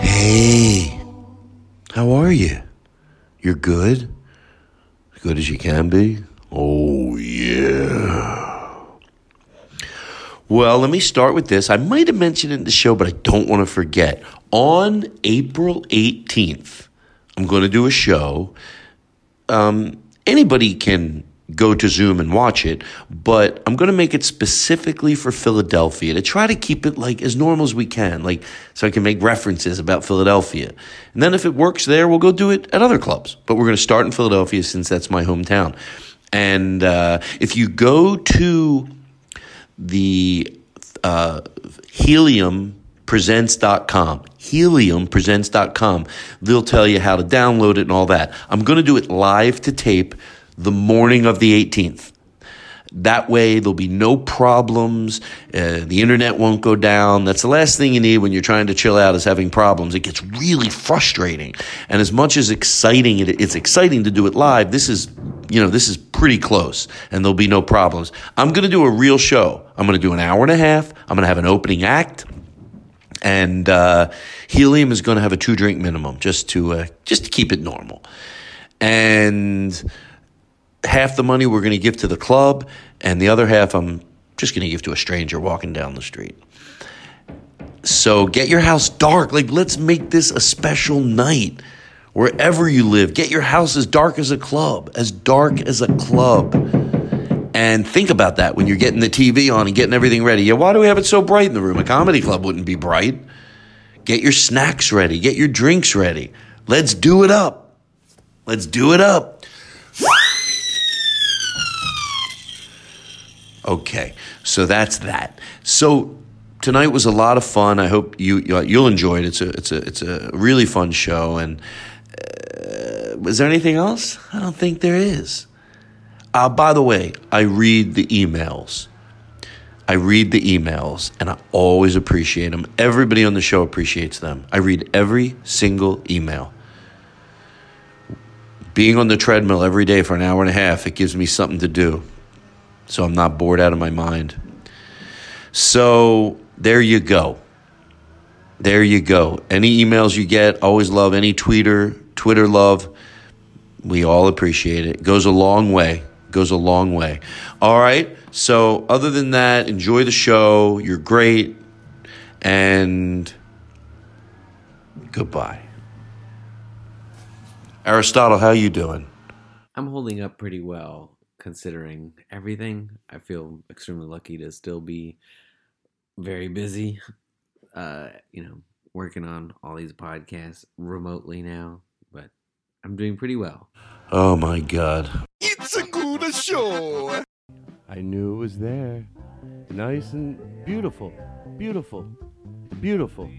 Hey, how are you? You're good? As good as you can be? Oh, yeah. Well, let me start with this. I might have mentioned it in the show, but I don't want to forget. On April 18th, I'm going to do a show. Um, anybody can go to Zoom and watch it, but I'm going to make it specifically for Philadelphia to try to keep it like as normal as we can, like so I can make references about Philadelphia. And then if it works there, we'll go do it at other clubs. But we're going to start in Philadelphia since that's my hometown. And uh, if you go to the uh, heliumpresents.com, heliumpresents.com, they'll tell you how to download it and all that. I'm going to do it live to tape the morning of the 18th. That way, there'll be no problems. Uh, the internet won't go down. That's the last thing you need when you're trying to chill out is having problems. It gets really frustrating. And as much as exciting it, it's exciting to do it live, this is, you know, this is pretty close and there'll be no problems. I'm going to do a real show. I'm going to do an hour and a half. I'm going to have an opening act. And uh, Helium is going to have a two drink minimum just to uh, just to keep it normal. And half the money we're going to give to the club, and the other half I'm just going to give to a stranger walking down the street. So get your house dark. Like, let's make this a special night. Wherever you live, get your house as dark as a club, as dark as a club. And think about that when you're getting the TV on and getting everything ready. Yeah, why do we have it so bright in the room? A comedy club wouldn't be bright. Get your snacks ready, get your drinks ready. Let's do it up. Let's do it up. Okay, so that's that. So tonight was a lot of fun. I hope you you'll enjoy it. It's a it's a it's a really fun show. And uh, was there anything else? I don't think there is. Uh, by the way, I read the emails. I read the emails and I always appreciate them. Everybody on the show appreciates them. I read every single email. Being on the treadmill every day for an hour and a half, it gives me something to do so I'm not bored out of my mind. So there you go. There you go. Any emails you get, always love any tweeter, Twitter love. We all appreciate it. Goes a long way. Goes a long way. All right. So, other than that, enjoy the show. You're great. And goodbye. Aristotle, how you doing? I'm holding up pretty well considering everything. I feel extremely lucky to still be very busy. Uh, you know, working on all these podcasts remotely now, but I'm doing pretty well. Oh my god. It's a good show. I knew it was there. Nice and beautiful. Beautiful. Beautiful.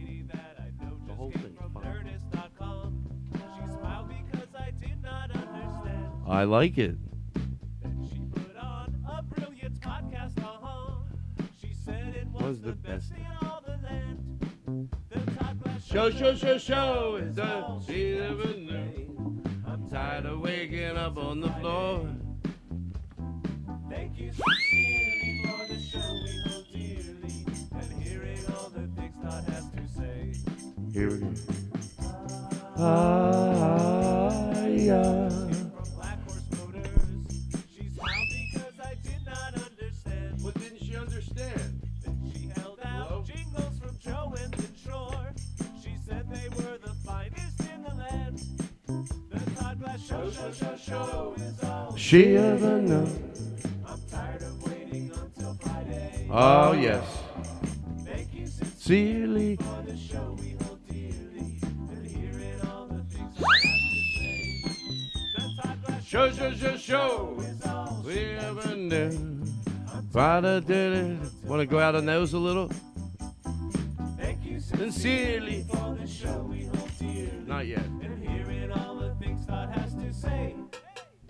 The whole thing. I like it. Was the best. Best in all the land. The show, show, show, show is the seed of a new. I'm tired of waking up on the floor. Thank you sincerely for the show we hold dearly and hearing all the things Todd has to say. Here we go. Ah, yeah. She ever know? Oh yes. Sincerely. Show, show, show, show. We ever knew. Father did it. Want to go out on those a little? Sincerely. Not yet.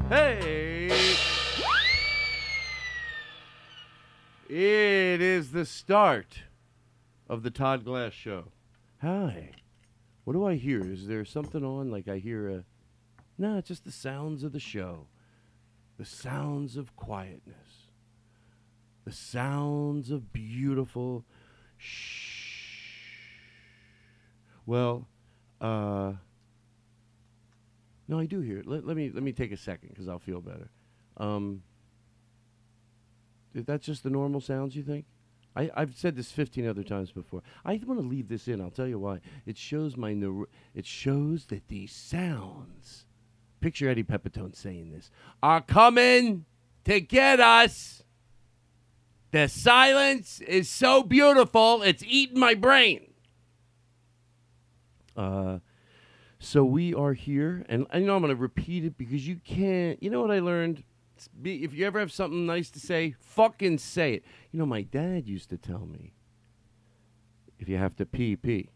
Hey! It is the start of the Todd Glass Show. Hi. What do I hear? Is there something on? Like I hear a. No, it's just the sounds of the show. The sounds of quietness. The sounds of beautiful. Shh. Well, uh. No, I do hear it. Let, let me let me take a second because I'll feel better. Um, is that just the normal sounds you think? I, I've said this 15 other times before. I want to leave this in. I'll tell you why. It shows my neuro- it shows that these sounds. Picture Eddie Pepitone saying this are coming to get us. The silence is so beautiful, it's eating my brain. Uh, so we are here, and I know I'm going to repeat it because you can't. You know what I learned? Be- If you ever have something nice to say, fucking say it. You know, my dad used to tell me, if you have to pee, pee.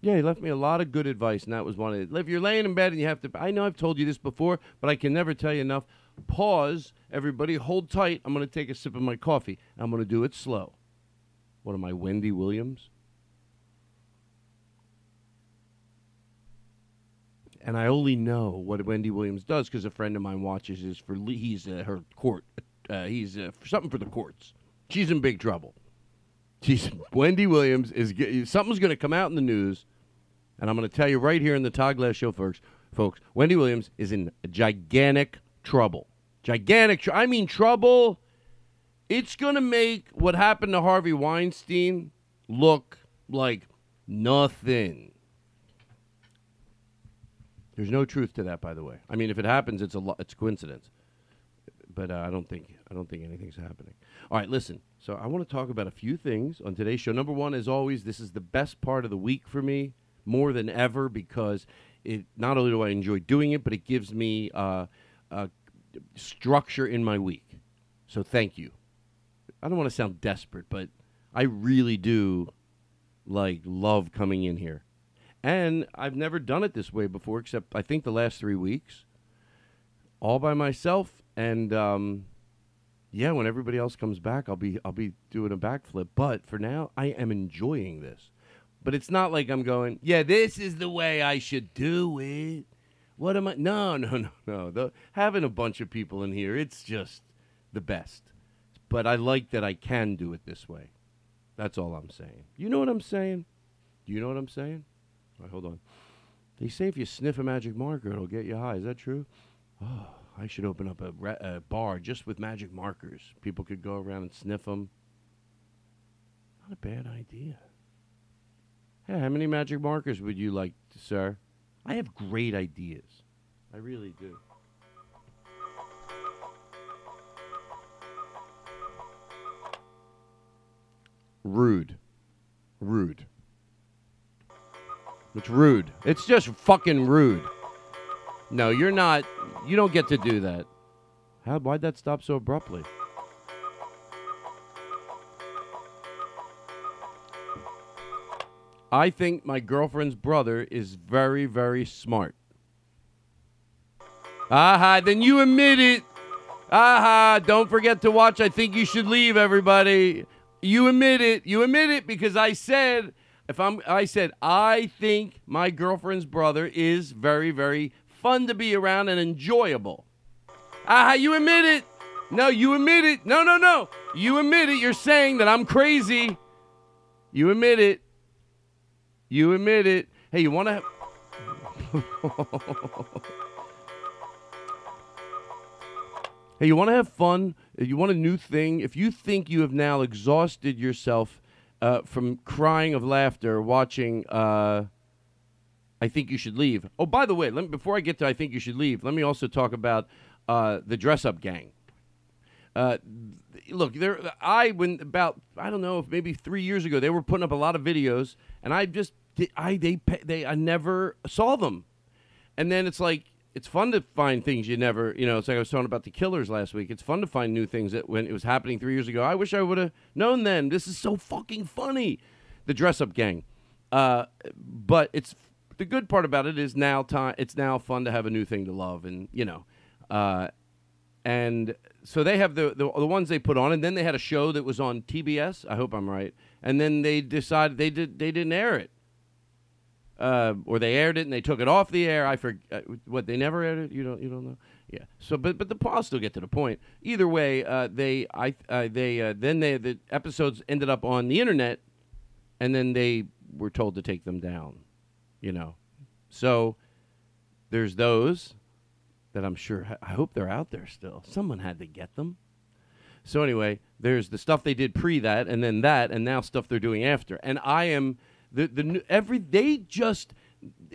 Yeah, he left me a lot of good advice, and that was one of it. If you're laying in bed and you have to, I know I've told you this before, but I can never tell you enough. Pause, everybody, hold tight. I'm going to take a sip of my coffee. I'm going to do it slow. What am I, Wendy Williams? And I only know what Wendy Williams does because a friend of mine watches is for le- he's uh, her court uh, he's uh, something for the courts. She's in big trouble. She's Wendy Williams is something's going to come out in the news, and I'm going to tell you right here in the Todd Glass Show, folks. Folks, Wendy Williams is in gigantic trouble. Gigantic. Tr- I mean trouble. It's going to make what happened to Harvey Weinstein look like nothing. There's no truth to that, by the way. I mean, if it happens, it's a lo- it's coincidence. But uh, I don't think I don't think anything's happening. All right, listen. So I want to talk about a few things on today's show. Number one, as always, this is the best part of the week for me, more than ever, because it not only do I enjoy doing it, but it gives me uh, structure in my week. So thank you. I don't want to sound desperate, but I really do like love coming in here. And I've never done it this way before, except I think the last three weeks, all by myself. And um, yeah, when everybody else comes back, I'll be I'll be doing a backflip. But for now, I am enjoying this. But it's not like I'm going, yeah, this is the way I should do it. What am I? No, no, no, no. The, having a bunch of people in here, it's just the best. But I like that I can do it this way. That's all I'm saying. You know what I'm saying? Do you know what I'm saying? Hold on. They say if you sniff a magic marker, it'll get you high. Is that true? Oh, I should open up a, a bar just with magic markers. People could go around and sniff them. Not a bad idea. Hey, how many magic markers would you like, sir? I have great ideas. I really do. Rude. Rude. It's rude. It's just fucking rude. No, you're not. You don't get to do that. How? Why'd that stop so abruptly? I think my girlfriend's brother is very, very smart. Aha, then you admit it. Aha, don't forget to watch. I think you should leave, everybody. You admit it. You admit it because I said, if I'm, I said, I think my girlfriend's brother is very, very fun to be around and enjoyable. Aha, you admit it. No, you admit it. No, no, no. You admit it. You're saying that I'm crazy. You admit it. You admit it. Hey, you want to? hey, you want to have fun? You want a new thing? If you think you have now exhausted yourself uh, from crying of laughter watching, uh, I think you should leave. Oh, by the way, me, before I get to I think you should leave, let me also talk about uh, the dress up gang. Uh, look, there. I when about I don't know if maybe three years ago they were putting up a lot of videos, and I just I they they I never saw them, and then it's like it's fun to find things you never you know. It's like I was talking about the Killers last week. It's fun to find new things that when it was happening three years ago. I wish I would have known then. This is so fucking funny, the dress up gang. Uh, but it's the good part about it is now time. It's now fun to have a new thing to love, and you know. Uh, and so they have the, the the ones they put on, and then they had a show that was on TBS. I hope I'm right. And then they decided they did they didn't air it, uh, or they aired it and they took it off the air. I forget what they never aired it. You don't you don't know. Yeah. So, but but the I'll still get to the point. Either way, uh, they I uh, they uh, then they the episodes ended up on the internet, and then they were told to take them down. You know, so there's those that I'm sure. I hope they're out there still. Someone had to get them. So anyway, there's the stuff they did pre that, and then that, and now stuff they're doing after. And I am the the every they just.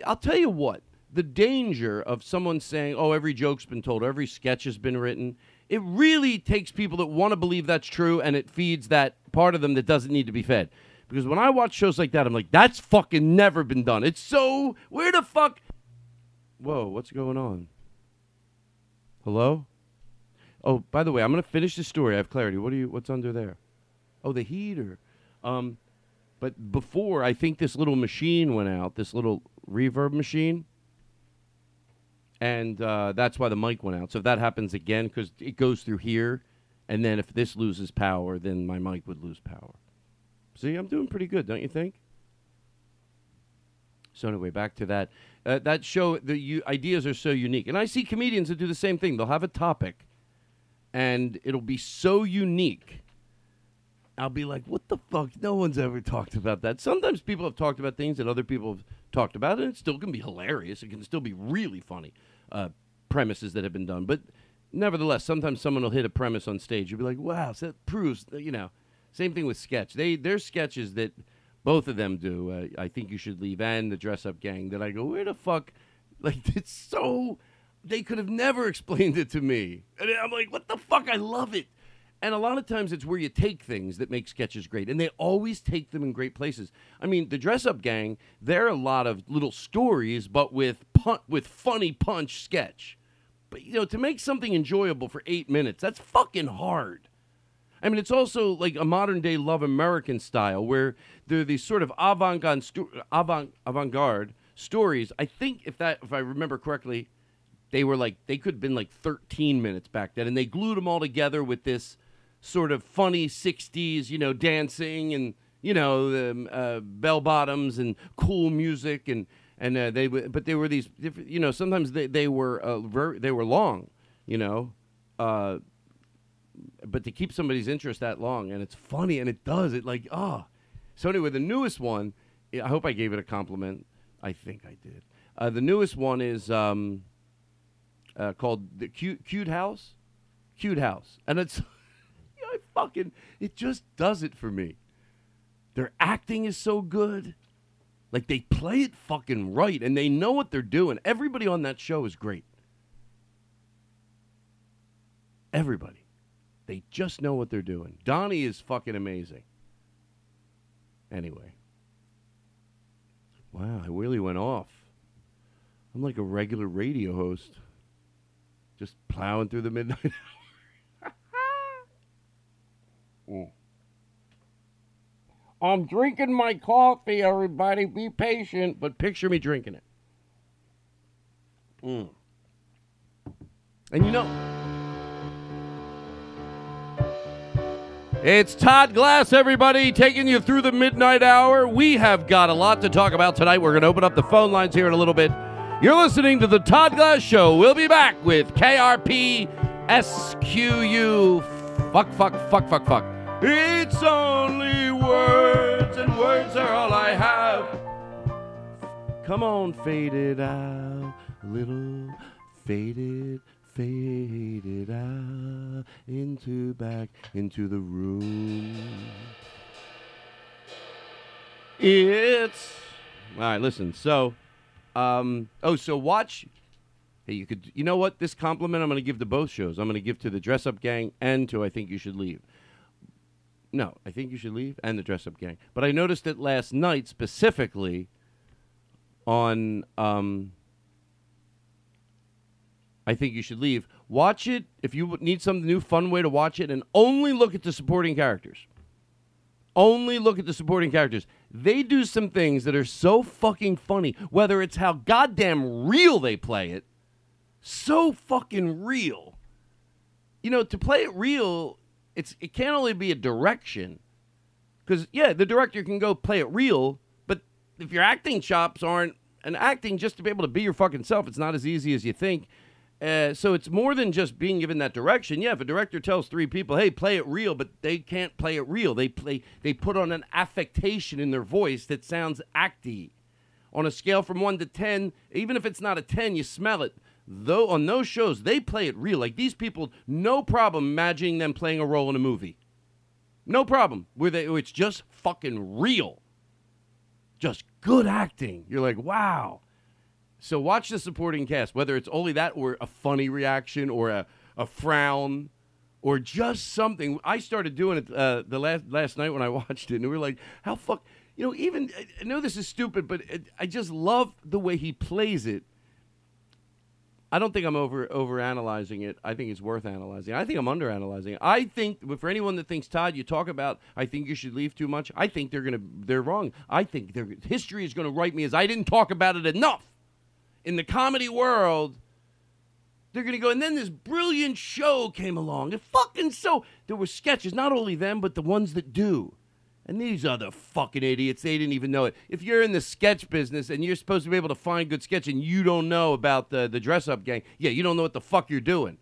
I'll tell you what. The danger of someone saying, "Oh, every joke's been told, every sketch has been written," it really takes people that want to believe that's true, and it feeds that part of them that doesn't need to be fed. Because when I watch shows like that, I'm like, "That's fucking never been done." It's so where the fuck. Whoa, what's going on? Hello? Oh, by the way, I'm to finish the story. I have clarity. What are you what's under there? Oh, the heater. Um but before I think this little machine went out, this little reverb machine. And uh, that's why the mic went out. So if that happens again cuz it goes through here and then if this loses power, then my mic would lose power. See, I'm doing pretty good, don't you think? So anyway, back to that. Uh, that show, the u- ideas are so unique, and I see comedians that do the same thing. They'll have a topic, and it'll be so unique. I'll be like, "What the fuck? No one's ever talked about that." Sometimes people have talked about things that other people have talked about, and it still can be hilarious. It can still be really funny uh, premises that have been done, but nevertheless, sometimes someone will hit a premise on stage. You'll be like, "Wow, so that proves." You know, same thing with sketch. They there's sketches that both of them do. Uh, I think you should leave and the dress up gang. That I go, where the fuck? Like it's so. They could have never explained it to me, and I'm like, what the fuck? I love it. And a lot of times it's where you take things that make sketches great, and they always take them in great places. I mean, the dress up gang. There are a lot of little stories, but with pun- with funny punch sketch. But you know, to make something enjoyable for eight minutes, that's fucking hard. I mean, it's also like a modern day Love American style where there are these sort of avant-garde, sto- avant, avant-garde stories. I think if that, if I remember correctly, they were like they could have been like 13 minutes back then, and they glued them all together with this sort of funny 60s, you know, dancing and you know the uh, bell bottoms and cool music and and uh, they w- but they were these different, you know sometimes they they were uh, ver- they were long, you know. Uh, but to keep somebody's interest that long and it's funny and it does it like oh So anyway, the newest one. I hope I gave it a compliment. I think I did. Uh, the newest one is um, uh, called the cute cute house, cute house, and it's fucking it just does it for me. Their acting is so good. Like they play it fucking right and they know what they're doing. Everybody on that show is great. Everybody. They just know what they're doing. Donnie is fucking amazing. Anyway. Wow, I really went off. I'm like a regular radio host. Just plowing through the midnight. Mm. I'm drinking my coffee, everybody. Be patient, but picture me drinking it. Mm. And you know, it's Todd Glass, everybody, taking you through the midnight hour. We have got a lot to talk about tonight. We're going to open up the phone lines here in a little bit. You're listening to the Todd Glass Show. We'll be back with KRP SQU. Fuck, fuck, fuck, fuck, fuck. It's only words, and words are all I have. Come on, fade it out, little faded, faded out into back into the room. It's all right. Listen, so, um, oh, so watch. Hey, you could, you know what? This compliment I'm going to give to both shows. I'm going to give to the Dress Up Gang and to I Think You Should Leave. No, I think you should leave and the dress up gang. But I noticed it last night specifically on um I think you should leave. Watch it if you need some new fun way to watch it and only look at the supporting characters. Only look at the supporting characters. They do some things that are so fucking funny, whether it's how goddamn real they play it. So fucking real. You know, to play it real it's it can't only be a direction. Because yeah the director can go play it real but if your acting chops aren't and acting just to be able to be your fucking self it's not as easy as you think. Uh, so it's more than just being given that direction. Yeah if a director tells three people hey play it real but they can't play it real. They play they put on an affectation in their voice that sounds acty. On a scale from 1 to 10 even if it's not a 10 you smell it though on those shows they play it real. Like these people no problem imagining them playing a role in a movie. No problem. Where they it's just fucking real. Just good acting. You're like wow. So watch the supporting cast whether it's only that or a funny reaction or a, a frown or just something. I started doing it uh, the last last night when i watched it and we were like how fuck you know even i know this is stupid but it, i just love the way he plays it I don't think I'm over over analyzing it. I think it's worth analyzing. I think I'm under analyzing. I think for anyone that thinks Todd, you talk about I think you should leave too much. I think they're gonna they're wrong. I think their history is gonna write me as I didn't talk about it enough in the comedy world. They're gonna go, and then this brilliant show came along. It fucking so there were sketches, not only them, but the ones that do. And these other fucking idiots, they didn't even know it. If you're in the sketch business and you're supposed to be able to find good sketch and you don't know about the, the dress up gang, yeah, you don't know what the fuck you're doing.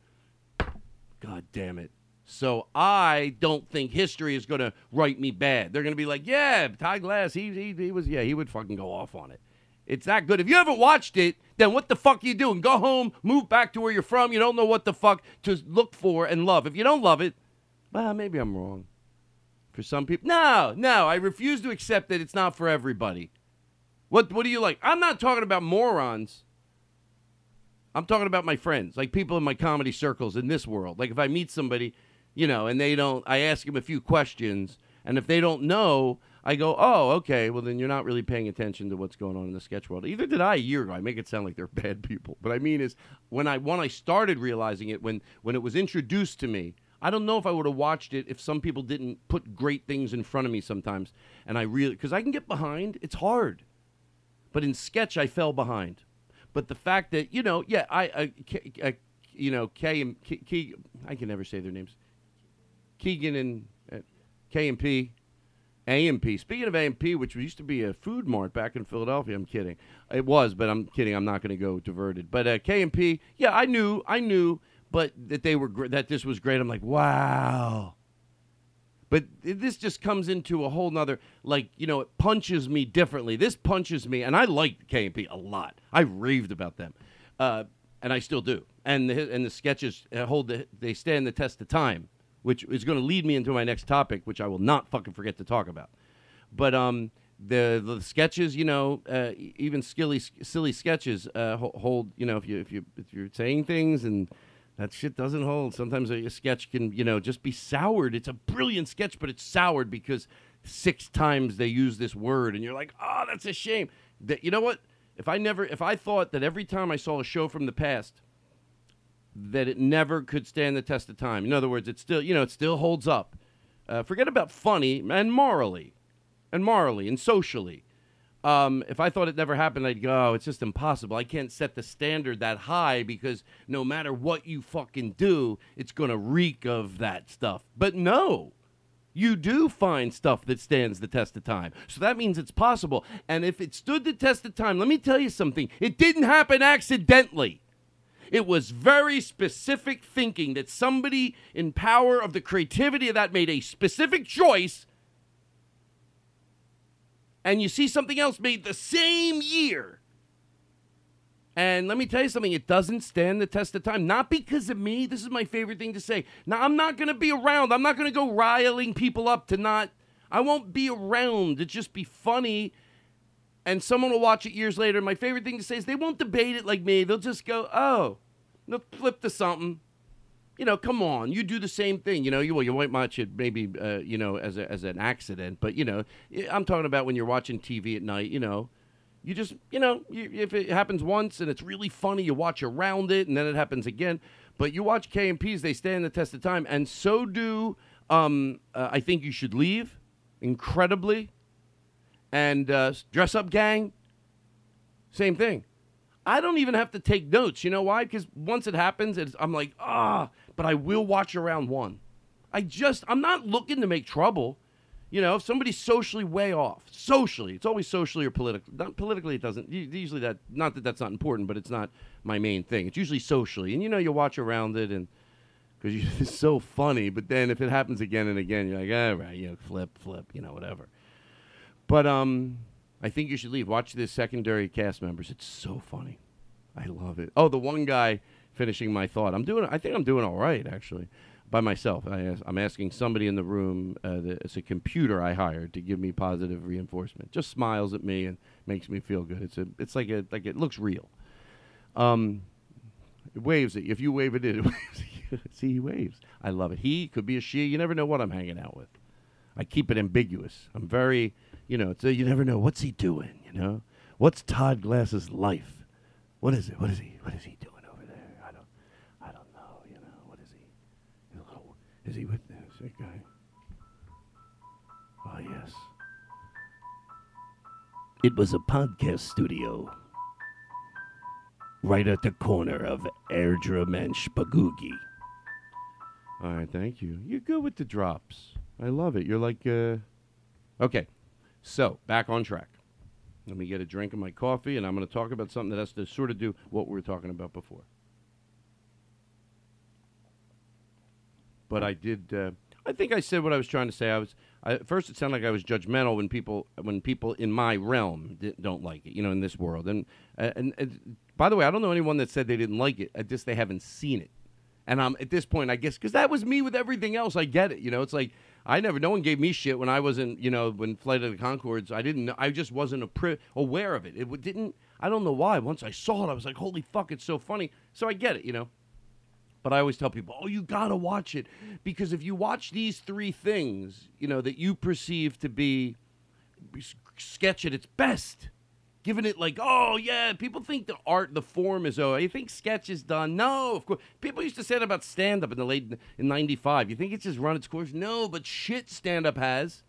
God damn it. So I don't think history is going to write me bad. They're going to be like, yeah, Todd Glass, he, he, he was, yeah, he would fucking go off on it. It's that good. If you haven't watched it, then what the fuck are you doing? Go home, move back to where you're from. You don't know what the fuck to look for and love. If you don't love it, well, maybe I'm wrong. For some people, no, no, I refuse to accept that it's not for everybody. What what do you like? I'm not talking about morons. I'm talking about my friends, like people in my comedy circles in this world. Like if I meet somebody, you know, and they don't, I ask them a few questions, and if they don't know, I go, oh, okay, well then you're not really paying attention to what's going on in the sketch world. Either did I a year ago. I make it sound like they're bad people, but I mean is when I when I started realizing it when when it was introduced to me, I don't know if I would have watched it if some people didn't put great things in front of me sometimes. And I really, because I can get behind, it's hard. But in sketch, I fell behind. But the fact that, you know, yeah, i i you know, K and K, I can never say their names. Keegan and uh, K and P, AMP. Speaking of AMP, which used to be a food mart back in Philadelphia, I'm kidding. It was, but I'm kidding. I'm not going to go diverted. But uh, K and P, yeah, I knew, I knew but that they were that this was great. I'm like, wow. But this just comes into a whole nother like you know it punches me differently. This punches me, and I like KMP a lot. I raved about them, uh, and I still do. And the and the sketches uh, hold the, they stand the test of time, which is going to lead me into my next topic, which I will not fucking forget to talk about. But um, the the sketches, you know, uh, even silly silly sketches uh, hold. You know, if you if you if you're saying things and that shit doesn't hold. Sometimes a, a sketch can, you know, just be soured. It's a brilliant sketch, but it's soured because six times they use this word, and you're like, oh, that's a shame. That you know what? If I never, if I thought that every time I saw a show from the past that it never could stand the test of time. In other words, it still, you know, it still holds up. Uh, forget about funny and morally, and morally and socially. Um, if I thought it never happened, I'd go, oh, it's just impossible. I can't set the standard that high because no matter what you fucking do, it's going to reek of that stuff. But no, you do find stuff that stands the test of time. So that means it's possible. And if it stood the test of time, let me tell you something. It didn't happen accidentally. It was very specific thinking that somebody in power of the creativity of that made a specific choice. And you see something else made the same year. And let me tell you something, it doesn't stand the test of time. Not because of me. This is my favorite thing to say. Now, I'm not going to be around. I'm not going to go riling people up to not. I won't be around to just be funny and someone will watch it years later. My favorite thing to say is they won't debate it like me. They'll just go, oh, they'll flip to something. You know, come on, you do the same thing. You know, you well, you might watch it maybe, uh, you know, as a, as an accident, but you know, I'm talking about when you're watching TV at night. You know, you just, you know, you, if it happens once and it's really funny, you watch around it, and then it happens again. But you watch K and P's; they stand the test of time, and so do. Um, uh, I think you should leave. Incredibly, and uh, dress up gang, same thing. I don't even have to take notes. You know why? Because once it happens, I'm like, ah, but I will watch around one. I just, I'm not looking to make trouble. You know, if somebody's socially way off, socially, it's always socially or politically. Not politically, it doesn't. Usually, that not that that's not important, but it's not my main thing. It's usually socially, and you know, you watch around it, and because it's so funny. But then if it happens again and again, you're like, all right, you know, flip, flip, you know, whatever. But um, I think you should leave. Watch the secondary cast members. It's so funny. I love it. Oh, the one guy finishing my thought. I'm doing. I think I'm doing all right actually, by myself. I, I'm asking somebody in the room. Uh, that, it's a computer I hired to give me positive reinforcement. Just smiles at me and makes me feel good. It's a. It's like a. Like it looks real. Um, it waves you. If you wave it it waves. See, he waves. I love it. He could be a she. You never know what I'm hanging out with. I keep it ambiguous. I'm very, you know, it's a, you never know what's he doing. You know, what's Todd Glass's life? What is it? What is he? What is he doing over there? I don't, I don't know. You know, what is he? Hello, is he with that guy? Oh yes. It was a podcast studio right at the corner of Airdrum and Spagugi. All right, thank you. You're good with the drops. I love it. You're like, uh... okay. So back on track. Let me get a drink of my coffee, and I'm going to talk about something that has to sort of do what we were talking about before. But I did. Uh, I think I said what I was trying to say. I was I, at first. It sounded like I was judgmental when people when people in my realm don't like it. You know, in this world. And, uh, and and by the way, I don't know anyone that said they didn't like it. I just they haven't seen it. And I'm at this point, I guess, because that was me with everything else. I get it. You know, it's like I never. No one gave me shit when I wasn't. You know, when Flight of the Conchords, I didn't. I just wasn't a pri- aware of it. It didn't. I don't know why. Once I saw it, I was like, "Holy fuck, it's so funny." So I get it. You know. But I always tell people, "Oh, you gotta watch it because if you watch these three things, you know that you perceive to be sketch at its best." giving it like, oh yeah, people think the art, the form is oh, you think sketch is done? No, of course. People used to say that about stand up in the late in '95. You think it's just run its course? No, but shit, stand up has.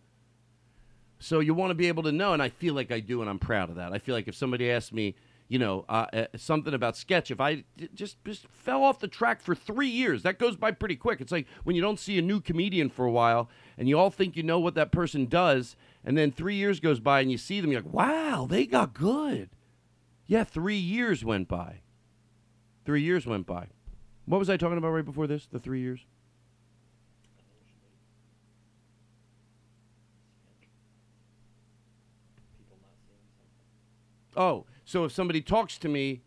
So you want to be able to know, and I feel like I do, and I'm proud of that. I feel like if somebody asked me, you know, uh, uh, something about sketch. If I d- just just fell off the track for three years, that goes by pretty quick. It's like when you don't see a new comedian for a while, and you all think you know what that person does, and then three years goes by, and you see them, you're like, wow, they got good. Yeah, three years went by. Three years went by. What was I talking about right before this? The three years. Oh, so if somebody talks to me,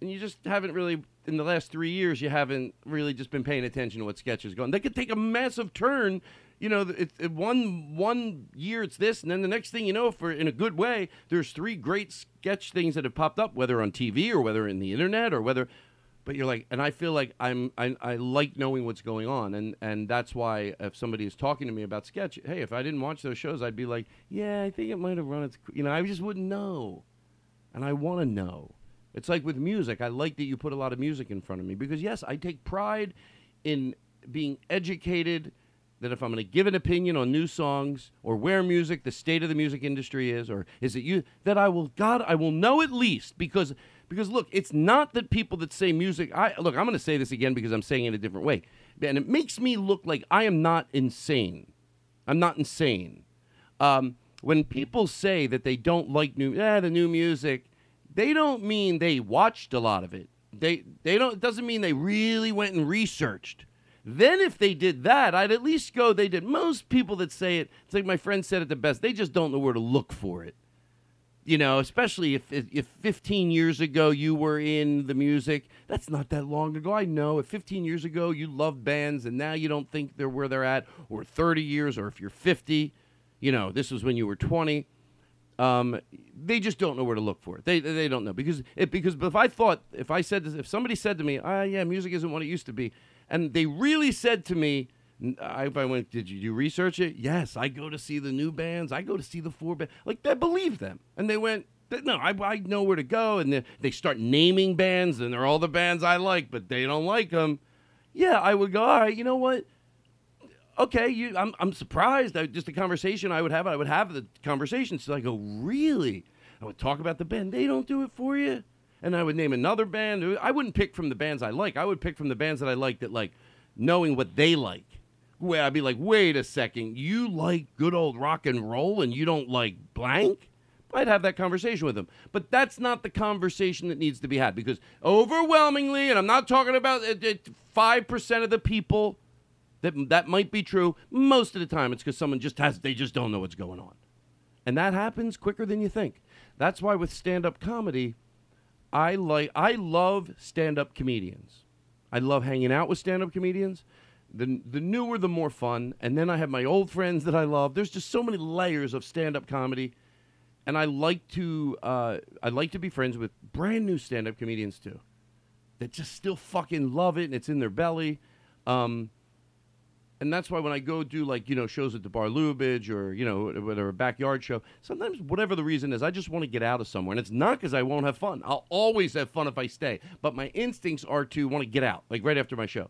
and you just haven't really in the last three years, you haven't really just been paying attention to what sketch is going. They could take a massive turn. You know, it, it, one one year it's this, and then the next thing you know, for in a good way, there's three great sketch things that have popped up, whether on TV or whether in the internet or whether. But you're like, and I feel like I'm I, I like knowing what's going on, and and that's why if somebody is talking to me about sketch, hey, if I didn't watch those shows, I'd be like, yeah, I think it might have run its, you know, I just wouldn't know, and I want to know. It's like with music. I like that you put a lot of music in front of me because yes, I take pride in being educated. That if I'm going to give an opinion on new songs or where music, the state of the music industry is, or is it you that I will God I will know at least because because look, it's not that people that say music. I look. I'm going to say this again because I'm saying it a different way, and it makes me look like I am not insane. I'm not insane. Um, when people say that they don't like new, eh, the new music, they don't mean they watched a lot of it. They they don't. It doesn't mean they really went and researched. Then if they did that, I'd at least go. They did. Most people that say it, it's like my friend said it the best. They just don't know where to look for it. You know, especially if if 15 years ago you were in the music. That's not that long ago. I know. If 15 years ago you loved bands and now you don't think they're where they're at, or 30 years, or if you're 50, you know, this was when you were 20 um, they just don't know where to look for it. They they don't know because it because if I thought if I said this, if somebody said to me, ah, yeah, music isn't what it used to be, and they really said to me, I, if I went, did you do research it? Yes, I go to see the new bands. I go to see the four bands. Like they believe them, and they went. No, I, I know where to go, and they, they start naming bands, and they're all the bands I like, but they don't like them. Yeah, I would go. All right, you know what? Okay, you, I'm, I'm surprised. I, just the conversation I would have, I would have the conversation. So I go, really? I would talk about the band. They don't do it for you. And I would name another band. I wouldn't pick from the bands I like. I would pick from the bands that I like that like knowing what they like. Where I'd be like, wait a second, you like good old rock and roll and you don't like blank? I'd have that conversation with them. But that's not the conversation that needs to be had because overwhelmingly, and I'm not talking about uh, uh, 5% of the people that that might be true. Most of the time, it's because someone just has they just don't know what's going on, and that happens quicker than you think. That's why with stand-up comedy, I like I love stand-up comedians. I love hanging out with stand-up comedians. The the newer, the more fun. And then I have my old friends that I love. There's just so many layers of stand-up comedy, and I like to uh, I like to be friends with brand new stand-up comedians too, that just still fucking love it and it's in their belly. Um, and that's why when I go do like you know shows at the Bar Lubitsch or you know whatever backyard show, sometimes whatever the reason is, I just want to get out of somewhere, and it's not because I won't have fun. I'll always have fun if I stay, but my instincts are to want to get out, like right after my show.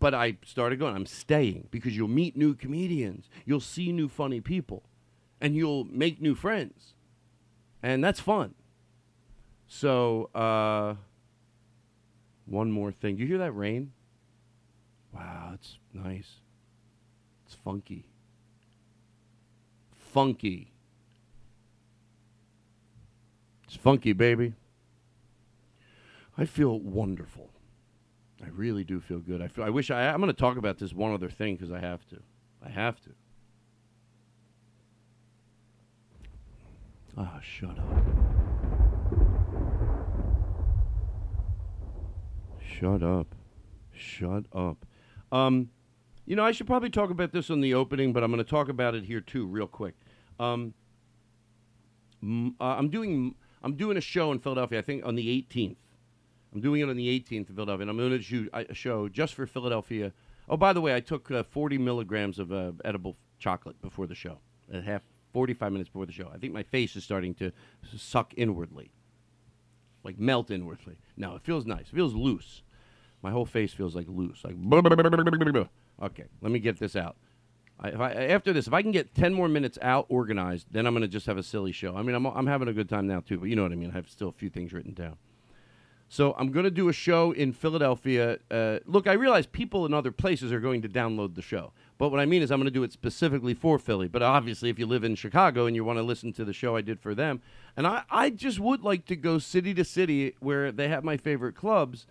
But I started going. I'm staying because you'll meet new comedians, you'll see new funny people, and you'll make new friends, and that's fun. So, uh, one more thing. You hear that rain? Wow, it's nice. Funky. Funky. It's funky, baby. I feel wonderful. I really do feel good. I feel. I wish I. I'm going to talk about this one other thing because I have to. I have to. Ah, shut up. Shut up. Shut up. Um, you know, I should probably talk about this on the opening, but I'm going to talk about it here too, real quick. Um, uh, I'm doing I'm doing a show in Philadelphia. I think on the 18th. I'm doing it on the 18th in Philadelphia, and I'm going to do a show just for Philadelphia. Oh, by the way, I took uh, 40 milligrams of uh, edible chocolate before the show, at half 45 minutes before the show. I think my face is starting to suck inwardly, like melt inwardly. No, it feels nice. It feels loose. My whole face feels like loose. Like okay, let me get this out. I, I, after this, if I can get ten more minutes out organized, then I'm going to just have a silly show. I mean, I'm I'm having a good time now too, but you know what I mean. I have still a few things written down. So I'm going to do a show in Philadelphia. Uh, look, I realize people in other places are going to download the show, but what I mean is I'm going to do it specifically for Philly. But obviously, if you live in Chicago and you want to listen to the show I did for them, and I, I just would like to go city to city where they have my favorite clubs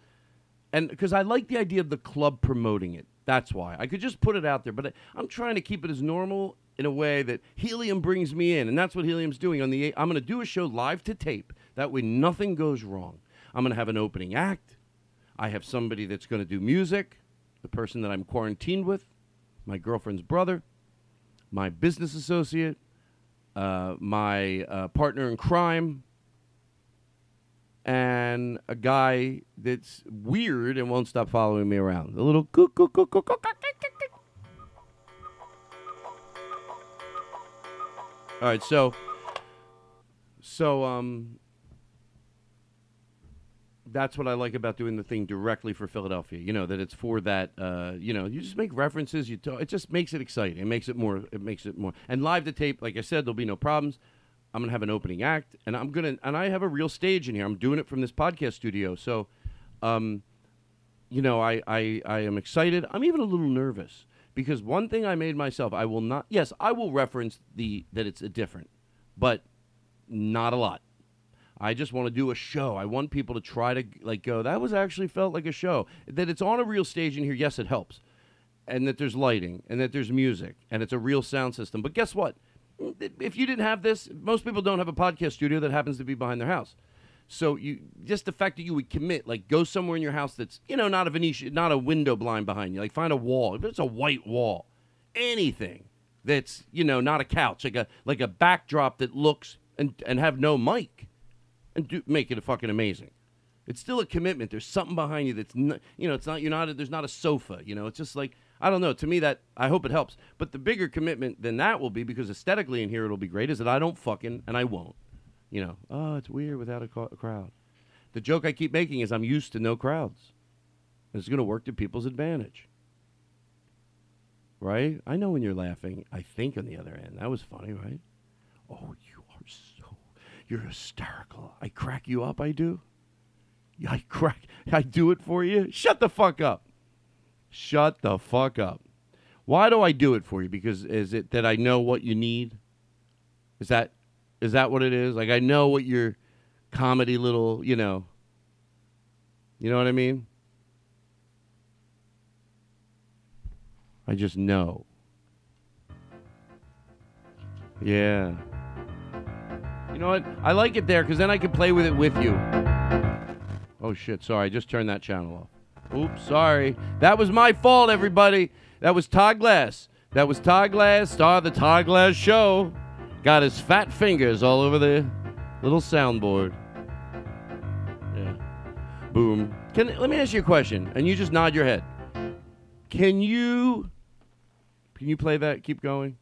and because I like the idea of the club promoting it. That's why I could just put it out there, but I, I'm trying to keep it as normal in a way that Helium brings me in, and that's what Helium's doing on the. I'm going to do a show live to tape. That way, nothing goes wrong. I'm going to have an opening act. I have somebody that's going to do music, the person that I'm quarantined with, my girlfriend's brother, my business associate, uh, my uh, partner in crime, and a guy that's weird and won't stop following me around. A little cook, cook, cook, cook, cook. All right, so, so um, that's what I like about doing the thing directly for Philadelphia. You know that it's for that. Uh, you know, you just make references. You talk, it just makes it exciting. It makes it more. It makes it more. And live to tape, like I said, there'll be no problems. I'm gonna have an opening act, and I'm gonna and I have a real stage in here. I'm doing it from this podcast studio, so, um, you know, I I I am excited. I'm even a little nervous because one thing I made myself, I will not. Yes, I will reference the that it's a different, but not a lot. I just want to do a show. I want people to try to like go. That was actually felt like a show. That it's on a real stage in here. Yes, it helps, and that there's lighting and that there's music and it's a real sound system. But guess what? If you didn't have this, most people don't have a podcast studio that happens to be behind their house. So you just the fact that you would commit, like go somewhere in your house that's you know not a Venetian, not a window blind behind you. Like find a wall. If it's a white wall, anything that's you know not a couch, like a like a backdrop that looks and and have no mic and do, make it a fucking amazing. It's still a commitment. There's something behind you that's you know it's not you're not there's not a sofa. You know it's just like I don't know. To me that I hope it helps. But the bigger commitment than that will be because aesthetically in here it'll be great is that I don't fucking and I won't. You know oh it's weird without a, a crowd. The joke I keep making is I'm used to no crowds. It's going to work to people's advantage. Right? I know when you're laughing. I think on the other end. That was funny, right? Oh, you are so you're hysterical. I crack you up, I do. I crack I do it for you. Shut the fuck up. Shut the fuck up. Why do I do it for you? Because is it that I know what you need? Is that is that what it is? Like I know what your comedy little, you know. You know what I mean? I just know. Yeah. You know what? I like it there because then I can play with it with you. Oh shit! Sorry, I just turned that channel off. Oops, sorry. That was my fault, everybody. That was Todd Glass. That was Todd Glass, star of the Todd Glass Show. Got his fat fingers all over the little soundboard. Yeah. Boom. Can let me ask you a question, and you just nod your head. Can you? Can you play that? Keep going.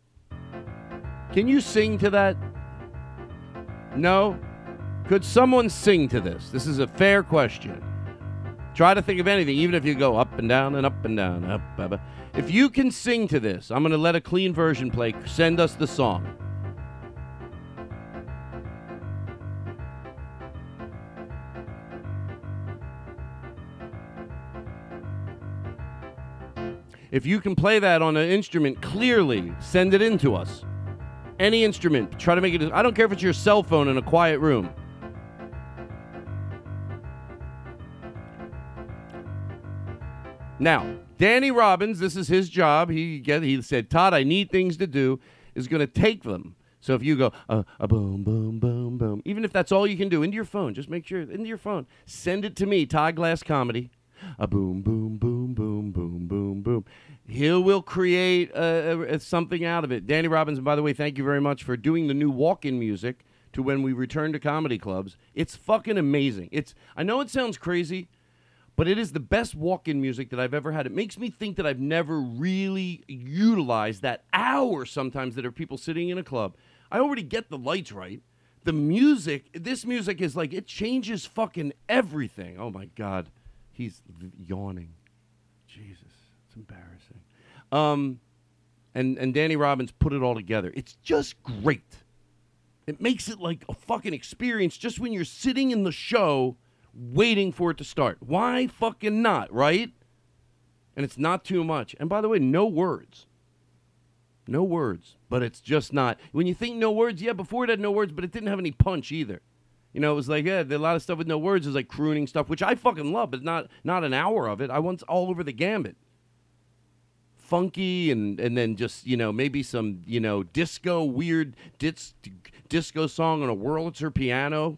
Can you sing to that? No? Could someone sing to this? This is a fair question. Try to think of anything, even if you go up and down and up and down, up, up. up. If you can sing to this, I'm going to let a clean version play. Send us the song. If you can play that on an instrument clearly, send it in to us. Any instrument. Try to make it. I don't care if it's your cell phone in a quiet room. Now, Danny Robbins, this is his job. He get, he said, Todd, I need things to do. Is going to take them. So if you go uh, a boom, boom, boom, boom, even if that's all you can do into your phone, just make sure into your phone. Send it to me, Todd Glass Comedy. A boom, boom, boom, boom, boom, boom, boom. He will create uh, uh, something out of it. Danny Robbins, by the way, thank you very much for doing the new walk-in music to when we return to comedy clubs. It's fucking amazing. It's I know it sounds crazy, but it is the best walk-in music that I've ever had. It makes me think that I've never really utilized that hour sometimes that are people sitting in a club. I already get the lights right. The music, this music is like it changes fucking everything. Oh my god. He's yawning. Jesus, it's embarrassing. Um and and Danny Robbins put it all together. It's just great. It makes it like a fucking experience just when you're sitting in the show waiting for it to start. Why fucking not, right? And it's not too much. And by the way, no words. No words. But it's just not. When you think no words, yeah, before it had no words, but it didn't have any punch either. You know, it was like yeah, a lot of stuff with no words is like crooning stuff, which I fucking love, but not not an hour of it. I want all over the gambit. Funky and and then just you know maybe some you know disco weird dis, disco song on a Wurlitzer piano,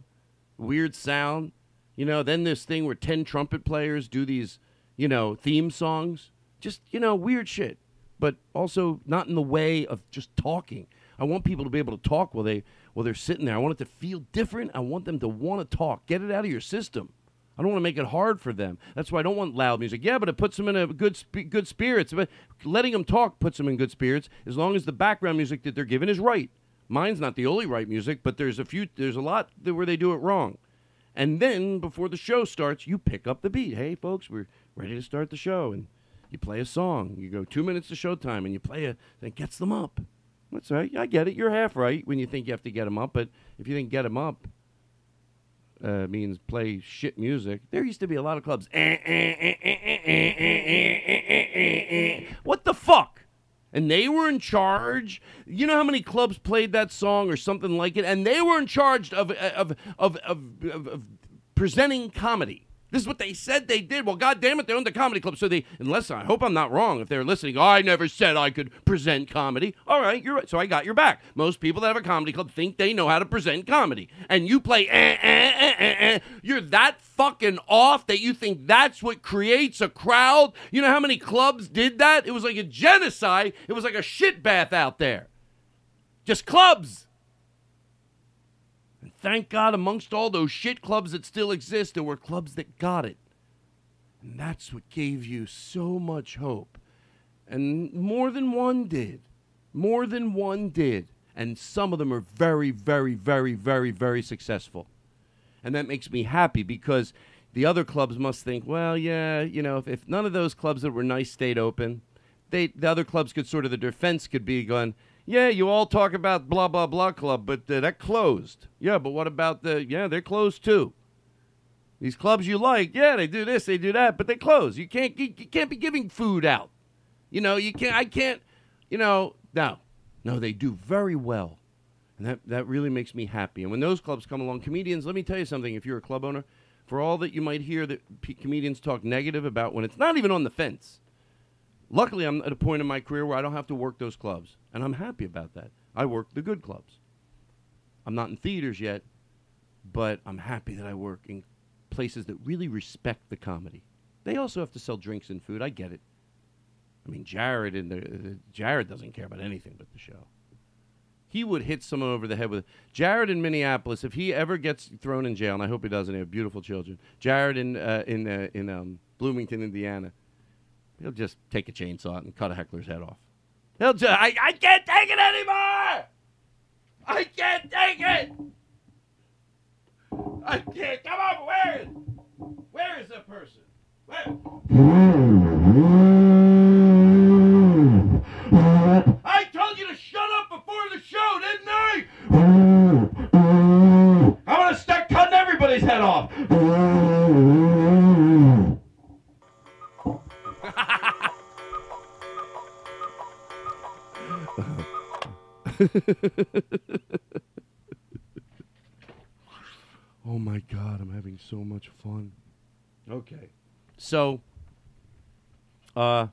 weird sound. You know, then this thing where ten trumpet players do these you know theme songs, just you know weird shit, but also not in the way of just talking. I want people to be able to talk while they while they're sitting there. I want it to feel different. I want them to want to talk. Get it out of your system. I don't want to make it hard for them. That's why I don't want loud music. Yeah, but it puts them in a good sp- good spirits. But letting them talk puts them in good spirits as long as the background music that they're given is right. Mine's not the only right music, but there's a few. There's a lot where they do it wrong. And then before the show starts, you pick up the beat. Hey, folks, we're ready to start the show. And you play a song. You go two minutes to showtime and you play a, thing, gets them up. That's right. I get it. You're half right when you think you have to get them up. But if you think get them up uh, means play shit music, there used to be a lot of clubs. what the fuck? And they were in charge. You know how many clubs played that song or something like it, and they were in charge of of of of, of, of presenting comedy. This is what they said they did. Well, God damn it, they owned the comedy club. So they, unless I hope I'm not wrong, if they're listening, oh, I never said I could present comedy. All right, you're right. So I got your back. Most people that have a comedy club think they know how to present comedy. And you play, eh, eh, eh, eh, eh. You're that fucking off that you think that's what creates a crowd. You know how many clubs did that? It was like a genocide. It was like a shit bath out there. Just clubs. Thank God, amongst all those shit clubs that still exist, there were clubs that got it. And that's what gave you so much hope. And more than one did. More than one did. And some of them are very, very, very, very, very successful. And that makes me happy because the other clubs must think, well, yeah, you know, if, if none of those clubs that were nice stayed open, they the other clubs could sort of the defense could be going, yeah, you all talk about blah blah blah club, but uh, that closed. Yeah, but what about the yeah, they're closed too. These clubs you like, yeah, they do this, they do that, but they close. You can't you, can't be giving food out. You know, you can't I can't, you know, no. No, they do very well. And that that really makes me happy. And when those clubs come along, comedians, let me tell you something, if you're a club owner, for all that you might hear that p- comedians talk negative about when it's not even on the fence. Luckily, I'm at a point in my career where I don't have to work those clubs, and I'm happy about that. I work the good clubs. I'm not in theaters yet, but I'm happy that I work in places that really respect the comedy. They also have to sell drinks and food. I get it. I mean, Jared and the, uh, Jared doesn't care about anything but the show. He would hit someone over the head with Jared in Minneapolis. If he ever gets thrown in jail, and I hope he doesn't, he have beautiful children. Jared in uh, in uh, in um, Bloomington, Indiana. He'll just take a chainsaw and cut a heckler's head off. He'll just, I, I can't take it anymore! I can't take it! I can't, come on, where is, where is the person? Where? I told you to shut up before the show, didn't I? I'm gonna start cutting everybody's head off. oh my god, I'm having so much fun. Okay. So uh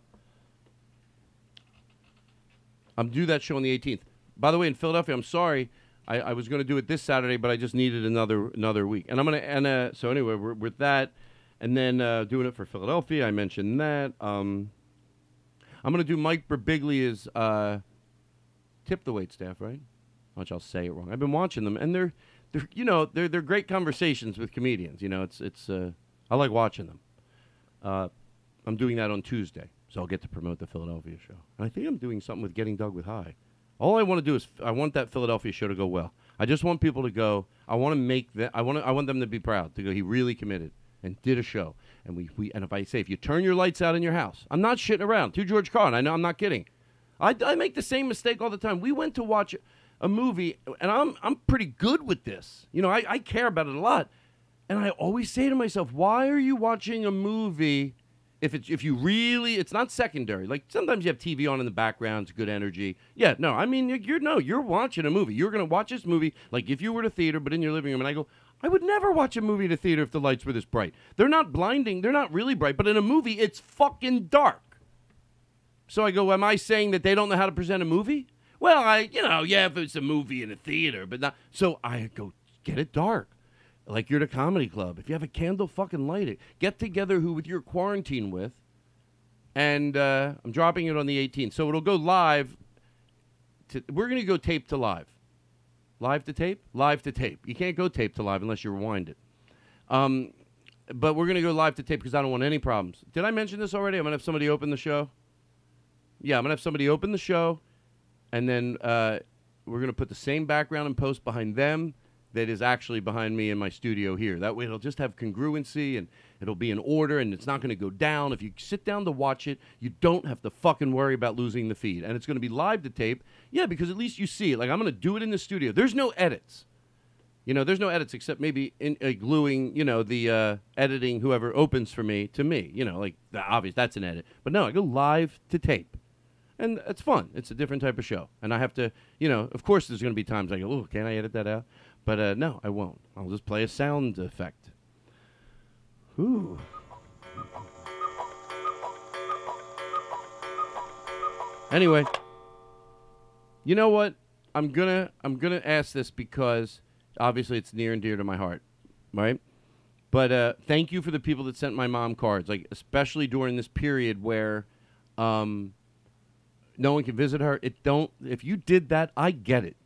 I'm due that show on the 18th. By the way, in Philadelphia, I'm sorry. I, I was going to do it this Saturday, but I just needed another another week. And I'm gonna and uh, so anyway, we're with that, and then uh, doing it for Philadelphia. I mentioned that. Um, I'm gonna do Mike Birbiglia's uh, tip the wait staff, right? Watch, I'll say it wrong. I've been watching them, and they're they're you know they're they're great conversations with comedians. You know, it's it's uh, I like watching them. Uh, I'm doing that on Tuesday, so I'll get to promote the Philadelphia show. And I think I'm doing something with Getting Doug with High. All I want to do is I want that Philadelphia show to go well. I just want people to go. I want to make that. I want I want them to be proud to go. He really committed and did a show. And we, we and if I say if you turn your lights out in your house, I'm not shitting around. To George Carlin, I know I'm not kidding. I, I make the same mistake all the time. We went to watch a movie, and I'm I'm pretty good with this. You know, I, I care about it a lot. And I always say to myself, why are you watching a movie If it's if you really, it's not secondary. Like sometimes you have TV on in the background, it's good energy. Yeah, no, I mean you're, you're no, you're watching a movie. You're gonna watch this movie like if you were to theater, but in your living room. And I go, I would never watch a movie at a theater if the lights were this bright. They're not blinding. They're not really bright, but in a movie, it's fucking dark. So I go, am I saying that they don't know how to present a movie? Well, I, you know, yeah, if it's a movie in a theater, but not. So I go, get it dark. Like you're at a comedy club. If you have a candle, fucking light it. Get together who with your quarantine with. And uh, I'm dropping it on the 18th. So it'll go live. To, we're going to go tape to live. Live to tape? Live to tape. You can't go tape to live unless you rewind it. Um, but we're going to go live to tape because I don't want any problems. Did I mention this already? I'm going to have somebody open the show. Yeah, I'm to have somebody open the show. And then uh, we're to put the same background and post behind them that is actually behind me in my studio here. That way it'll just have congruency and it'll be in order and it's not to go down. If you sit down to watch it, you don't have to fucking worry about losing the feed. And it's to be live to tape. Yeah, because at least you see it. Like I'm to do it in the studio. There's no edits. You know, there's no edits except maybe in, uh, gluing, you know, the uh, editing whoever opens for me to me. You know, like the obvious that's an edit. But no, I go live to tape and it's fun. It's a different type of show, and I have to, you know, of course, there's going to be times I go, "Oh, can I edit that out?" But uh, no, I won't. I'll just play a sound effect. Ooh. Anyway, you know what? I'm gonna I'm gonna ask this because obviously it's near and dear to my heart, right? But uh, thank you for the people that sent my mom cards, like especially during this period where um, no one can visit her. It don't. If you did that, I get it.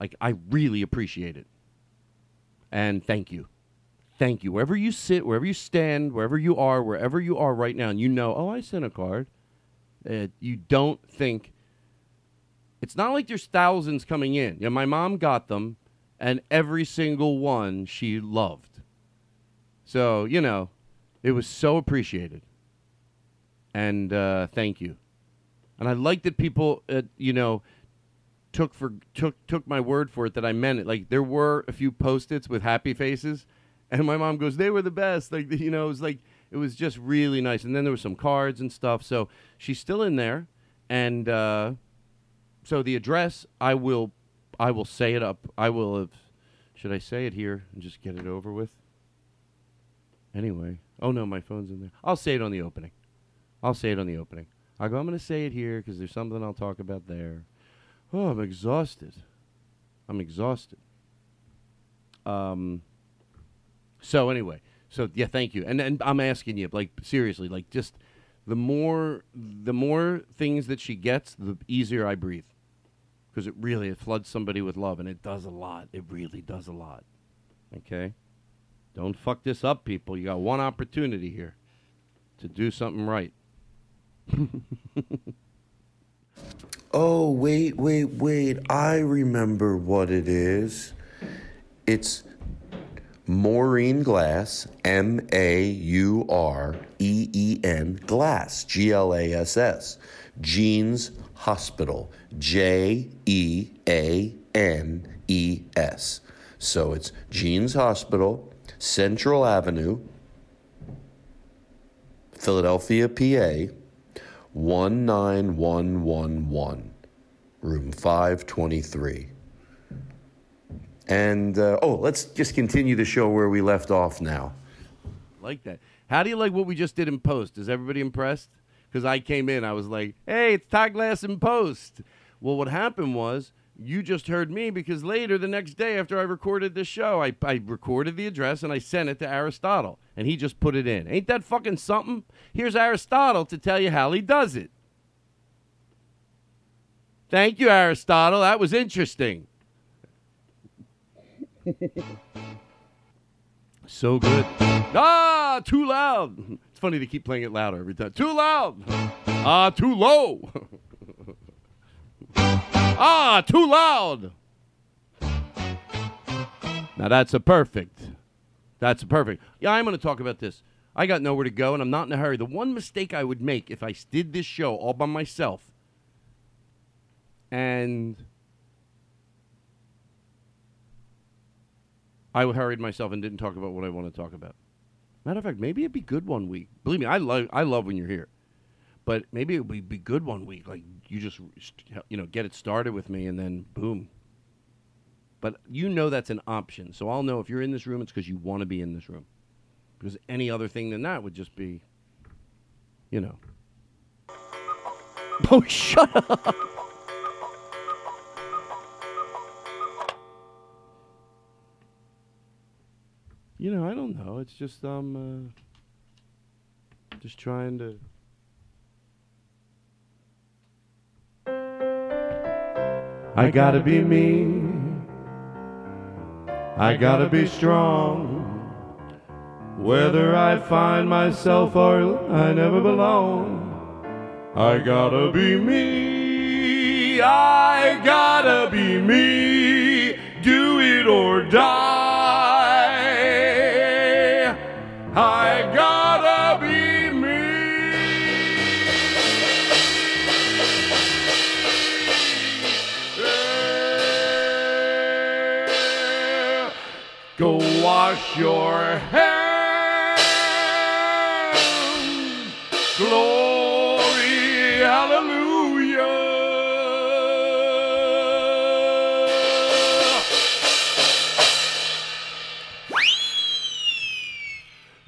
Like I really appreciate it. And thank you. Thank you. Wherever you sit, wherever you stand, wherever you are, wherever you are right now, and you know, oh, I sent a card. Uh, you don't think. It's not like there's thousands coming in. You know, my mom got them, and every single one she loved. So, you know, it was so appreciated. And uh, thank you. And I like that people, uh, you know, took for took took my word for it that I meant it. Like there were a few post-its with happy faces, and my mom goes, "They were the best." Like you know, it was like it was just really nice. And then there were some cards and stuff. So she's still in there, and uh, so the address I will I will say it up. I will have. Should I say it here and just get it over with? Anyway, oh no, my phone's in there. I'll say it on the opening. I'll say it on the opening. I go. I'm going to say it here because there's something I'll talk about there. Oh, I'm exhausted. I'm exhausted. Um. So anyway, so yeah, thank you. And and I'm asking you, like seriously, like just the more the more things that she gets, the easier I breathe. Because it really it floods somebody with love, and it does a lot. It really does a lot. Okay, don't fuck this up, people. You got one opportunity here to do something right. Oh, wait, wait, wait. I remember what it is. It's Maureen Glass, M A U R E E N Glass, G L A S S. Jeanes Hospital, J E A N E S. So it's Jeanes Hospital, Central Avenue, Philadelphia, PA 19111, room 523. And, uh, oh, let's just continue the show where we left off now. Like that. How do you like what we just did in post? Is everybody impressed? Because I came in, I was like, hey, it's Todd Glass in post. Well, what happened was you just heard me because later the next day after I recorded this show, I, I recorded the address and I sent it to Aristotle and he just put it in. Ain't that fucking something? Here's Aristotle to tell you how he does it. Thank you, Aristotle. That was interesting. so good. Ah, too loud. It's funny to keep playing it louder every time. Too loud. Ah, too low. ah, too loud. Now that's a perfect. That's a perfect. Yeah, I'm going to talk about this. I got nowhere to go, and I'm not in a hurry. The one mistake I would make if I did this show all by myself, and I hurried myself and didn't talk about what I want to talk about. Matter of fact, maybe it'd be good one week. Believe me, I love I love when you're here. But maybe it would be good one week. Like you just you know get it started with me, and then boom. But you know that's an option, so I'll know if you're in this room, it's because you want to be in this room. Because any other thing than that would just be, you know. Oh, shut up. You know, I don't know. It's just um, uh, just trying to. I gotta be me. I gotta be strong. Whether I find myself or I never belong. I gotta be me. I gotta be me. Do it or die.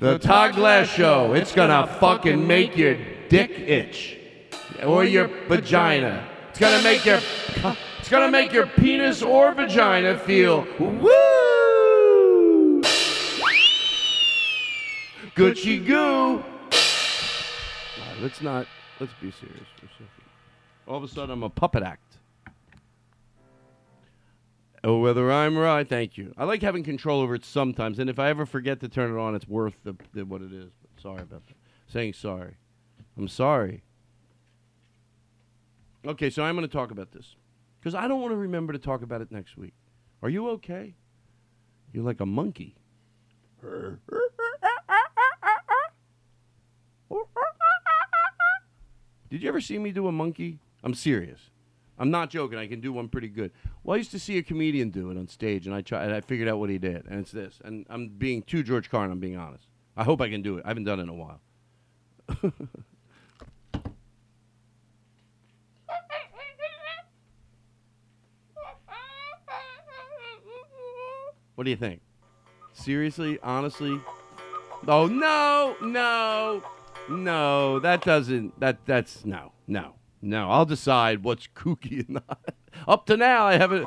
The Todd Glass Show. It's gonna fucking make your dick itch. Or your vagina. It's gonna make your it's gonna make your penis or vagina feel woo. Gucci goo. Right, let's not let's be serious for a second. All of a sudden I'm a puppet act. Oh, whether I'm right, thank you. I like having control over it sometimes, and if I ever forget to turn it on, it's worth the, the what it is. But sorry about that. Saying sorry. I'm sorry. Okay, so I'm going to talk about this because I don't want to remember to talk about it next week. Are you okay? You're like a monkey. Did you ever see me do a monkey? I'm serious. I'm not joking. I can do one pretty good. Well, I used to see a comedian do it on stage, and I tried. And I figured out what he did, and it's this. And I'm being too George Carlin. I'm being honest. I hope I can do it. I haven't done it in a while. what do you think? Seriously, honestly? Oh no, no, no. That doesn't. That that's no, no, no. I'll decide what's kooky and not. Up to now, I haven't.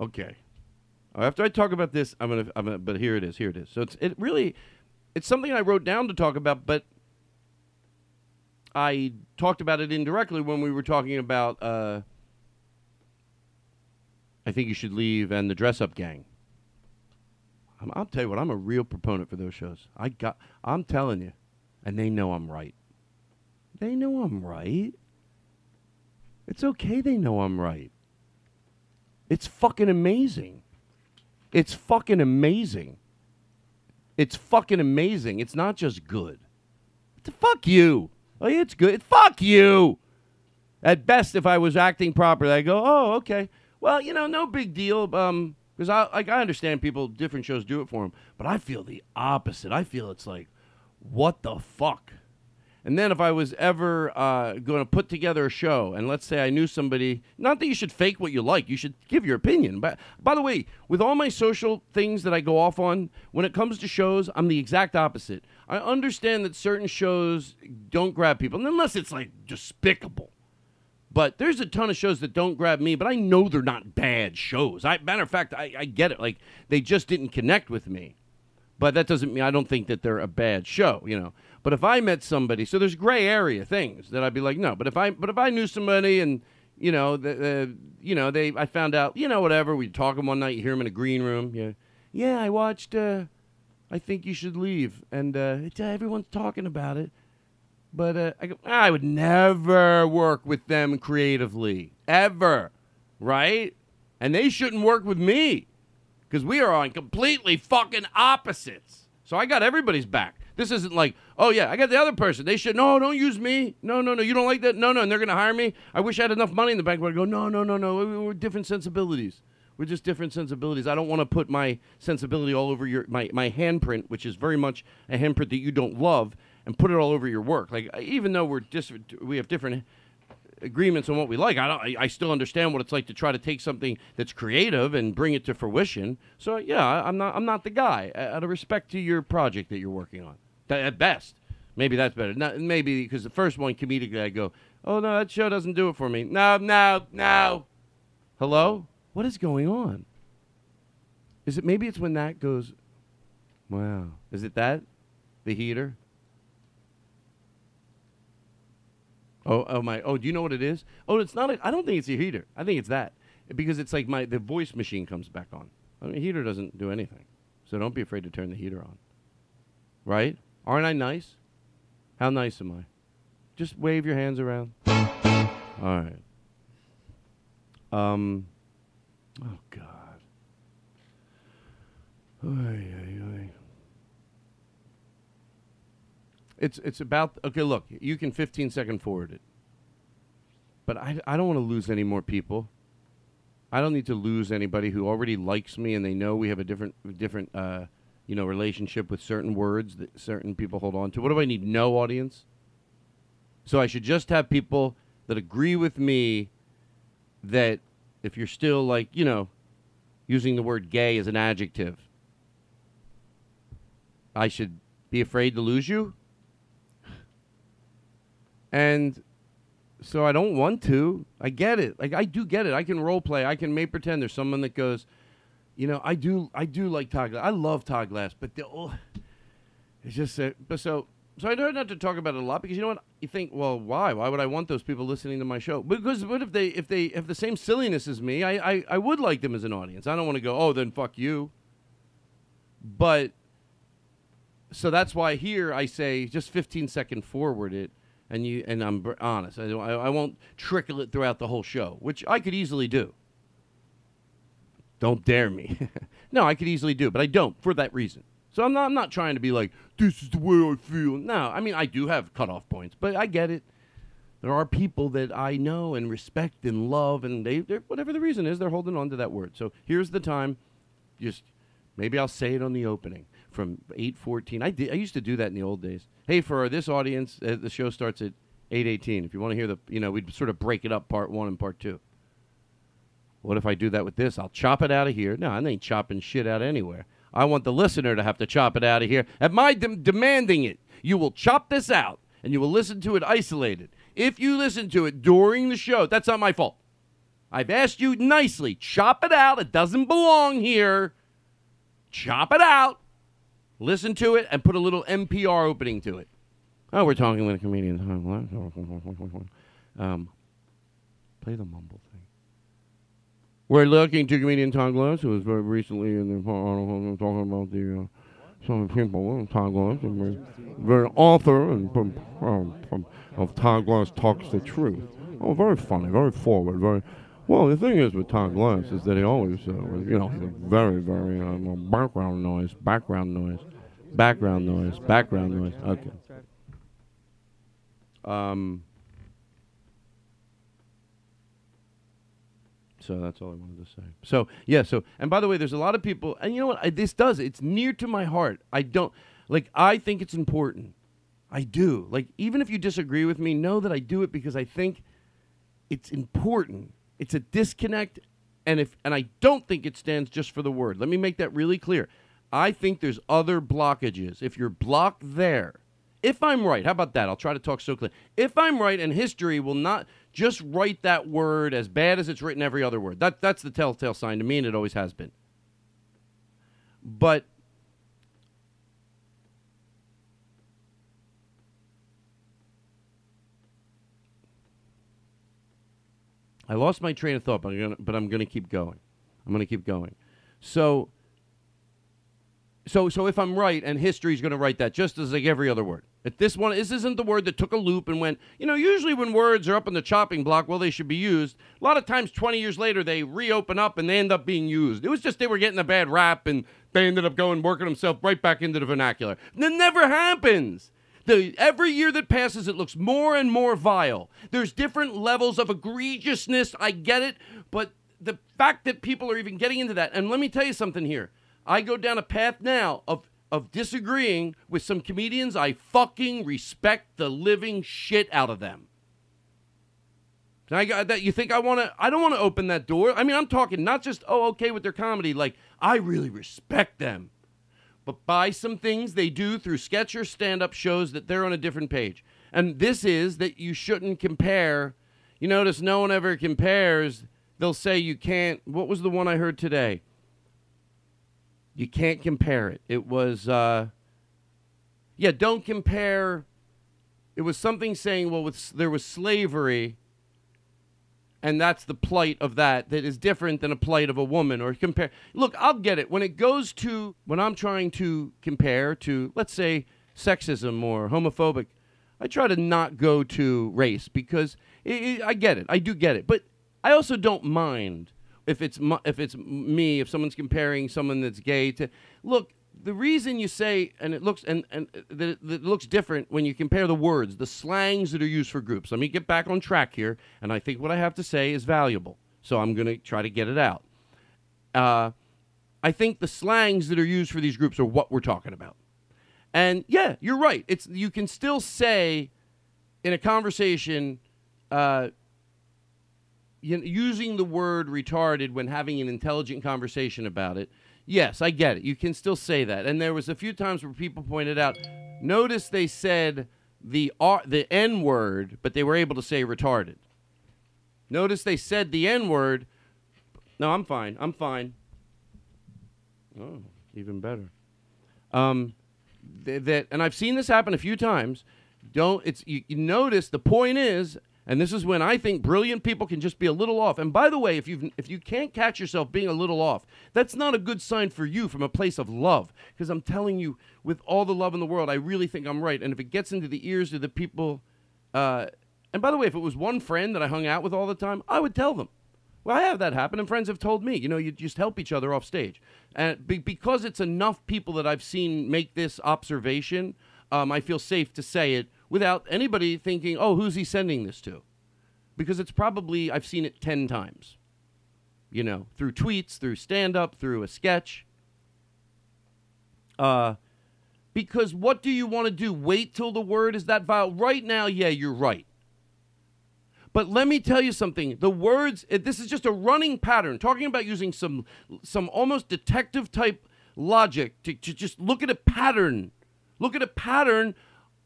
okay. After I talk about this, I'm gonna. I'm gonna. But here it is. Here it is. So it's. It really. It's something I wrote down to talk about, but I talked about it indirectly when we were talking about. Uh, I think you should leave and the dress up gang. I'm, I'll tell you what. I'm a real proponent for those shows. I got. I'm telling you, and they know I'm right. They know I'm right. It's okay. They know I'm right. It's fucking amazing. It's fucking amazing. It's fucking amazing. It's not just good. Fuck you. Oh, yeah, it's good. Fuck you. At best, if I was acting properly, I go, oh, okay. Well, you know, no big deal. Um, because I like I understand people, different shows do it for them, but I feel the opposite. I feel it's like, what the fuck. And then if I was ever uh, going to put together a show, and let's say I knew somebody, not that you should fake what you like, you should give your opinion. But by the way, with all my social things that I go off on, when it comes to shows, I'm the exact opposite. I understand that certain shows don't grab people, unless it's like despicable. But there's a ton of shows that don't grab me, but I know they're not bad shows. I, matter of fact, I, I get it. Like they just didn't connect with me. But that doesn't mean I don't think that they're a bad show, you know. But if I met somebody, so there's gray area things that I'd be like, no. But if I, but if I knew somebody and you know, the, you know, they, I found out, you know, whatever. We talk them one night. You hear them in a green room. Yeah, yeah. I watched. uh I think you should leave, and uh, uh, everyone's talking about it. But uh, I, go, I would never work with them creatively, ever, right? And they shouldn't work with me because we are on completely fucking opposites. So I got everybody's back. This isn't like, oh yeah, I got the other person. They should no, don't use me. No, no, no, you don't like that. No, no, and they're gonna hire me. I wish I had enough money in the bank. But I go, no, no, no, no. we- We're different sensibilities. We're just different sensibilities. I don't want to put my sensibility all over your my my handprint, which is very much a handprint that you don't love, and put it all over your work. Like even though we're dis- we have different agreements on what we like. I don't. I, I still understand what it's like to try to take something that's creative and bring it to fruition. So yeah, I- I'm not. I'm not the guy. Uh, Out of respect to your project that you're working on, at best, maybe that's better. Not, maybe because the first one comedically, I go, oh no, that show doesn't do it for me. No, no, no. Hello, what is going on? Is it maybe it's when that goes? Wow, is it that? The heater? Oh, oh my! Oh, do you know what it is? Oh, it's not. I don't think it's a heater. I think it's that because it's like my the voice machine comes back on. I mean, heater doesn't do anything, so don't be afraid to turn the heater on. Right? Aren't I nice? How nice am I? Just wave your hands around. All right. Um. Oh God. Ay, ay, ay. It's it's about okay. Look, you can 15 second forward it, but I I don't want to lose any more people. I don't need to lose anybody who already likes me and they know we have a different different uh, you know relationship with certain words that certain people hold on to. What do I need? No audience. So I should just have people that agree with me that if you're still like you know using the word gay as an adjective, I should be afraid to lose you. And so I don't want to. I get it. Like I do get it. I can role play. I can make pretend there's someone that goes, you know, I do I do like Todd Glass. I love Todd Glass, but the, oh, it's just uh, but so so I don't have to talk about it a lot because you know what? You think, well, why? Why would I want those people listening to my show? Because what if they if they have the same silliness as me? I I, I would like them as an audience. I don't want to go, oh, then fuck you. But so that's why here I say just 15 second forward it, and you and I'm honest. I, I won't trickle it throughout the whole show, which I could easily do. Don't dare me. no, I could easily do, but I don't for that reason. So I'm not I'm not trying to be like this is the way I feel. No, I mean I do have cutoff points, but I get it. There are people that I know and respect and love, and they whatever the reason is, they're holding on to that word. So here's the time. Just maybe I'll say it on the opening from 8:14. I did. I used to do that in the old days. Hey, for this audience, uh, the show starts at 8:18. If you want to hear the, you know, we'd sort of break it up, part one and part two. What if I do that with this? I'll chop it out of here. No, I ain't chopping shit out anywhere. I want the listener to have to chop it out of here. At my dem- demanding it, you will chop this out and you will listen to it isolated. If you listen to it during the show, that's not my fault. I've asked you nicely, chop it out. It doesn't belong here. Chop it out. Listen to it and put a little NPR opening to it. Oh, we're talking with a comedian. Um, play the mumble thing. We're looking to comedian Todd Glass, who was very recently in the article talking about the uh, some people. Todd Glass, and very, author and from, um, from of Todd Glass talks the truth. Oh, very funny, very forward, very. Well, the thing is with Todd Glass is that he always, uh, you know, very, very uh, background noise, background noise, background noise, background noise. Okay. Um. So that's all I wanted to say. So yeah. So and by the way, there's a lot of people, and you know what? I, this does. It's near to my heart. I don't like. I think it's important. I do. Like even if you disagree with me, know that I do it because I think it's important. It's a disconnect, and if and I don't think it stands just for the word. Let me make that really clear. I think there's other blockages. If you're blocked there, if I'm right, how about that? I'll try to talk so clear. If I'm right, and history will not just write that word as bad as it's written every other word. That that's the telltale sign to me, and it always has been. But I lost my train of thought, but I'm gonna, but I'm gonna keep going. I'm gonna keep going. So, so, so if I'm right, and history's gonna write that just as like every other word. If this one, this isn't the word that took a loop and went, you know, usually when words are up on the chopping block, well, they should be used. A lot of times, 20 years later, they reopen up and they end up being used. It was just they were getting a bad rap and they ended up going, working themselves right back into the vernacular. That never happens. The, every year that passes, it looks more and more vile. There's different levels of egregiousness. I get it. But the fact that people are even getting into that, and let me tell you something here. I go down a path now of of disagreeing with some comedians. I fucking respect the living shit out of them. And I got that. You think I want to? I don't want to open that door. I mean, I'm talking not just oh okay with their comedy. Like I really respect them, but by some things they do through sketch or stand up shows that they're on a different page. And this is that you shouldn't compare. You notice no one ever compares. They'll say you can't. What was the one I heard today? You can't compare it. It was, uh, yeah, don't compare. It was something saying, well, with, there was slavery, and that's the plight of that that is different than a plight of a woman or compare. Look, I'll get it. When it goes to, when I'm trying to compare to, let's say, sexism or homophobic, I try to not go to race because it, it, I get it. I do get it. But I also don't mind if it's if it's me, if someone's comparing someone that's gay to look. The reason you say and it looks and and it, that it looks different when you compare the words, the slangs that are used for groups. Let me get back on track here, and I think what I have to say is valuable. So I'm going to try to get it out. Uh, I think the slangs that are used for these groups are what we're talking about. And yeah, you're right. It's you can still say in a conversation. Uh, you know, using the word retarded when having an intelligent conversation about it, yes, I get it. You can still say that. And there was a few times where people pointed out, notice they said the R, the N word, but they were able to say retarded. Notice they said the N word. No, I'm fine. I'm fine. Oh, even better. Um, th- that, and I've seen this happen a few times. Don't it's you, you notice the point is and this is when I think brilliant people can just be a little off. And by the way, if you if you can't catch yourself being a little off, that's not a good sign for you from a place of love. Because I'm telling you, with all the love in the world, I really think I'm right. And if it gets into the ears of the people, uh, and by the way, if it was one friend that I hung out with all the time, I would tell them. Well, I have that happen, and friends have told me. You know, you just help each other off stage, and be, because it's enough people that I've seen make this observation, um, I feel safe to say it without anybody thinking, oh, who's he sending this to? Because it's probably, I've seen it 10 times, you know, through tweets, through stand up, through a sketch. Uh, because what do you want to do? Wait till the word is that vile? Right now, yeah, you're right. But let me tell you something. The words, this is just a running pattern, talking about using some, some almost detective type logic to, to just look at a pattern. Look at a pattern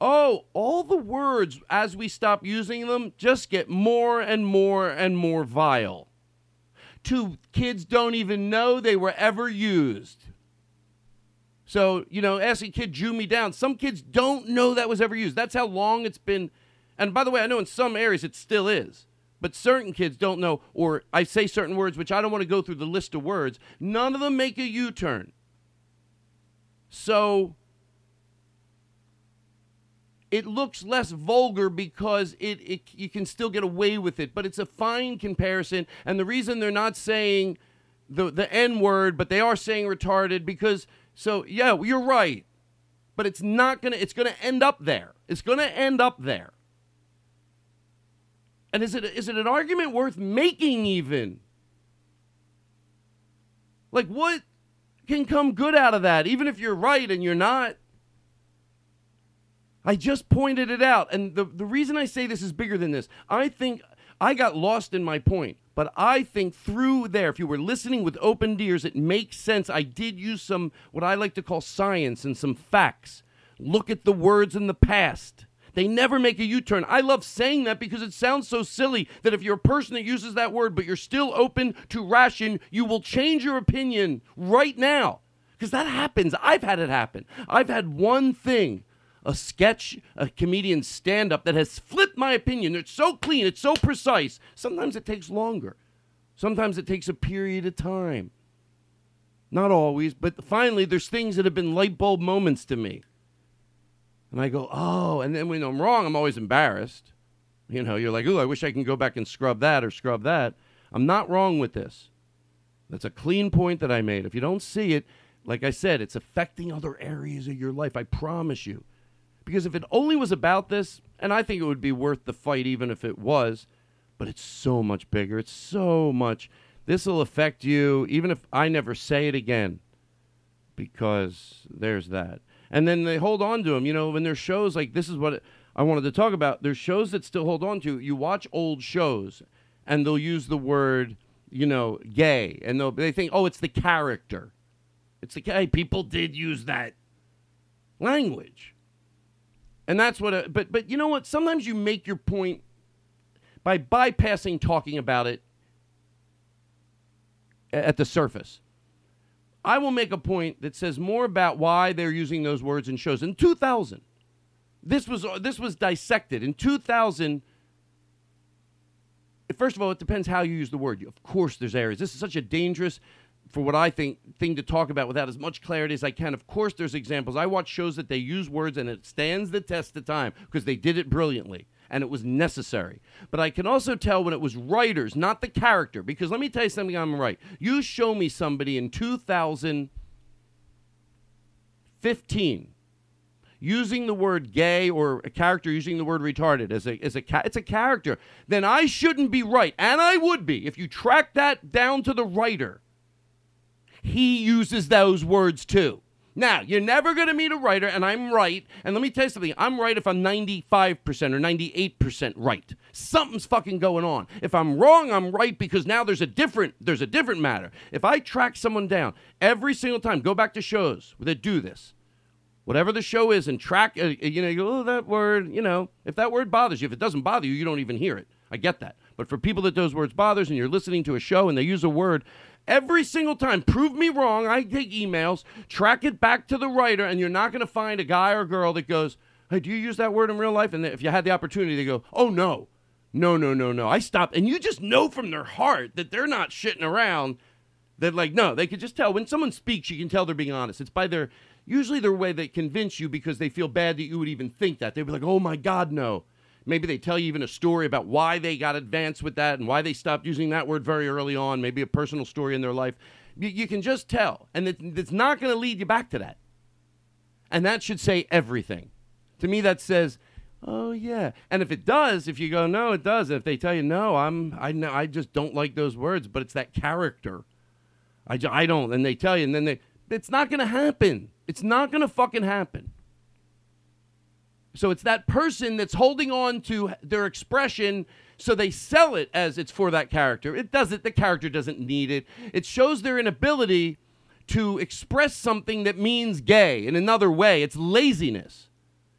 oh, all the words as we stop using them just get more and more and more vile. Two kids don't even know they were ever used. So, you know, asking kid Jew me down. Some kids don't know that was ever used. That's how long it's been. And by the way, I know in some areas it still is. But certain kids don't know, or I say certain words, which I don't want to go through the list of words. None of them make a U turn. So it looks less vulgar because it, it you can still get away with it, but it's a fine comparison. And the reason they're not saying the the N word, but they are saying retarded because so yeah, you're right. But it's not gonna it's gonna end up there. It's gonna end up there. And is it is it an argument worth making even? Like what can come good out of that, even if you're right and you're not? I just pointed it out. And the, the reason I say this is bigger than this, I think I got lost in my point. But I think through there, if you were listening with open ears, it makes sense. I did use some, what I like to call science and some facts. Look at the words in the past. They never make a U turn. I love saying that because it sounds so silly that if you're a person that uses that word, but you're still open to ration, you will change your opinion right now. Because that happens. I've had it happen. I've had one thing a sketch, a comedian stand up that has flipped my opinion. It's so clean, it's so precise. Sometimes it takes longer, sometimes it takes a period of time. Not always, but finally, there's things that have been light bulb moments to me. And I go, oh, and then when I'm wrong, I'm always embarrassed. You know, you're like, oh, I wish I can go back and scrub that or scrub that. I'm not wrong with this. That's a clean point that I made. If you don't see it, like I said, it's affecting other areas of your life. I promise you. Because if it only was about this, and I think it would be worth the fight even if it was, but it's so much bigger. It's so much. This will affect you even if I never say it again because there's that. And then they hold on to them. You know, when there's shows like this is what I wanted to talk about. There's shows that still hold on to. You watch old shows and they'll use the word, you know, gay. And they'll, they think, oh, it's the character. It's the hey, people did use that language. And that's what, a, but, but you know what? Sometimes you make your point by bypassing talking about it at the surface. I will make a point that says more about why they're using those words in shows. In 2000, this was uh, this was dissected. In 2000, first of all, it depends how you use the word. Of course, there's areas. This is such a dangerous, for what I think, thing to talk about without as much clarity as I can. Of course, there's examples. I watch shows that they use words and it stands the test of time because they did it brilliantly and it was necessary. But I can also tell when it was writers, not the character, because let me tell you something I'm right. You show me somebody in 2015 using the word gay or a character using the word retarded as a, as a ca- it's a character, then I shouldn't be right. And I would be if you track that down to the writer. He uses those words too. Now, you're never going to meet a writer, and I'm right. And let me tell you something I'm right if I'm 95% or 98% right. Something's fucking going on. If I'm wrong, I'm right because now there's a different there's a different matter. If I track someone down every single time, go back to shows that do this. Whatever the show is, and track, uh, you know, you go, oh, that word, you know, if that word bothers you, if it doesn't bother you, you don't even hear it. I get that. But for people that those words bothers and you're listening to a show and they use a word every single time. Prove me wrong. I take emails, track it back to the writer, and you're not going to find a guy or girl that goes, Hey, do you use that word in real life? And if you had the opportunity, they go, Oh, no. No, no, no, no. I stopped. And you just know from their heart that they're not shitting around. That, like, no, they could just tell. When someone speaks, you can tell they're being honest. It's by their, usually their way they convince you because they feel bad that you would even think that. They'd be like, Oh, my God, no. Maybe they tell you even a story about why they got advanced with that and why they stopped using that word very early on, maybe a personal story in their life. You, you can just tell. And it, it's not going to lead you back to that. And that should say everything. To me, that says, oh, yeah. And if it does, if you go, no, it does. If they tell you, no, I'm, I, know, I just don't like those words, but it's that character. I, I don't. And they tell you, and then they, it's not going to happen. It's not going to fucking happen. So it's that person that's holding on to their expression so they sell it as it's for that character. It doesn't, the character doesn't need it. It shows their inability to express something that means gay in another way. It's laziness.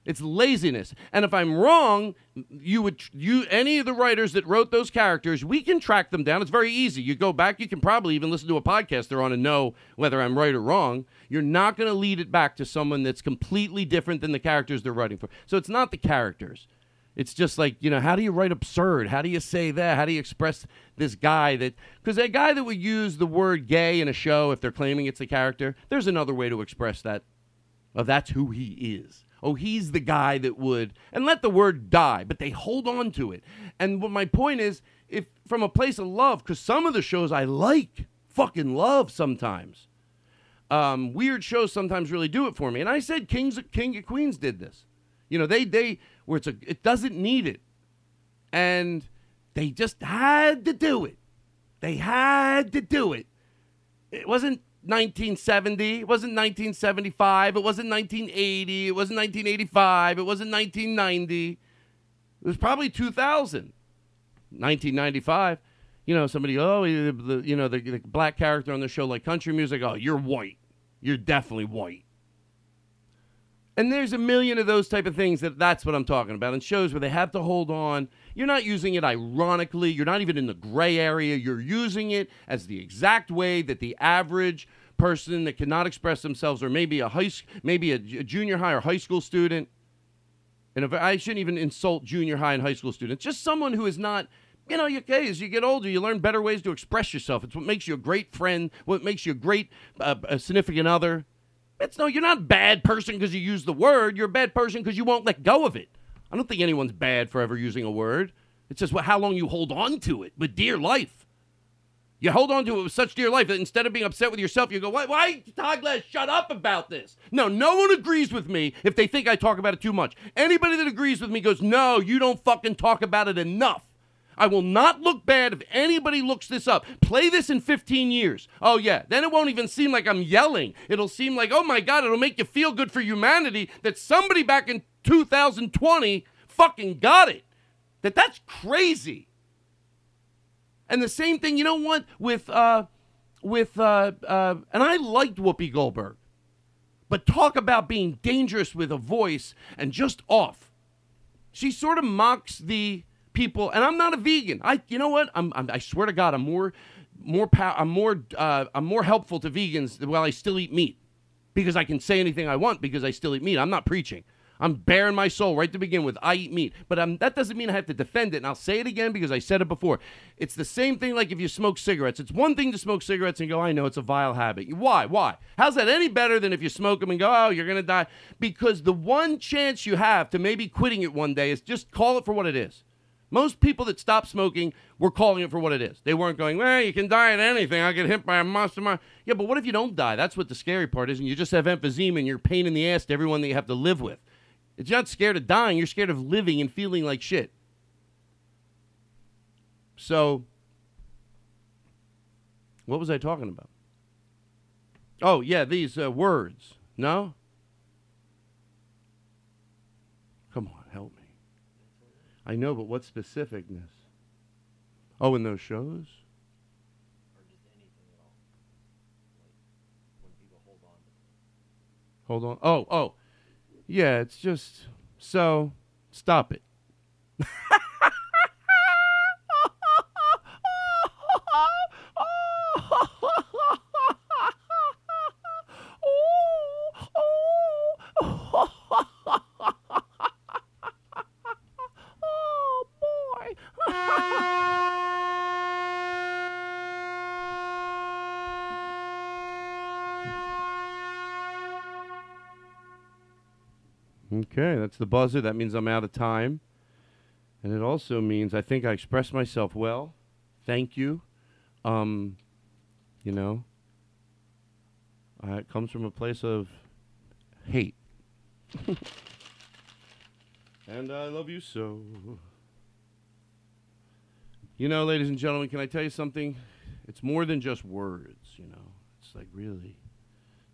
It's laziness. And if I'm wrong, you would you any of the writers that wrote those characters, we can track them down. It's very easy. You go back, you can probably even listen to a podcast they're on and know whether I'm right or wrong. You're not going to lead it back to someone that's completely different than the characters they're writing for. So it's not the characters. It's just like, you know, how do you write absurd? How do you say that? How do you express this guy that because a guy that would use the word gay in a show if they're claiming it's a character, there's another way to express that. That's who he is. Oh, he's the guy that would, and let the word die, but they hold on to it. And what my point is, if from a place of love, because some of the shows I like, fucking love sometimes. Um, weird shows sometimes really do it for me. And I said Kings, King of Queens did this. You know, they they where it's a it doesn't need it, and they just had to do it. They had to do it. It wasn't 1970. It wasn't 1975. It wasn't 1980. It wasn't 1985. It wasn't 1990. It was probably 2000. 1995. You know, somebody, oh, the, you know, the, the black character on the show like country music. Oh, you're white. You're definitely white. And there's a million of those type of things that that's what I'm talking about. And shows where they have to hold on. You're not using it ironically. You're not even in the gray area. You're using it as the exact way that the average person that cannot express themselves, or maybe a high, maybe a, junior high or high school student. And if, I shouldn't even insult junior high and high school students. Just someone who is not you know, you, okay, as you get older, you learn better ways to express yourself. It's what makes you a great friend, what makes you a great uh, a significant other. It's no, you're not a bad person because you use the word. You're a bad person because you won't let go of it. I don't think anyone's bad for ever using a word. It's just how long you hold on to it with dear life. You hold on to it with such dear life that instead of being upset with yourself, you go, why, why Todd Glass, shut up about this? No, no one agrees with me if they think I talk about it too much. Anybody that agrees with me goes, no, you don't fucking talk about it enough. I will not look bad if anybody looks this up. Play this in 15 years. Oh, yeah. Then it won't even seem like I'm yelling. It'll seem like, oh my God, it'll make you feel good for humanity that somebody back in 2020 fucking got it. That that's crazy. And the same thing, you know what, with uh with uh uh and I liked Whoopi Goldberg. But talk about being dangerous with a voice and just off. She sort of mocks the people and I'm not a vegan. I you know what? I'm, I'm I swear to god I'm more more pow- I'm more uh, I'm more helpful to vegans while I still eat meat because I can say anything I want because I still eat meat. I'm not preaching. I'm bearing my soul right to begin with. I eat meat, but um, that doesn't mean I have to defend it. And I'll say it again because I said it before. It's the same thing like if you smoke cigarettes. It's one thing to smoke cigarettes and go, I know it's a vile habit. Why? Why? How's that any better than if you smoke them and go, oh, you're to die? Because the one chance you have to maybe quitting it one day is just call it for what it is. Most people that stop smoking were calling it for what it is. They weren't going, well, you can die at anything. I'll get hit by a monster. Mine. Yeah, but what if you don't die? That's what the scary part is. And you just have emphysema and you're pain in the ass to everyone that you have to live with. It's not scared of dying, you're scared of living and feeling like shit. So, what was I talking about? Oh, yeah, these uh, words. No? Come on, help me. I know, but what specificness? Oh, in those shows? Hold on. Oh, oh. Yeah, it's just so stop it. That's the buzzer. That means I'm out of time. And it also means I think I expressed myself well. Thank you. Um, you know, uh, it comes from a place of hate. and I love you so. You know, ladies and gentlemen, can I tell you something? It's more than just words, you know. It's like really,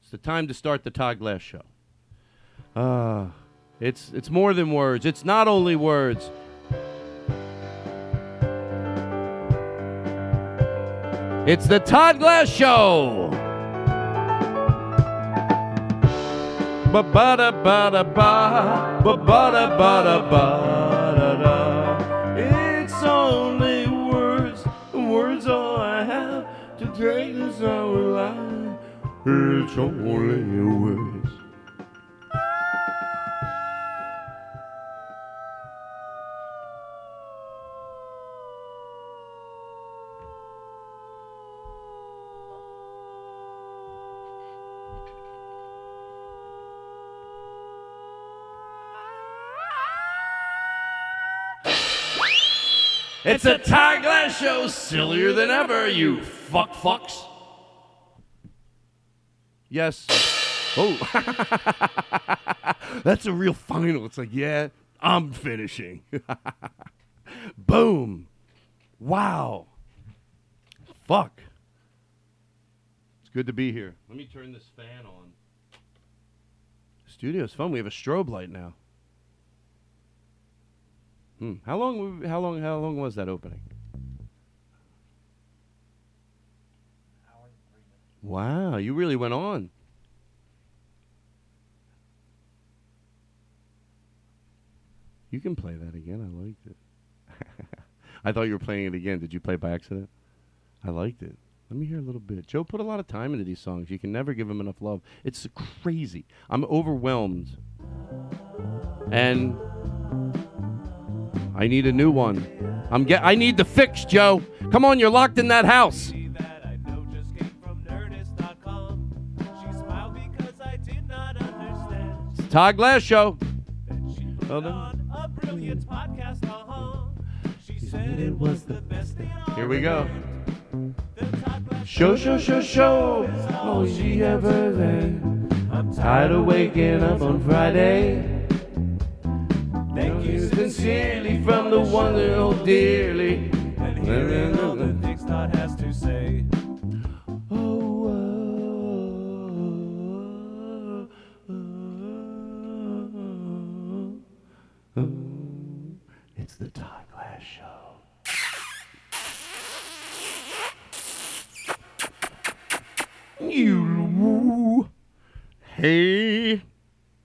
it's the time to start the Todd Glass show. Ah, it's it's more than words. It's not only words. It's the Todd Glass Show. Ba ba da ba da ba ba ba da ba da ba da da. It's only words, words all I have to take this our life. It's only words. It's a Todd Glass show, sillier than ever, you fuck fucks. Yes. Oh. That's a real final. It's like, yeah, I'm finishing. Boom. Wow. Fuck. It's good to be here. Let me turn this fan on. Studio's fun. We have a strobe light now. Hmm. How long? How long? How long was that opening? Wow, you really went on. You can play that again. I liked it. I thought you were playing it again. Did you play by accident? I liked it. Let me hear a little bit. Joe put a lot of time into these songs. You can never give him enough love. It's crazy. I'm overwhelmed. And I need a new one. I'm get I need the fix, Joe. Come on, you're locked in that house. that I know just came from Nerdist.com. She smiled because I did Todd Glass Show. Hold on. Podcast, uh-huh. She said it was the best thing on Here we go. the Todd Glass Show, show, show, show. All she ever said. I'm Tired of waking up on Friday. Sincerely from the one that hold dearly. And hearing all the things Todd has to say. Oh, oh, oh, oh It's the Todd Glass Show. You. Hey.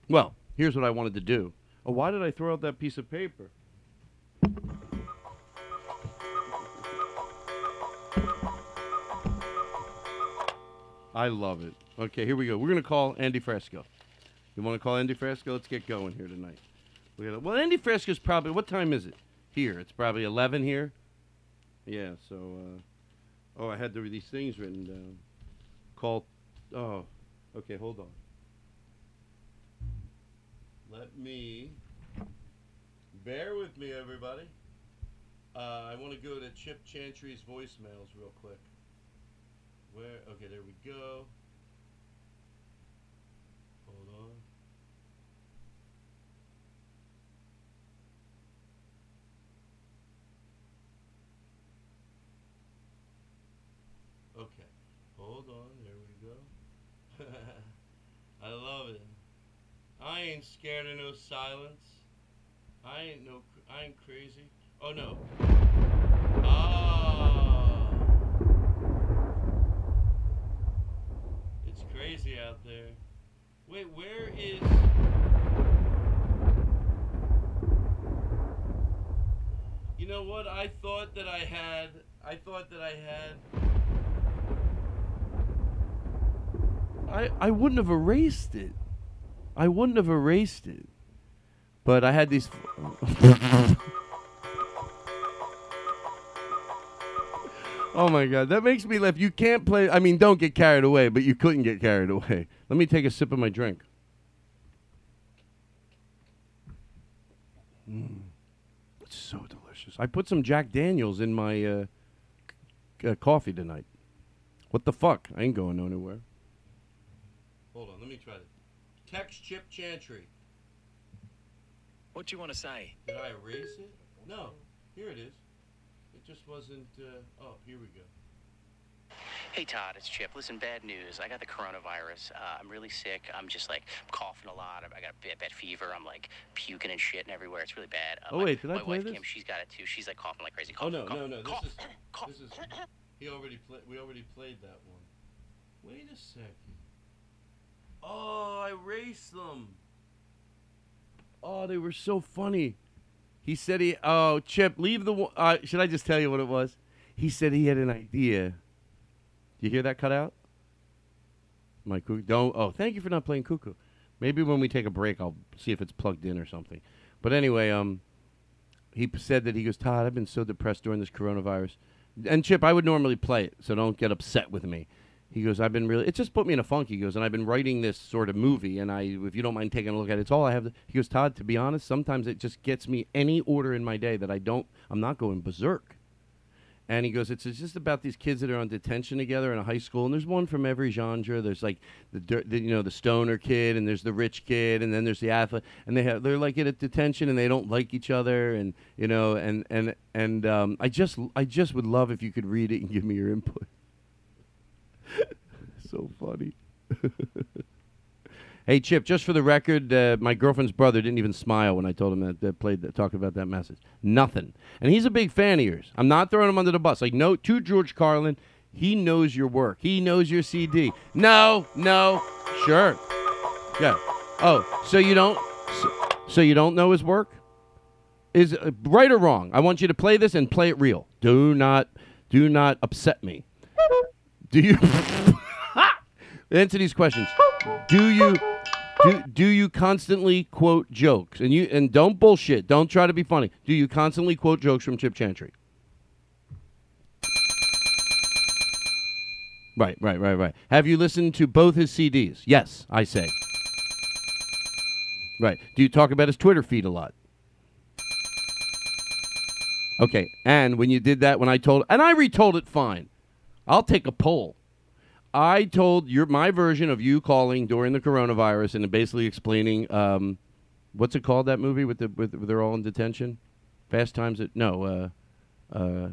Well, here's what I wanted to do. Oh, why did I throw out that piece of paper? I love it. Okay, here we go. We're gonna call Andy Frasco. You want to call Andy Frasco? Let's get going here tonight. We gotta, well, Andy Frasco's probably. What time is it here? It's probably eleven here. Yeah. So. Uh, oh, I had the, these things written down. Call. Oh. Okay. Hold on. Let me. Bear with me, everybody. Uh, I want to go to Chip Chantry's voicemails real quick. Where? Okay, there we go. Hold on. Okay, hold on. There we go. I love it. I ain't scared of no silence. I ain't no. I ain't crazy. Oh no. Ah. It's crazy out there. Wait, where is? You know what? I thought that I had. I thought that I had. I I wouldn't have erased it. I wouldn't have erased it. But I had these. oh my god, that makes me laugh. You can't play. I mean, don't get carried away, but you couldn't get carried away. Let me take a sip of my drink. Mm. It's so delicious. I put some Jack Daniels in my uh, c- uh, coffee tonight. What the fuck? I ain't going nowhere. Hold on, let me try this. Text Chip Chantry. What do you want to say? Did I erase it? No. Here it is. It just wasn't. Uh, oh, here we go. Hey Todd, it's Chip. Listen, bad news. I got the coronavirus. Uh, I'm really sick. I'm just like coughing a lot. I got a bad, bad fever. I'm like puking and shitting everywhere. It's really bad. Uh, Oh, my, wait, did I my play wife this? Kim, she's got it too. She's like coughing like crazy. Oh no, cough, no, no. cough, This is. cough. This is. He already played. We already played that one. Wait a second. Oh, I erased them. Oh, they were so funny. He said he. Oh, Chip, leave the. Uh, should I just tell you what it was? He said he had an idea. You hear that cut out? My cuckoo. Don't. Oh, thank you for not playing cuckoo. Maybe when we take a break, I'll see if it's plugged in or something. But anyway, um, he said that he goes, Todd, I've been so depressed during this coronavirus. And Chip, I would normally play it, so don't get upset with me. He goes, I've been really. It just put me in a funk. He goes, and I've been writing this sort of movie, and I, if you don't mind taking a look at it, it's all I have. To, he goes, Todd, to be honest, sometimes it just gets me any order in my day that I don't. I'm not going berserk. And he goes, it's, just about these kids that are on detention together in a high school, and there's one from every genre. There's like the, the you know the stoner kid, and there's the rich kid, and then there's the athlete, and they have they're like in a detention, and they don't like each other, and you know, and and and um, I just I just would love if you could read it and give me your input. so funny. hey Chip, just for the record, uh, my girlfriend's brother didn't even smile when I told him that, that played that talked about that message. Nothing, and he's a big fan of yours. I'm not throwing him under the bus. Like no, to George Carlin, he knows your work. He knows your CD. No, no, sure, yeah. Oh, so you don't, so, so you don't know his work? Is uh, right or wrong? I want you to play this and play it real. Do not, do not upset me. Do you answer these questions? Do you do, do you constantly quote jokes? And you and don't bullshit. Don't try to be funny. Do you constantly quote jokes from Chip Chantry? Right, right, right, right. Have you listened to both his CDs? Yes, I say. Right. Do you talk about his Twitter feed a lot? Okay. And when you did that, when I told, and I retold it fine. I'll take a poll. I told your my version of you calling during the coronavirus and basically explaining um, what's it called that movie with the with, with they're all in detention, Fast Times at no, uh, uh,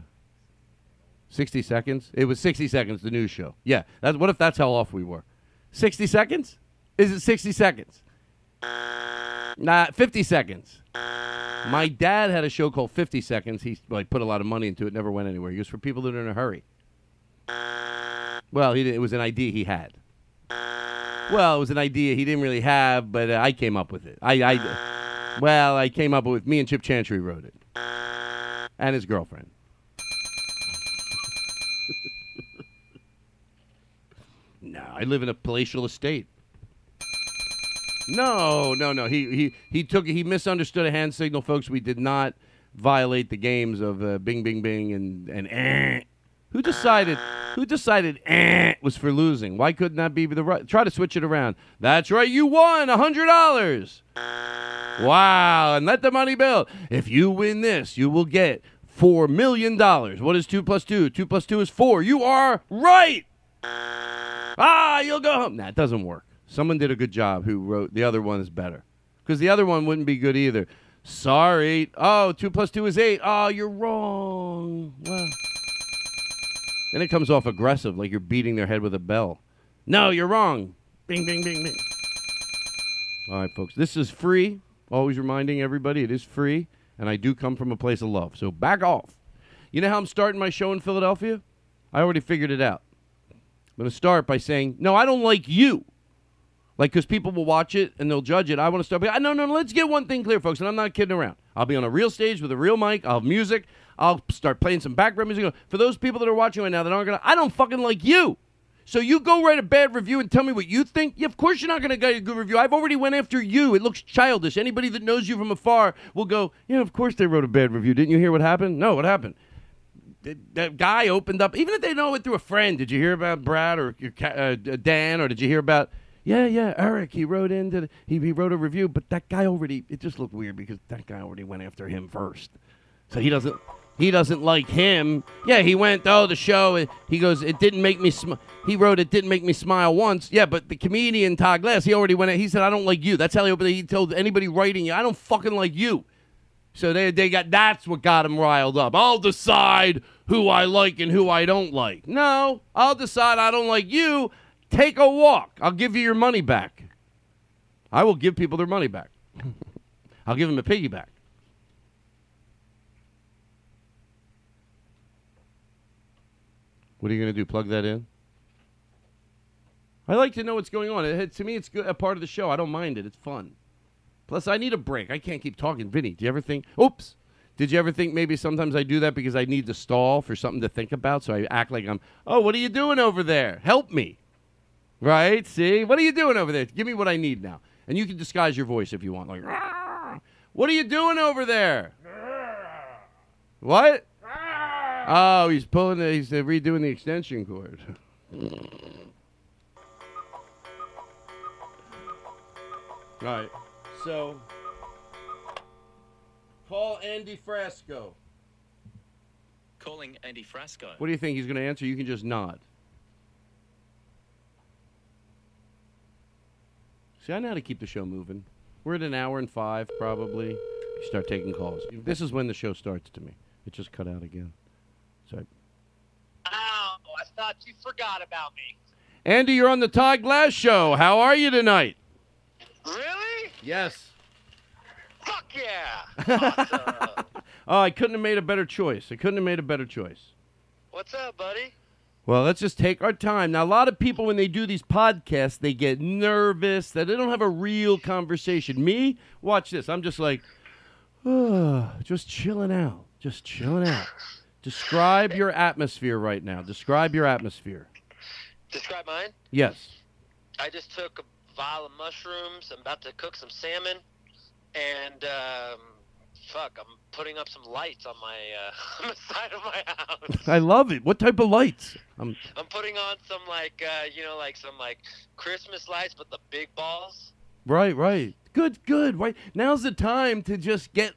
sixty seconds. It was sixty seconds. The news show. Yeah. That's what if that's how off we were. Sixty seconds? Is it sixty seconds? Nah, fifty seconds. My dad had a show called Fifty Seconds. He like put a lot of money into it. Never went anywhere. He was for people that are in a hurry. Well, he it was an idea he had. Well, it was an idea he didn't really have, but uh, I came up with it. I, I, well, I came up with me and Chip Chantry wrote it, and his girlfriend. no, I live in a palatial estate. No, no, no. He he he took he misunderstood a hand signal, folks. We did not violate the games of uh, Bing, Bing, Bing, and and. Eh. Who decided? Who decided? Eh, was for losing. Why couldn't that be the right? Try to switch it around. That's right. You won a hundred dollars. Wow! And let the money build. If you win this, you will get four million dollars. What is two plus two? Two plus two is four. You are right. Ah, you'll go home. Nah, it doesn't work. Someone did a good job. Who wrote the other one is better because the other one wouldn't be good either. Sorry. Oh, two plus two is eight. Oh, you're wrong. Then it comes off aggressive, like you're beating their head with a bell. No, you're wrong. Bing, bing, bing, bing. All right, folks. This is free. Always reminding everybody it is free, and I do come from a place of love. So back off. You know how I'm starting my show in Philadelphia? I already figured it out. I'm going to start by saying, no, I don't like you. Like, because people will watch it and they'll judge it. I want to start. By, no, no, no, let's get one thing clear, folks, and I'm not kidding around. I'll be on a real stage with a real mic. I'll have music. I'll start playing some background music. For those people that are watching right now that aren't going to, I don't fucking like you. So you go write a bad review and tell me what you think. Yeah, of course you're not going to get a good review. I've already went after you. It looks childish. Anybody that knows you from afar will go, yeah, of course they wrote a bad review. Didn't you hear what happened? No, what happened? That guy opened up, even if they know it through a friend. Did you hear about Brad or uh, Dan, or did you hear about? Yeah, yeah, Eric. He wrote into the, he he wrote a review, but that guy already. It just looked weird because that guy already went after him first, so he doesn't he doesn't like him. Yeah, he went, oh, the show. He goes, it didn't make me smile. He wrote, it didn't make me smile once. Yeah, but the comedian Todd Glass, he already went, he said, I don't like you. That's how he. He told anybody writing you, I don't fucking like you. So they, they got, that's what got him riled up. I'll decide who I like and who I don't like. No, I'll decide I don't like you. Take a walk. I'll give you your money back. I will give people their money back. I'll give them a piggyback. What are you going to do? Plug that in? I like to know what's going on. It, to me, it's good, a part of the show. I don't mind it. It's fun. Plus, I need a break. I can't keep talking. Vinny, do you ever think, oops, did you ever think maybe sometimes I do that because I need to stall for something to think about? So I act like I'm, oh, what are you doing over there? Help me. Right? See? What are you doing over there? Give me what I need now. And you can disguise your voice if you want. Like, what are you doing over there? What? Oh, he's pulling. The, he's redoing the extension cord. All right. So, call Andy Frasco. Calling Andy Frasco. What do you think he's going to answer? You can just nod. See, I know how to keep the show moving. We're at an hour and five, probably. You start taking calls. This is when the show starts to me. It just cut out again. I thought you forgot about me. Andy, you're on the Todd Glass Show. How are you tonight? Really? Yes. Fuck yeah. Awesome. Oh, I couldn't have made a better choice. I couldn't have made a better choice. What's up, buddy? Well, let's just take our time. Now, a lot of people, when they do these podcasts, they get nervous that they don't have a real conversation. Me, watch this. I'm just like, oh, just chilling out. Just chilling out. Describe your atmosphere right now. Describe your atmosphere. Describe mine. Yes. I just took a vial of mushrooms. I'm about to cook some salmon, and um, fuck, I'm putting up some lights on my uh, on the side of my house. I love it. What type of lights? I'm, I'm putting on some like uh, you know like some like Christmas lights, but the big balls. right, right. Good, good. Right now's the time to just get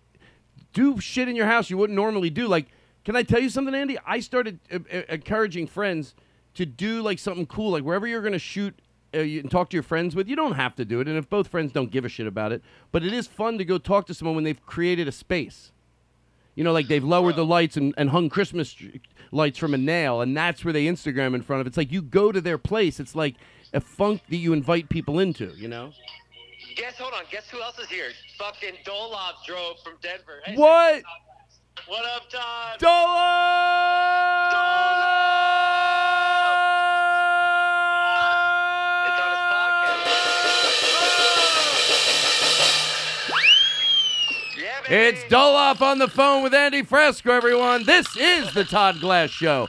do shit in your house you wouldn't normally do. Like, can I tell you something, Andy? I started uh, uh, encouraging friends to do like something cool, like wherever you're going to shoot uh, you, and talk to your friends with. You don't have to do it, and if both friends don't give a shit about it, but it is fun to go talk to someone when they've created a space. You know, like they've lowered the lights and, and hung Christmas lights from a nail, and that's where they Instagram in front of. It's like you go to their place. It's like a funk that you invite people into. You know. Guess, hold on. Guess who else is here? Fucking Dolov drove from Denver. Hey, What? What up, Todd? It's on his podcast. Yeah, baby. It's Doloff on the phone with Andy Frasco, everyone. This is the Todd Glass Show.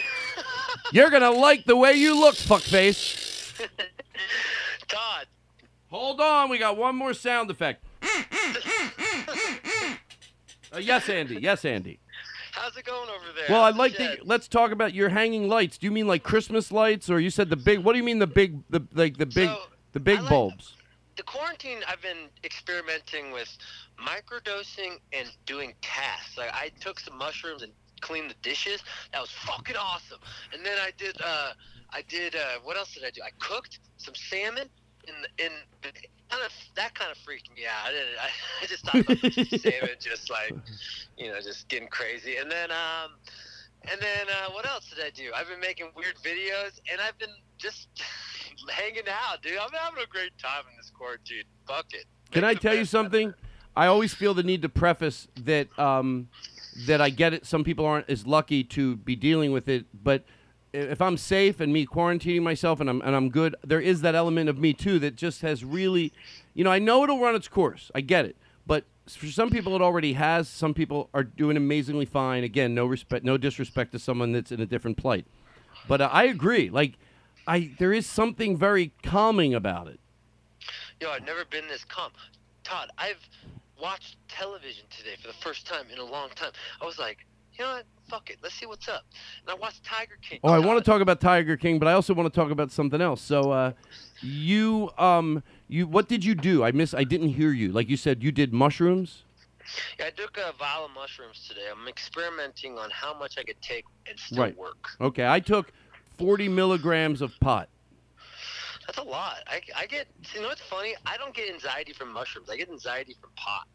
You're gonna like the way you look, fuckface. Todd. Hold on, we got one more sound effect. Uh, yes, Andy. Yes, Andy. How's it going over there? Well, I'd the like to let's talk about your hanging lights. Do you mean like Christmas lights, or you said the big? What do you mean the big, the like the big, the big bulbs? the quarantine I've been experimenting with microdosing and doing tasks. Like I took some mushrooms and cleaned the dishes. That was fucking awesome. And then I did uh I did uh what else did I do? I cooked some salmon in the, in kind of that kind of freaked me out. I I, just thought about salmon just like you know just getting crazy. And then um and then uh, what else did I do? I've been making weird videos, and I've been just hanging out, dude. I'm having a great time in this quarantine. Fuck it. Can I tell you something? I always feel the need to preface that um, that I get it. Some people aren't as lucky to be dealing with it, but if I'm safe and me quarantining myself and I'm and I'm good, there is that element of me too that just has really, you know, I know it'll run its course. I get it, but for some people it already has. Some people are doing amazingly fine. Again, no respect, no disrespect to someone that's in a different plight, but uh, I agree. Like, I there is something very calming about it. Yo, I've never been this calm. Todd, I've watched television today for the first time in a long time. I was like, you know what? Fuck it. Let's see what's up. And I watched Tiger King. Oh, I want to talk about Tiger King, but I also want to talk about something else. So, uh, you, um, you, what did you do? I miss. I didn't hear you. Like you said, you did mushrooms. Yeah, I took a vial of mushrooms today. I'm experimenting on how much I could take and still right. work. Okay, I took forty milligrams of pot. That's a lot. I, I get, you know what's funny? I don't get anxiety from mushrooms. I get anxiety from pot.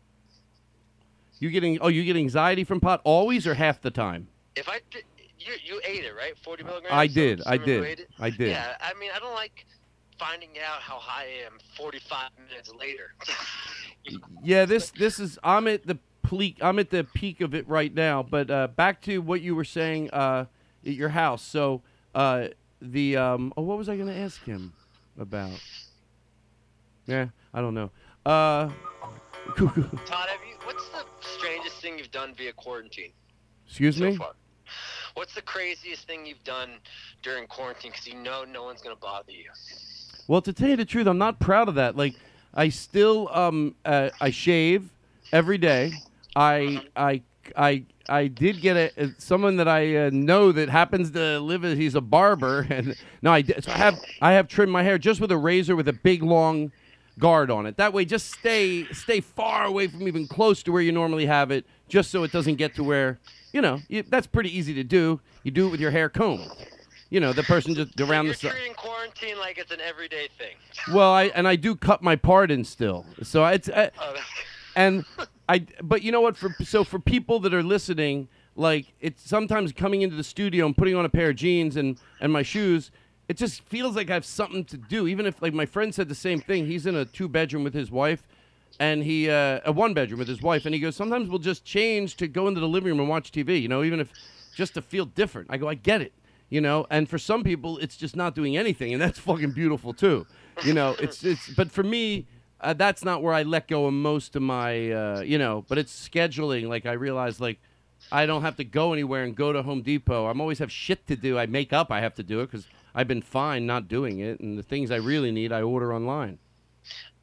You getting? Oh, you get anxiety from pot always or half the time? If I, did- you, you ate it, right? 40 milligrams? I did, I did. I did. Yeah, I mean, I don't like finding out how high I am 45 minutes later. Yeah, this this is. I'm at the peak. I'm at the peak of it right now. But uh, back to what you were saying uh, at your house. So uh, the um, oh, what was I going to ask him about? Yeah, I don't know. Uh, Todd, have you? What's the strangest thing you've done via quarantine? excuse so me. far? What's the craziest thing you've done during quarantine? Because you know no one's gonna bother you. Well, to tell you the truth, I'm not proud of that. Like, I still um uh, I shave every day. I I I I did get a, a- someone that I uh, know that happens to live. as He's a barber, and no, I. So I have I have trimmed my hair just with a razor with a big long guard on it. That way, just stay stay far away from even close to where you normally have it, just so it doesn't get to where you know you, that's pretty easy to do. You do it with your hair combed. You know, the person just around You're the side. treating quarantine like it's an everyday thing. Well, I and I do cut my part in still, so it's I, Oh, and I. But you know what? For so for people that are listening, like it's sometimes coming into the studio and putting on a pair of jeans and and my shoes. It just feels like I have something to do. Even if like my friend said the same thing. He's in a two bedroom with his wife, and he uh, a one bedroom with his wife, and he goes sometimes we'll just change to go into the living room and watch TV. You know, even if just to feel different. I go, I get it. You know, and for some people, it's just not doing anything, and that's fucking beautiful too. You know, it's it's. But for me, uh, that's not where I let go of most of my, uh, you know. But it's scheduling. Like I realize, like I don't have to go anywhere and go to Home Depot. I'm always have shit to do. I make up I have to do it because I've been fine not doing it, and the things I really need I order online.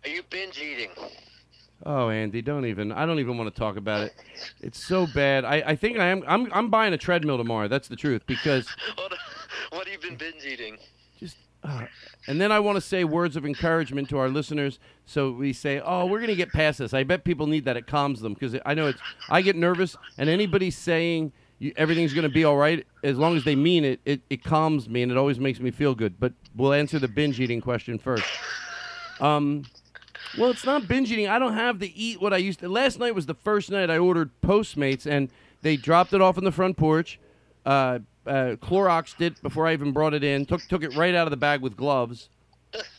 Are you binge eating? Oh, Andy, don't even. I don't even want to talk about it. It's so bad. I, I think I am. I'm I'm buying a treadmill tomorrow. That's the truth because What, what have you been binge eating? just uh, and then I want to say words of encouragement to our listeners. So we say, "Oh, we're going to get past this." I bet people need that. It calms them because I know it's. I get nervous, and anybody saying you, everything's going to be all right as long as they mean it, it, it calms me, and it always makes me feel good. But we'll answer the binge eating question first. Um, well, it's not binge eating. I don't have to eat what I used to. Last night was the first night I ordered Postmates, and they dropped it off on the front porch. Uh, uh, Cloroxed it before I even brought it in. Took took it right out of the bag with gloves,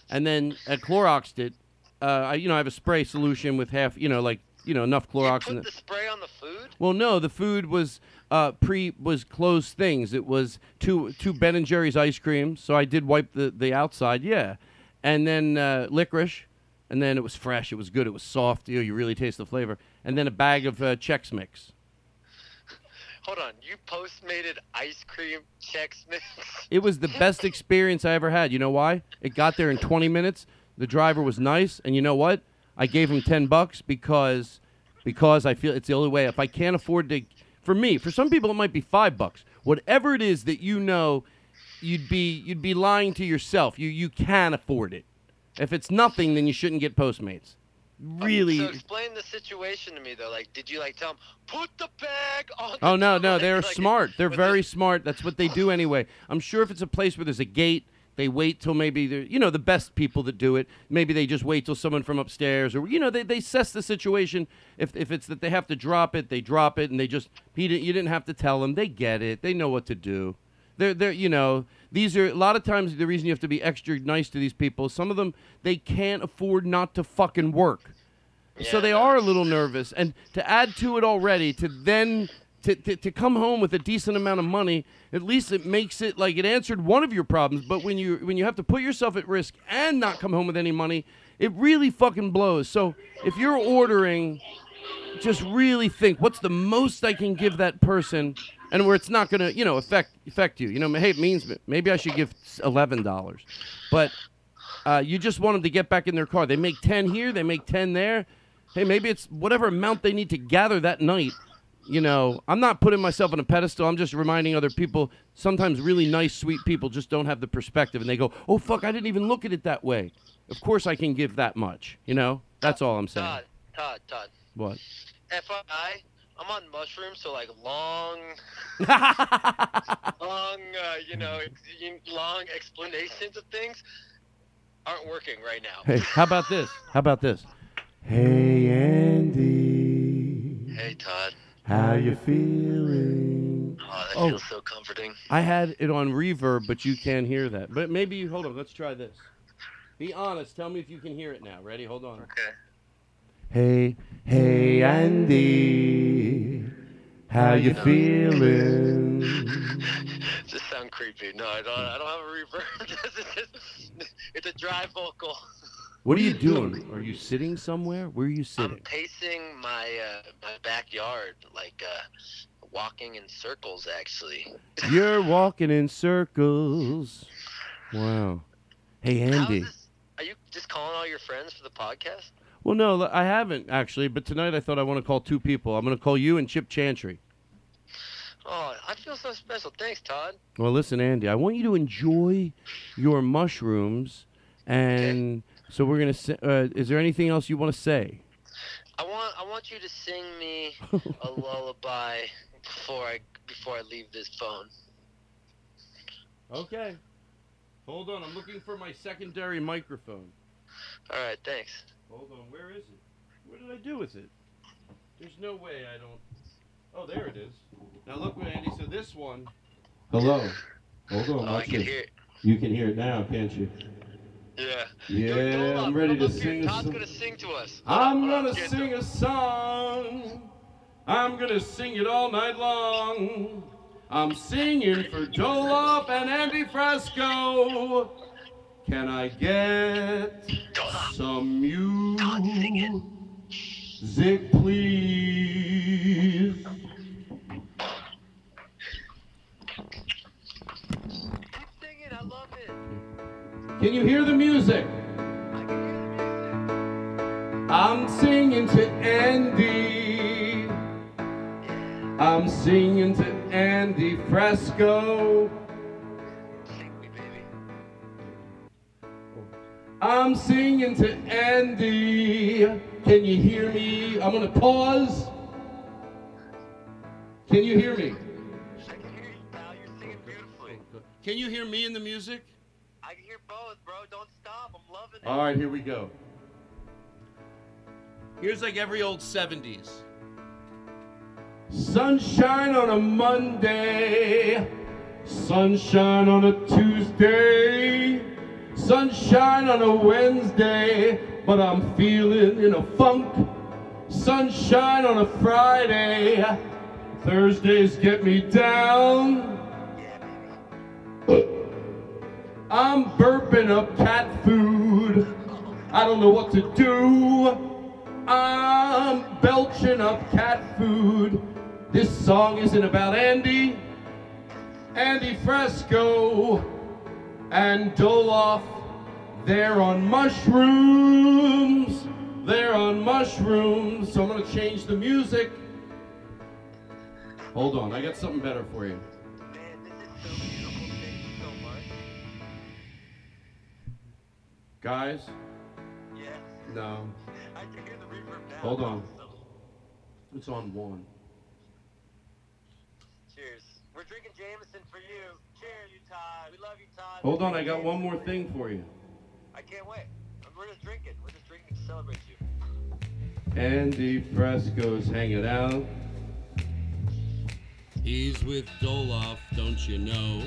and then uh, Cloroxed it. Uh, I, you know, I have a spray solution with half, you know, like you know, enough Clorox in Put it. the spray on the food? Well, no, the food was uh, pre was closed things. It was two two Ben and Jerry's ice cream, so I did wipe the the outside, yeah, and then uh, licorice, and then it was fresh. It was good. It was soft. You know, you really taste the flavor. And then a bag of uh, Chex Mix. Hold on, you postmated ice cream Chex Mix? It was the best experience I ever had. You know why? It got there in 20 minutes. The driver was nice, and you know what? I gave him 10 bucks because because I feel it's the only way. If I can't afford to, for me, for some people it might be five bucks. Whatever it is that you know, you'd be you'd be lying to yourself. You you can afford it. If it's nothing, then you shouldn't get Postmates. Really. So explain the situation to me though. Like, did you like tell them put the bag on? Oh no, no, they're like, smart. They're very smart. That's what they do anyway. I'm sure if it's a place where there's a gate, they wait till maybe they're you know the best people that do it. Maybe they just wait till someone from upstairs or you know they they assess the situation. If if it's that they have to drop it, they drop it and they just he didn't you didn't have to tell them. They get it. They know what to do. They're they're you know these are a lot of times the reason you have to be extra nice to these people. Some of them they can't afford not to fucking work. So they are a little nervous. And to add to it already, to then to, to, to come home with a decent amount of money, at least it makes it like it answered one of your problems. But when you when you have to put yourself at risk and not come home with any money, it really fucking blows. So if you're ordering, just really think what's the most I can give that person, and where it's not gonna you know affect affect you. You know, hey, it means maybe I should give eleven dollars, but uh, you just want them to get back in their car. They make 10 here, they make 10 there. Hey, maybe it's whatever amount they need to gather that night. You know, I'm not putting myself on a pedestal. I'm just reminding other people. Sometimes really nice, sweet people just don't have the perspective, and they go, "Oh fuck, I didn't even look at it that way." Of course, I can give that much. You know, that's all I'm saying. Todd, Todd, Todd. What? FYI, I'm on mushrooms, so like long, long, uh, you know, long explanations of things aren't working right now. Hey, how about this? How about this? Hey Andy, Hey, Todd. How you feeling? Oh, that Oh. feels so comforting. I had it on reverb, but you can't hear that. But maybe you hold on. Let's try this. Be honest. Tell me if you can hear it now. Ready? Hold on. Okay. Hey, hey, Andy, how you feeling? Just sound creepy. No, I don't. I don't have a reverb. it's a dry vocal. What are you doing? Are you sitting somewhere? Where are you sitting? I'm pacing my uh, my backyard, like uh, walking in circles. Actually. You're walking in circles. Wow. Hey, Andy. Are you just calling all your friends for the podcast? Well, no, I haven't actually. But tonight I thought I want to call two people. I'm going to call you and Chip Chantry. Oh, I feel so special. Thanks, Todd. Well, listen, Andy, I want you to enjoy your mushrooms, and so we're gonna. Say, uh, is there anything else you want to say? I want I want you to sing me a lullaby before I before I leave this phone. Okay. Hold on, I'm looking for my secondary microphone. All right, thanks. Hold on, where is it? What did I do with it? There's no way I don't. Oh, there it is. Now look, Andy. So this one. Hello. Hold on. Oh, I can this. hear it. You can hear it now, can't you? Yeah. Yeah, I'm ready to sing Todd's gonna sing to us. I'm on, hold on, gonna sing a song. I'm gonna sing it all night long. I'm singing for Dolof and Andy Frasco. Can I get some music, please? Can you hear the music? I'm singing to Andy. I'm singing to Andy Frasco. I'm singing to Andy. Can you hear me? I'm gonna pause. Can you hear me? I can hear you, pal. You're singing beautifully. Can you hear me in the music? I can hear both, bro. Don't stop. I'm loving it. All right, here we go. Here's like every old 70s. Sunshine on a Monday, sunshine on a Tuesday, sunshine on a Wednesday, but I'm feeling in a funk. Sunshine on a Friday, Thursdays get me down. I'm burping up cat food. I don't know what to do. I'm belching up cat food. This song isn't about Andy, Andy Frasco, and Doloff. They're on mushrooms. They're on mushrooms. So I'm going to change the music. Hold on, I got something better for you. Guys? Yeah. No. I can hear the reverb now. Hold on. It's on one. Cheers. We're drinking Jameson for you. Cheers, you Todd. We love you, Todd. Hold on, I got one more thing for you. I can't wait. We're just drinking. We're just drinking to celebrate you. Andy Frasco's hanging out. He's with Doloff, don't you know?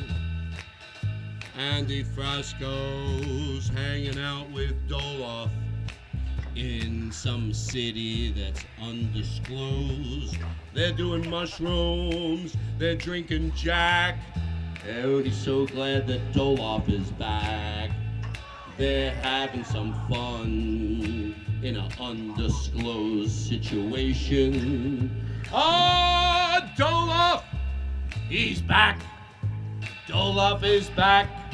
Andy Frasco's hanging out with Doloff in some city that's undisclosed. They're doing mushrooms, they're drinking Jack. He's so glad that Doloff is back. They're having some fun in an undisclosed situation. Ah, Doloff! He's back! Doloff is back!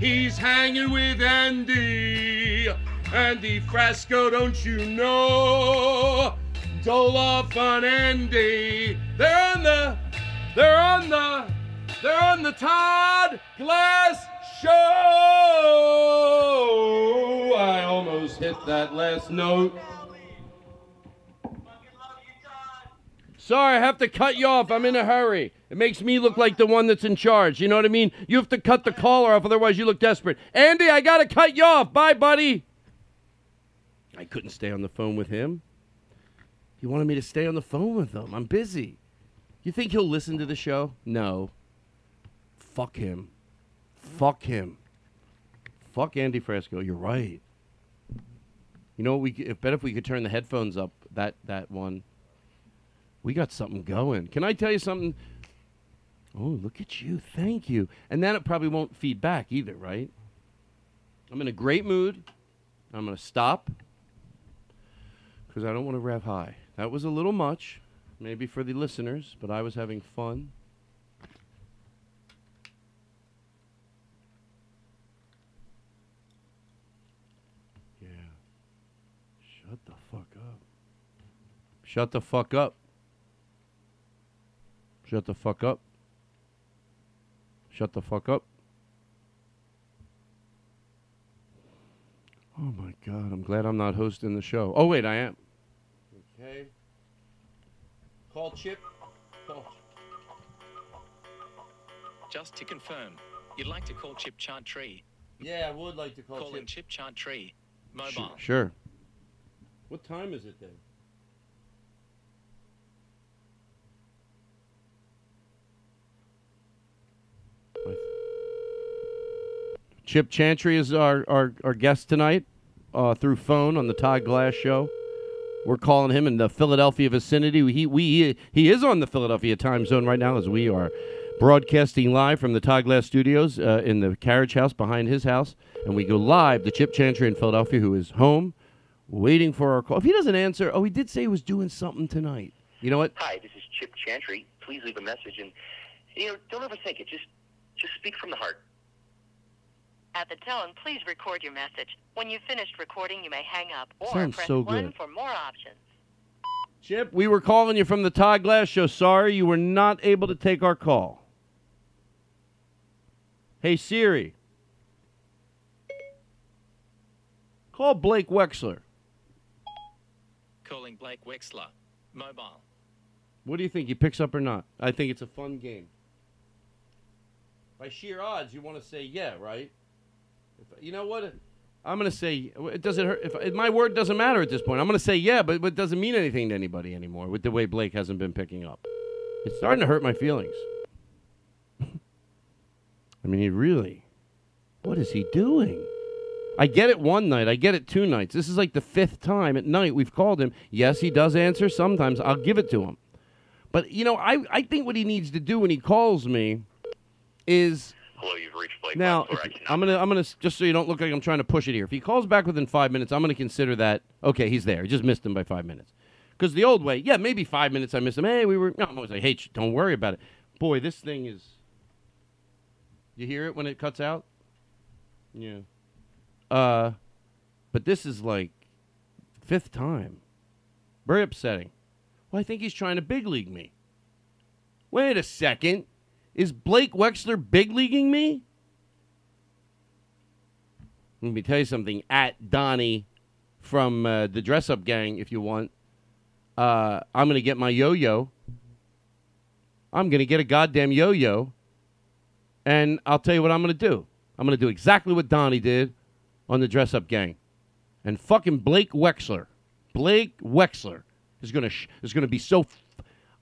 He's hanging with Andy! Andy Frasco, don't you know? Doloff on Andy! They're on the... They're on the... They're on the Todd Glass Show! I almost hit that last note. Sorry, I have to cut you off. I'm in a hurry. It makes me look like the one that's in charge. You know what I mean? You have to cut the caller off, otherwise you look desperate. Andy, I gotta cut you off. Bye, buddy. I couldn't stay on the phone with him. He wanted me to stay on the phone with him. I'm busy. You think he'll listen to the show? No. Fuck him. Fuck him. Fuck Andy Frasco. You're right. You know, we if bet if we could turn the headphones up that that one. We got something going. Can I tell you something? Oh, look at you. Thank you. And then it probably won't feed back either, right? I'm in a great mood. I'm going to stop because I don't want to rev high. That was a little much, maybe for the listeners, but I was having fun. Yeah. Shut the fuck up. Shut the fuck up. Shut the fuck up. Shut the fuck up. Oh my god, I'm glad I'm not hosting the show. Oh wait, I am. Okay. Call Chip. Call. Just to confirm, you'd like to call Chip Chantry. Yeah, I would like to call Call in Chip Chantry. Mobile. Sure. What time is it then? Chip Chantry is our, our, our guest tonight uh, through phone on the Todd Glass Show. We're calling him in the Philadelphia vicinity. He, we, he is on the Philadelphia time zone right now as we are broadcasting live from the Todd Glass Studios uh, in the carriage house behind his house. And we go live to Chip Chantry in Philadelphia, who is home waiting for our call. If he doesn't answer, oh, he did say he was doing something tonight. You know what? Hi, this is Chip Chantry. Please leave a message and you know, don't overthink it. Just just speak from the heart. At the tone, please record your message. When you've finished recording, you may hang up or Sounds press so 1 good. for more options. Chip, we were calling you from the Todd Glass Show. Sorry you were not able to take our call. Hey, Siri. Call Blake Wexler. Calling Blake Wexler. Mobile. What do you think? He picks up or not? I think it's a fun game. By sheer odds, you want to say yeah, right? You know what? I'm to say it doesn't hurt. If, if my word doesn't matter at this point, I'm to say yeah, but, but it doesn't mean anything to anybody anymore with the way Blake hasn't been picking up. It's starting to hurt my feelings. I mean, he really. What is he doing? I get it one night. I get it two nights. This is like the fifth time at night we've called him. Yes, he does answer sometimes. I'll give it to him. But, you know, I, I think what he needs to do when he calls me is Hello, you've reached Blake now, Wexler. I if- I'm gonna, I'm gonna, just so you don't look like I'm trying to push it here. If he calls back within five minutes, I'm gonna consider that okay. He's there. He just missed him by five minutes. Because the old way, yeah, maybe five minutes I missed him. Hey, we were. No, I'm always like, hey, sh- don't worry about it. Boy, this thing is. You hear it when it cuts out? Yeah. Uh, but this is like fifth time. Very upsetting. Well, I think he's trying to big league me. Wait a second. Is Blake Wexler big leaguing me? Let me tell you something. At Donnie from uh, the Dress Up Gang, if you want, uh, I'm going to get my yo yo. I'm going to get a goddamn yo yo. And I'll tell you what I'm going to do. I'm going to do exactly what Donnie did on the Dress Up Gang. And fucking Blake Wexler. Blake Wexler is going to sh- is going to be so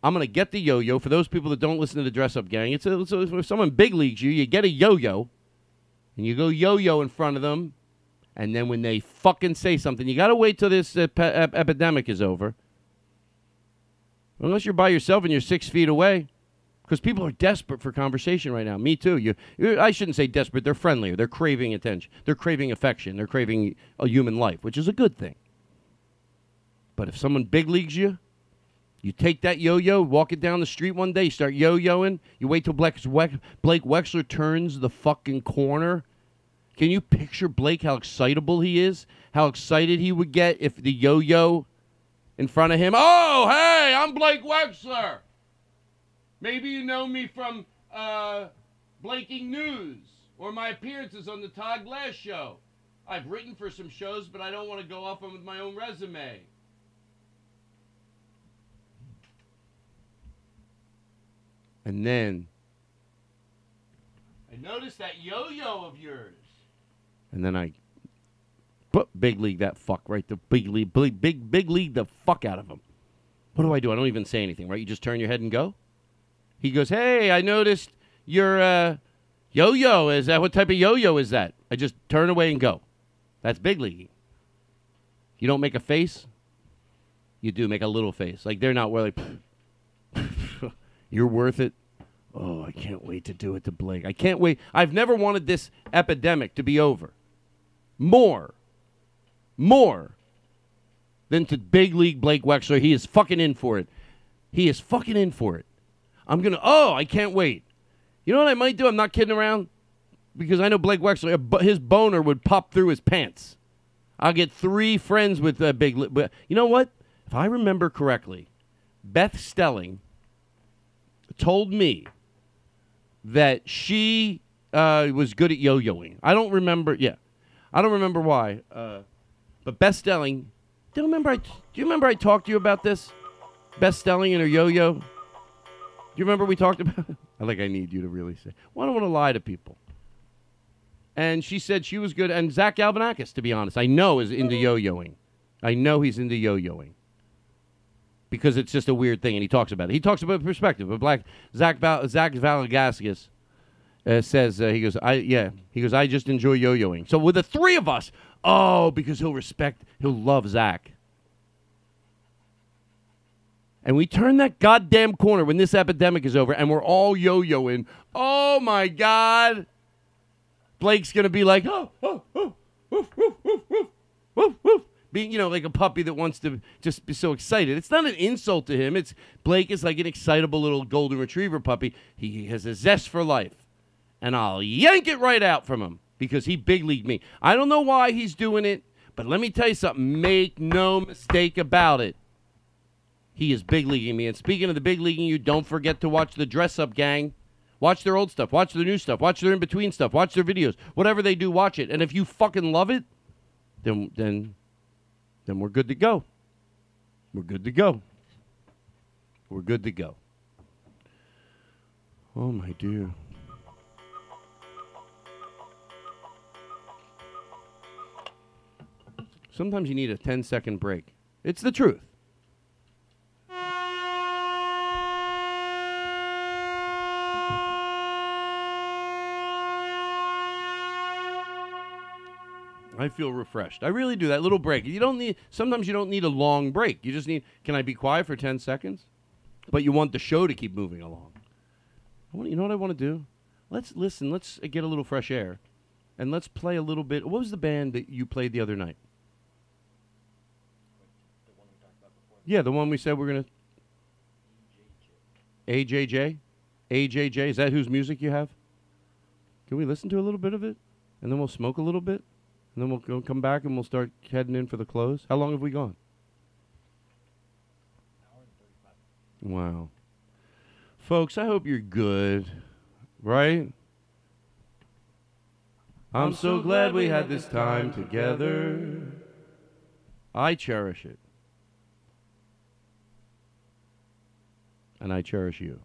I'm going to get the yo-yo. For those people that don't listen to the dress-up gang, it's, a, it's a, if someone big leagues you, you get a yo-yo, and you go yo-yo in front of them, and then when they fucking say something, you got to wait till this pe- ep- epidemic is over. Unless you're by yourself and you're six feet away, because people are desperate for conversation right now. Me too. You, I shouldn't say desperate. They're friendlier. They're craving attention. They're craving affection. They're craving a human life, which is a good thing. But if someone big leagues you, you take that yo-yo, walk it down the street one day, you start yo-yoing. You wait till Blake, Blake Wexler turns the fucking corner. Can you picture Blake how excitable he is? How excited he would get if the yo-yo in front of him. Oh, hey, I'm Blake Wexler. Maybe you know me from uh, Blaking News or my appearances on the Todd Glass Show. I've written for some shows, but I don't want to go off on with my own resume. And then I noticed that yo-yo of yours. And then I put big league that fuck right the big league big big big league the fuck out of him. What do I do? I don't even say anything, right? You just turn your head and go. He goes, "Hey, I noticed your uh, yo-yo. Is that what type of yo-yo is that?" I just turn away and go. That's big league. You don't make a face. You do make a little face, like they're not really. You're worth it. Oh, I can't wait to do it to Blake. I can't wait. I've never wanted this epidemic to be over. More, more than to big league Blake Wexler. He is fucking in for it. He is fucking in for it. I'm gonna. Oh, I can't wait. You know what I might do? I'm not kidding around because I know Blake Wexler. His boner would pop through his pants. I'll get three friends with uh, big. Li- but you know what? If I remember correctly, Beth Stelling told me that she uh, was good at yo-yoing. I don't remember. Yeah, I don't remember why. Uh, but Beth Stelling. Do you remember? I, do you remember I talked to you about this? Beth Stelling and her yo-yo. Do you remember we talked about? I like. I need you to really say. Well, I don't want to lie to people. And she said she was good. And Zach Galifianakis, to be honest, I know is into yo-yoing. I know he's into yo-yoing because it's just a weird thing, and he talks about it. He talks about perspective. But black Zach Val, Zach Valagaskis uh, says uh, he goes, I yeah, he goes, I just enjoy yo-yoing. So with the three of us, oh, because he'll respect, he'll love Zach. And we turn that goddamn corner when this epidemic is over, and we're all yo-yoing. Oh my God! Blake's gonna be like, oh, oh, oh, woof, woof, woof, woof, woof, woof. Being, you know, like a puppy that wants to just be so excited. It's not an insult to him. It's Blake is like an excitable little golden retriever puppy. He has a zest for life. And I'll yank it right out from him because he big leagued me. I don't know why he's doing it, but let me tell you something. Make no mistake about it. He is big leaguing me. And speaking of the big leaguing you, don't forget to watch the dress up gang. Watch their old stuff. Watch their new stuff. Watch their in between stuff. Watch their videos. Whatever they do, watch it. And if you fucking love it, then then then we're good to go. We're good to go. We're good to go. Oh my dear. Sometimes you need a 10 second break. It's the truth. I feel refreshed. I really do. That little break. You don't need. Sometimes you don't need a long break. You just need. Can I be quiet for ten seconds? But you want the show to keep moving along. Want, you know what I want to do? Let's listen. Let's uh, get a little fresh air, and let's play a little bit. What was the band that you played the other night? Yeah, the one we said we're gonna. AJJ, AJJ. Is that whose music you have? Can we listen to a little bit of it, and then we'll smoke a little bit, and then we'll go come back and we'll start heading in for the close. How long have we gone? Wow, folks. I hope you're good, right? I'm so glad we had this time together. I cherish it. And I cherish you.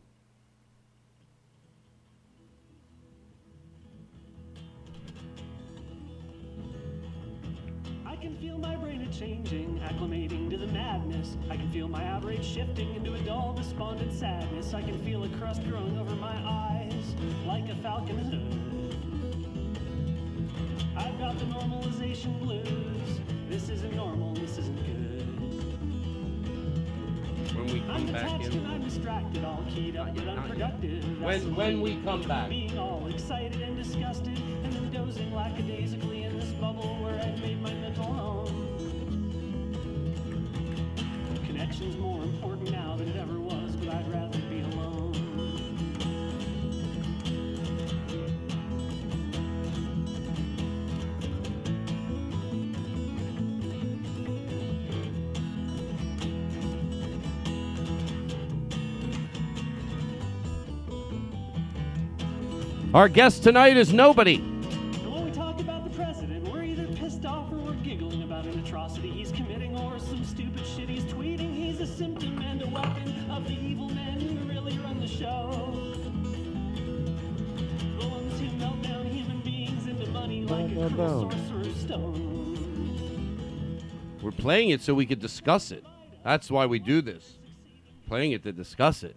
Changing, acclimating to the madness. I can feel my outrage shifting into a dull, despondent sadness. I can feel a crust growing over my eyes, like a falcon's hood. I've got the normalization blues. This isn't normal, this isn't good. When we come I'm back detached and I'm in. distracted, all keyed up but unproductive. When- when we come back. Being all excited and disgusted, and then dozing lackadaisically in this bubble where I've made my mental home. More important now than it ever was, but I'd rather be alone. Our guest tonight is nobody. Playing it so we could discuss it. That's why we do this. Playing it to discuss it.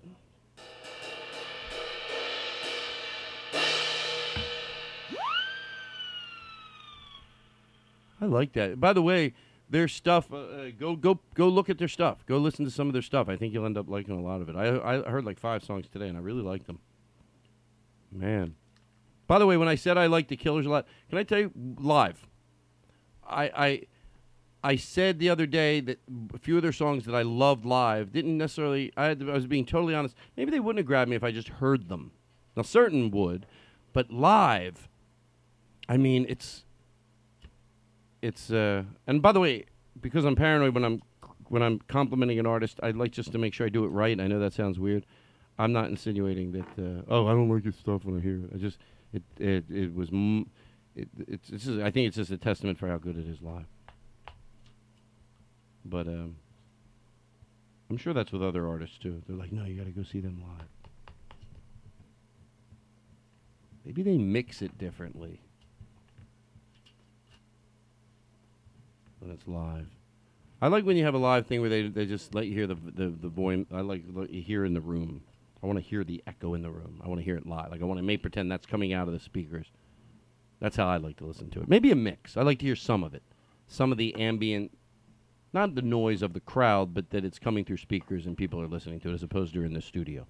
I like that. By the way, their stuff. Uh, uh, go go go look at their stuff. Go listen to some of their stuff. I think you'll end up liking a lot of it. I I heard like five songs today, and I really like them. Man. By the way, when I said I like the Killers a lot, can I tell you live? I I I said the other day that a few of their songs that I loved live didn't necessarily. I, had, I was being totally honest. Maybe they wouldn't have grabbed me if I just heard them. Now, certain would, but live, I mean, it's it's. Uh, and by the way, because I'm paranoid when I'm when I'm complimenting an artist, I'd like just to make sure I do it right. I know that sounds weird. I'm not insinuating that. Uh, oh, I don't like your stuff when I hear it. I just it it it was. M- it, it's, it's just, I think it's just a testament for how good it is live. But um, I'm sure that's with other artists too. They're like, no, you got to go see them live. Maybe they mix it differently when it's live. I like when you have a live thing where they they just let you hear the the the voice. I like let you hear in the room. I want to hear the echo in the room. I want to hear it live. Like I want to make pretend that's coming out of the speakers. That's how I like to listen to it. Maybe a mix. I like to hear some of it, some of the ambient, not the noise of the crowd, but that it's coming through speakers and people are listening to it as opposed to in the studio.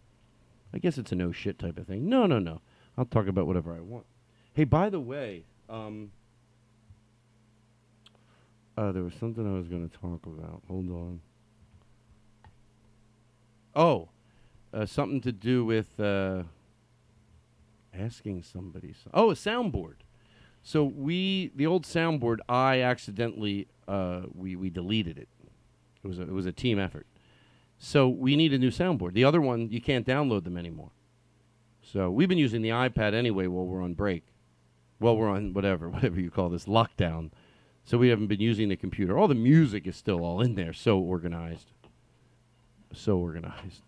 I guess it's a no shit type of thing. No, no, no. I'll talk about whatever I want. Hey, by the way, um, uh, there was something I was going to talk about. Hold on. Oh, uh, something to do with uh, asking somebody. So- oh, a soundboard. So we, the old soundboard, I accidentally uh, we we deleted it. It was a, it was a team effort. So we need a new soundboard. The other one, you can't download them anymore. So we've been using the iPad anyway while we're on break. Well, we're on whatever, whatever you call this lockdown. So we haven't been using the computer. All the music is still all in there, so organized, so organized.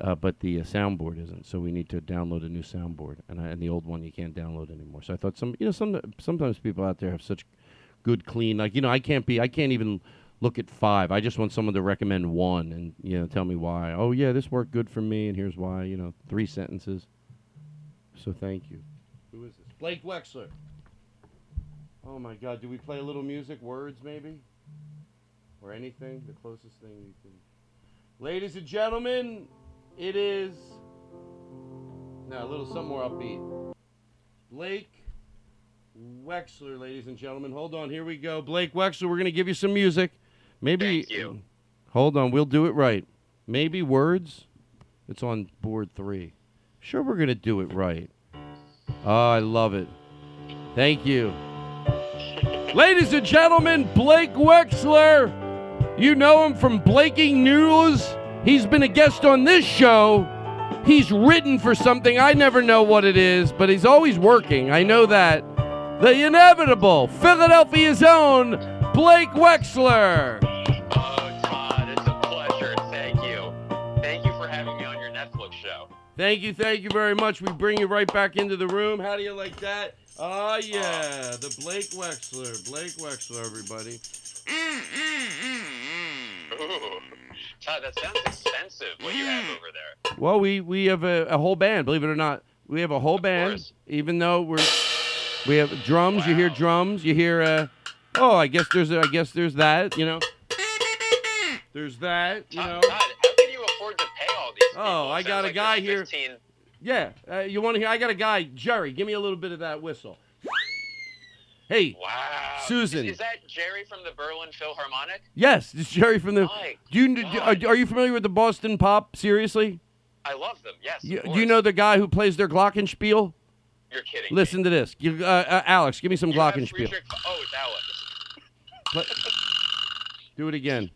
Uh, but the uh, soundboard isn't, so we need to download a new soundboard, and, I, and the old one you can't download anymore. So I thought some, you know, some sometimes people out there have such good clean, like you know, I can't be, I can't even look at five. I just want someone to recommend one and you know tell me why. Oh yeah, this worked good for me, and here's why. You know, three sentences. So thank you. Who is this? Blake Wexler. Oh my God! Do we play a little music, words maybe, or anything? The closest thing you can. Ladies and gentlemen, it is. Now a little something more upbeat. Blake Wexler, ladies and gentlemen. Hold on, here we go. Blake Wexler, we're gonna give you some music. Maybe. Thank you. Hold on, we'll do it right. Maybe words. It's on board three. Sure, we're gonna do it right. Oh, I love it. Thank you. Ladies and gentlemen, Blake Wexler. You know him from Blaking News. He's been a guest on this show. He's written for something. I never know what it is, but he's always working. I know that. The inevitable Philadelphia's own Blake Wexler. Oh, Todd, it's a pleasure. Thank you. Thank you for having me on your Netflix show. Thank you, thank you very much. We bring you right back into the room. How do you like that? Oh, yeah, the Blake Wexler. Blake Wexler, everybody. Ooh. Todd, that sounds expensive. What you have mm. over there? Well, we, we have a, a whole band, believe it or not. We have a whole band, even though we're we have drums. You hear drums. You hear uh, oh, I guess there's I guess there's that. You know, there's that. You know. Todd, how can you afford to pay all these people? Oh, I got sounds a like guy here. 15 Yeah, uh, you want to hear? I got a guy, Jerry. Give me a little bit of that whistle. Hey, Wow. Susan. Is, is that Jerry from the Berlin Philharmonic? yes, it's Jerry from the. My Do you are, you familiar with the Boston Pop? Seriously, I love them. Yes. you, do you know the guy who plays their Glockenspiel? You're kidding. Listen to this. You, uh, uh, Alex, give me some You Glockenspiel. Friedrich- Oh, it's Alex. Do it again.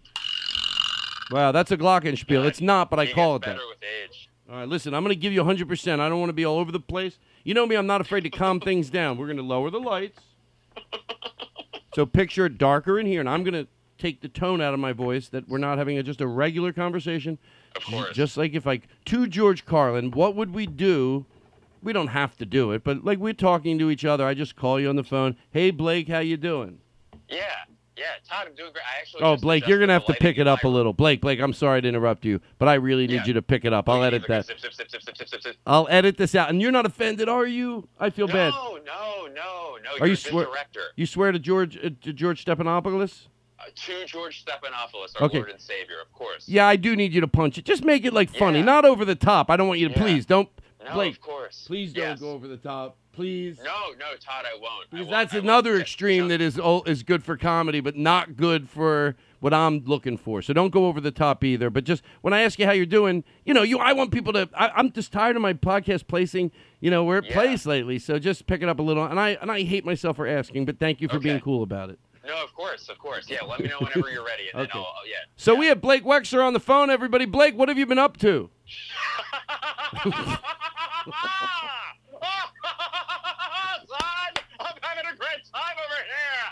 Wow, that's a Glockenspiel. It's not, but I call it that. All right, listen, I'm going to give you 100%. I don't want to be all over the place. You know me, I'm not afraid to calm things down. We're going to lower the lights. So picture it darker in here, and I'm going to take the tone out of my voice that we're not having a, just a regular conversation. Of course. Just like if I, to George Carlin, what would we do? We don't have to do it, but like we're talking to each other. I just call you on the phone. Hey, Blake, how you doing? Yeah. Yeah. Todd, I'm doing great. I actually. Oh, Blake, you're gonna have to pick it up a little. Blake, Blake, I'm sorry to interrupt you, but I really need you to pick it up. I'll edit that. I'll edit this out. And you're not offended, are you? I feel bad. No, no, no, no. Are You're you swear? director. You swear to George uh, to George Stephanopoulos? Uh, to George Stephanopoulos, our Okay. Lord and Savior, of course. Yeah, I do need you to punch it. Just make it like funny, Yeah. not over the top. I don't want you to. Yeah. Please don't. No, Blake, of course. please don't Yes. go over the top. Please. No, no, Todd, I won't. I Because won't. that's I won't. another Yeah, extreme that is oh, is good for comedy, but not good for what I'm looking for. So don't go over the top either. But just when I ask you how you're doing, you know, you I want people to. I, I'm just tired of my podcast placing, you know, where it Yeah. plays lately. So just pick it up a little. And I and I hate myself for asking, but thank you for being cool about it. No, of course, of course. Yeah, let me know whenever you're ready, and Okay. then I'll. Yeah. So we have Blake Wexler on the phone. Everybody, Blake, what have you been up to? Todd, I'm having a great time over here.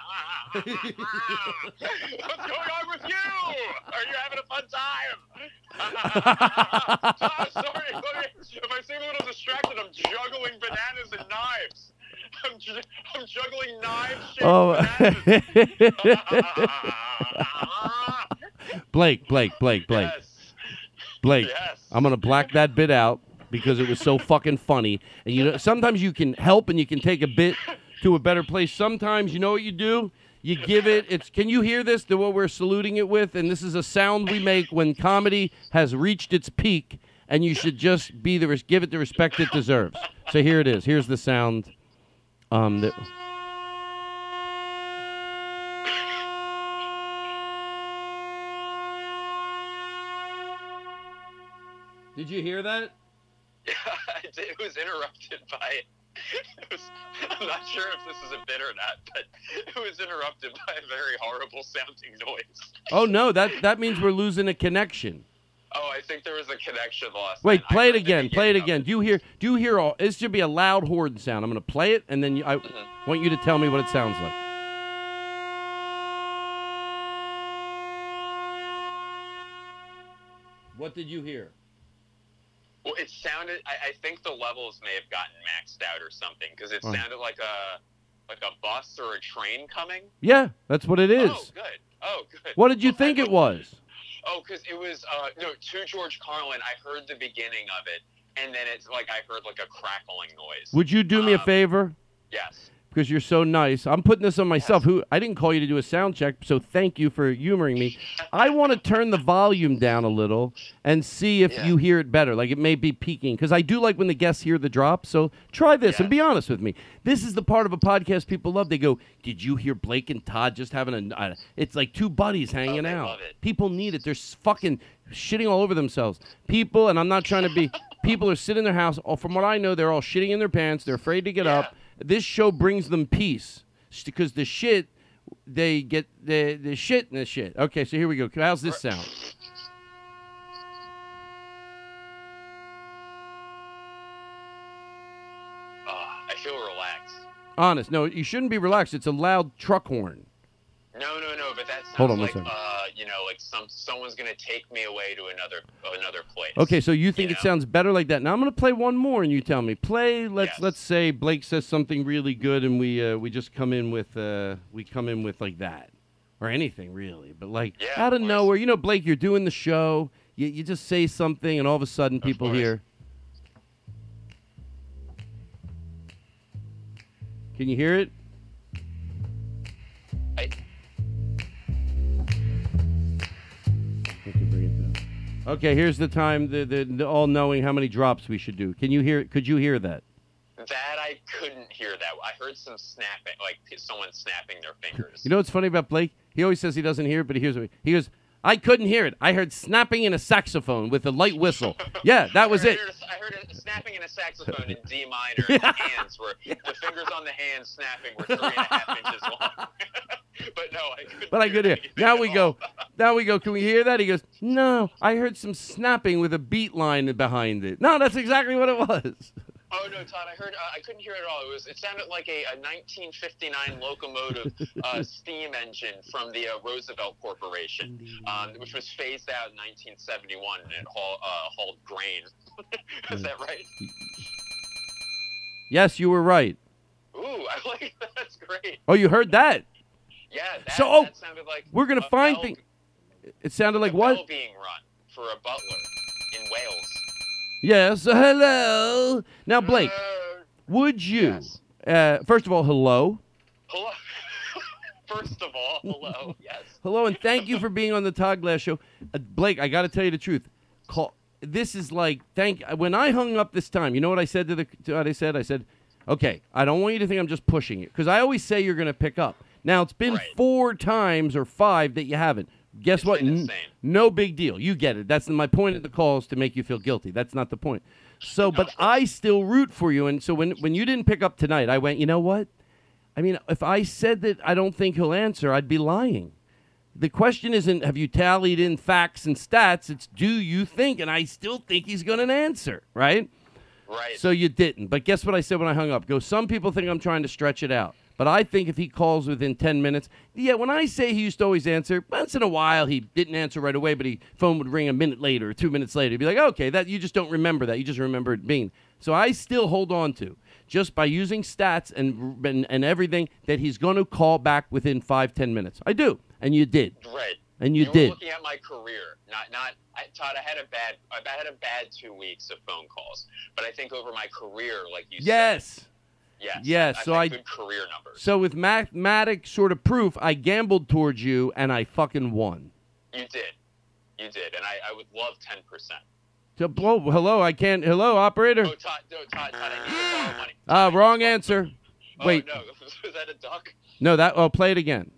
What's going on with you? Are you having a fun time? Todd, ah, sorry, if I seem a little distracted, I'm juggling bananas and knives. I'm, ju- I'm juggling knives. Oh. Blake, Blake, Blake, Blake. Blake, yes. I'm gonna black that bit out because it was so fucking funny. And you know, sometimes you can help and you can take a bit to a better place. Sometimes you know what you do. You give it. It's. Can you hear this? The what we're saluting it with, and this is a sound we make when comedy has reached its peak, and you should just be the res- give it the respect it deserves. So here it is. Here's the sound. Um. That, Did you hear that? it was interrupted by. Was, I'm not sure if this is a bit or not, but it was interrupted by a very horrible sounding noise. oh no, that that means we're losing a connection. Oh, I think there was a connection loss. Wait, play I it again. Play it up. again. Do you hear? Do you hear? All this should be a loud horn sound. I'm going to play it, and then you, I mm-hmm. want you to tell me what it sounds like. What did you hear? Well, it sounded. I, I think the levels may have gotten maxed out or something because it Oh. sounded like a like a bus or a train coming. Yeah, that's what it is. Oh, good. Oh, good. What did you think it was? Oh, because it was uh, no to George Carlin. I heard the beginning of it, and then it's like I heard like a crackling noise. Would you do me a Um, favor? Yes. Because you're so nice. I'm putting this on myself. Who I didn't call you to do a sound check, so thank you for humoring me. I want to turn the volume down a little and see if you hear it better. Like it may be peaking because I do like when the guests hear the drop. So try this and be honest with me. This is the part of a podcast people love. They go, "Did you hear Blake and Todd just having a?" Uh, it's like two buddies hanging out. People need it. They're fucking shitting all over themselves. People, and I'm not trying to be. people are sitting in their house. Oh, from what I know, they're all shitting in their pants. They're afraid to get up. This show brings them peace because the shit they get the the shit and the shit. Okay, so here we go. How's this sound? Uh, I feel relaxed. Honest. No, you shouldn't be relaxed. It's a loud truck horn. No, no, no. But that sounds Hold on like uh, you know, like some someone's gonna take me away to another another place. Okay, so you think it sounds better like that? Now I'm going to play one more, and you tell me. Play. Let's let's say Blake says something really good, and we uh, we just come in with uh, we come in with like that, or anything really, but like out of nowhere. You know, Blake, you're doing the show. You you just say something, and all of a sudden people hear. Can you hear it? Okay, here's the time, the, the, the all knowing how many drops we should do. Can you hear? Could you hear that? That I couldn't hear that. I heard some snapping, like someone snapping their fingers. You know what's funny about Blake? He always says he doesn't hear it, but he hears it. He goes, "I couldn't hear it. I heard snapping in a saxophone with a light whistle. yeah, that was I it." a- I heard a snapping in a saxophone in D minor. and The hands were the fingers on the hands snapping were three and a half inches long. but no, I couldn't. But I could hear. Now we go. Now we go. Can we hear that? He goes, "No, I heard some snapping with a beat line behind it." No, that's exactly what it was. Oh no, Todd! I heard. Uh, I couldn't hear it at all. It was. It sounded like a, a 1959 locomotive uh, steam engine from the uh, Roosevelt Corporation, um, which was phased out in 1971 and it haul, uh, hauled grain. Is that right? Yes, you were right. Ooh, I like that. That's great. Oh, you heard that? Yeah, that, So, oh, that sounded like We're gonna find bell- things. It sounded like a what? bell being run for a butler in Wales. Yes. uh, hello. Now, Blake, would you? Uh, first of all, hello. Hello. First of all, hello. Yes. Hello, and thank you for being on the Todd Glass Show. Uh, Blake, I got to tell you the truth. Call. This is like thank. When I hung up this time, you know what I said to the. To what I said. I said, okay, I don't want you to think I'm just pushing it because I always say you're going to pick up. Now it's been four times or five that you haven't. Guess what? N- no big deal. You get it. That's my point of the calls to make you feel guilty. That's not the point. So, but I still root for you. And so when when you didn't pick up tonight, I went. You know what? I mean, if I said that I don't think he'll answer, I'd be lying. The question isn't have you tallied in facts and stats, it's do you think? And I still think he's going to answer, right? Right. So you didn't. But guess what I said when I hung up? Go, some people think I'm trying to stretch it out. But I think if he calls within 10 minutes, yeah, when I say he used to always answer, once in a while he didn't answer right away, but he phone would ring a minute later or two minutes later. He'd be like, okay, that you just don't remember that. You just remember it being. So I still hold on to just by using stats and and, and everything that he's going to call back within five ten minutes. I do, and you did. Right. And you were did. looking at my career, not not. I, Todd, I had a bad. I had a bad two weeks of phone calls, but I think over my career, like you Yes. said, yes, Yes, I've so I- good career numbers. So with mathematic sort of proof, I gambled towards you and I fucking won. You did, you did, and I, I would love ten percent. So, whoa, hello, I can't. Hello, operator. Oh, Todd, no, Todd, Todd, I need to money. Ah, wrong answer. Wait, Oh, no, was that a duck? no, that. Oh, play it again.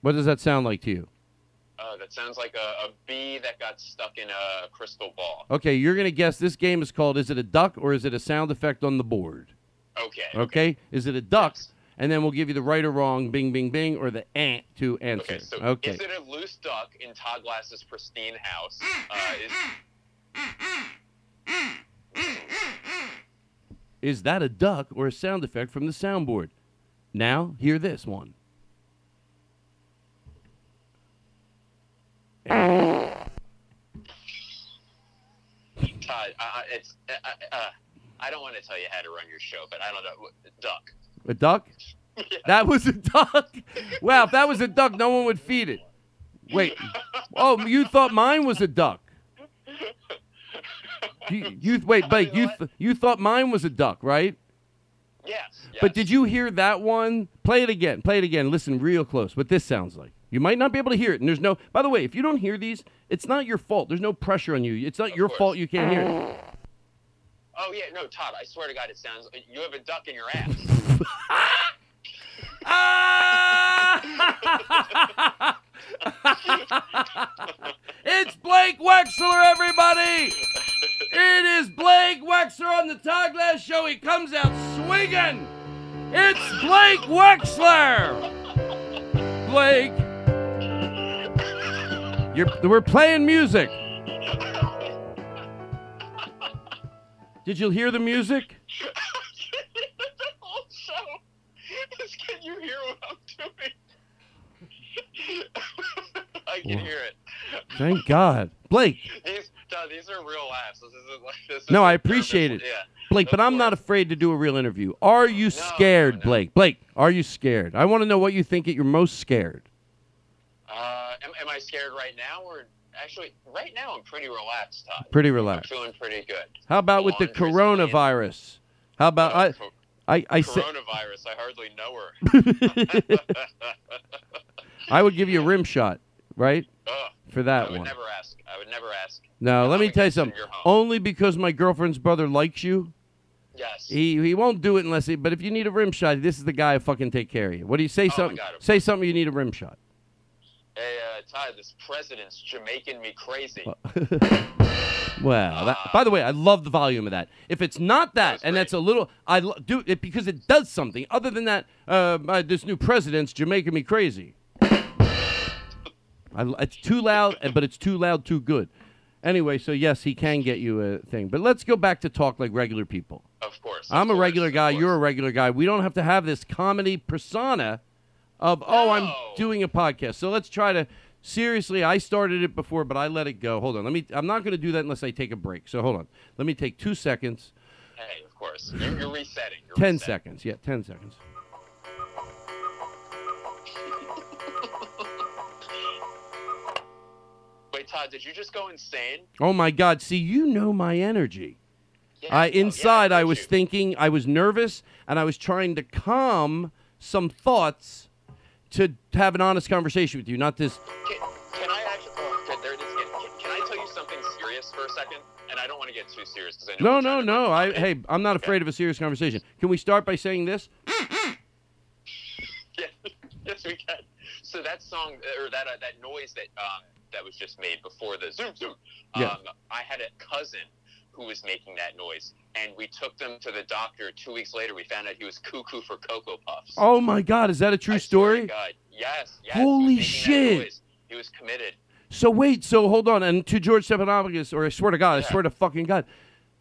What does that sound like to you? Uh, that sounds like a, a bee that got stuck in a crystal ball. Okay, you're gonna guess. This game is called. Is it a duck or is it a sound effect on the board? Okay. Okay. Is it a duck? And then we'll give you the right or wrong, bing, bing, bing, or the ant to answer. Okay, so okay. is it a loose duck in Todd Glass's pristine house? Uh, is, Is that a duck or a sound effect from the soundboard? Now, hear this one. Todd, uh, it's uh, uh, I don't want to tell you how to run your show, but I don't know. Duck. A duck? That was a duck. wow, if that was a duck, no one would feed it. Wait. Oh, you thought mine was a duck? You, you wait, Blake. You th- you thought mine was a duck, right? Yes. But did you hear that one? Play it again. Play it again. Listen real close. What this sounds like. You might not be able to hear it, and there's no. By the way, if you don't hear these, it's not your fault. There's no pressure on you. It's not your fault you can't hear it. Oh yeah, no, Todd. I swear to God, it sounds. You have a duck in your ass. It's Blake Wexler, everybody! It is Blake Wexler on the Todd Glass Show. He comes out swinging. It's Blake Wexler. Blake, you're, we're playing music. Did you hear the music? the whole show is can you hear what I'm doing? I can hear it. Thank God, Blake. These, Todd, these are real laughs. This isn't like this. No, I appreciate it, Yeah. Blake. But I'm not afraid to do a real interview. Are you scared, Blake? Blake, are you scared? I want to know what you think you're most scared. Uh, am, am I scared right now, or actually, right now I'm pretty relaxed, Todd. Pretty I'm relaxed. feeling pretty good. How about with the coronavirus? How about oh, I? I I said Coronavirus. I hardly know her. I would give you a rim shot, right? Ugh. For that I would one. never ask. I would never ask. No, let me tell you something. Only because my girlfriend's brother likes you. Yes. He he won't do it unless he. But if you need a rim shot, this is the guy who fucking take care of you. What do you say? Oh, something. Say something. You need a rim shot. Uh, this president's Jamaican me crazy. Well, that, by the way, I love the volume of that. If it's not that, and that's a little, I lo- do it because it does something. Other than that, uh, uh, this new president's Jamaican me crazy. I, it's too loud, but it's too loud, too good. Anyway, so yes, he can get you a thing. But let's go back to talk like regular people. Of course. I'm a regular guy. You're a regular guy. We don't have to have this comedy persona of oh, I'm doing a podcast. So let's try to seriously. I started it before, but I let it go. Hold on. Let me. I'm not going to do that unless I take a break. So hold on. Let me take two seconds. Hey, of course. You're, you're resetting. You're Ten resetting. seconds. Yeah, ten seconds. Wait, Todd, did you just go insane? Oh my God! See, you know my energy. Yeah, I oh, yeah, inside, I was you? thinking, I was nervous, and I was trying to calm some thoughts to have an honest conversation with you, not this. Can, can I actually? Oh, good, there it is again. Can, can I tell you something serious for a second? And I don't want to get too serious because I know. No, no, no. I hey, I'm not afraid of a serious conversation. Can we start by saying this? Yeah, yes, we can. So that song or that uh, that noise that um, that was just made before the zoom zoom. Um, Yeah. I had a cousin who was making that noise, and we took them to the doctor. Two weeks later, we found out he was cuckoo for cocoa puffs. Oh my God, is that a true story? God, yes, yes. Holy he was making that shit. He was committed. So wait, so hold on, and to George Stephanopoulos, or I swear to God, I swear to fucking God,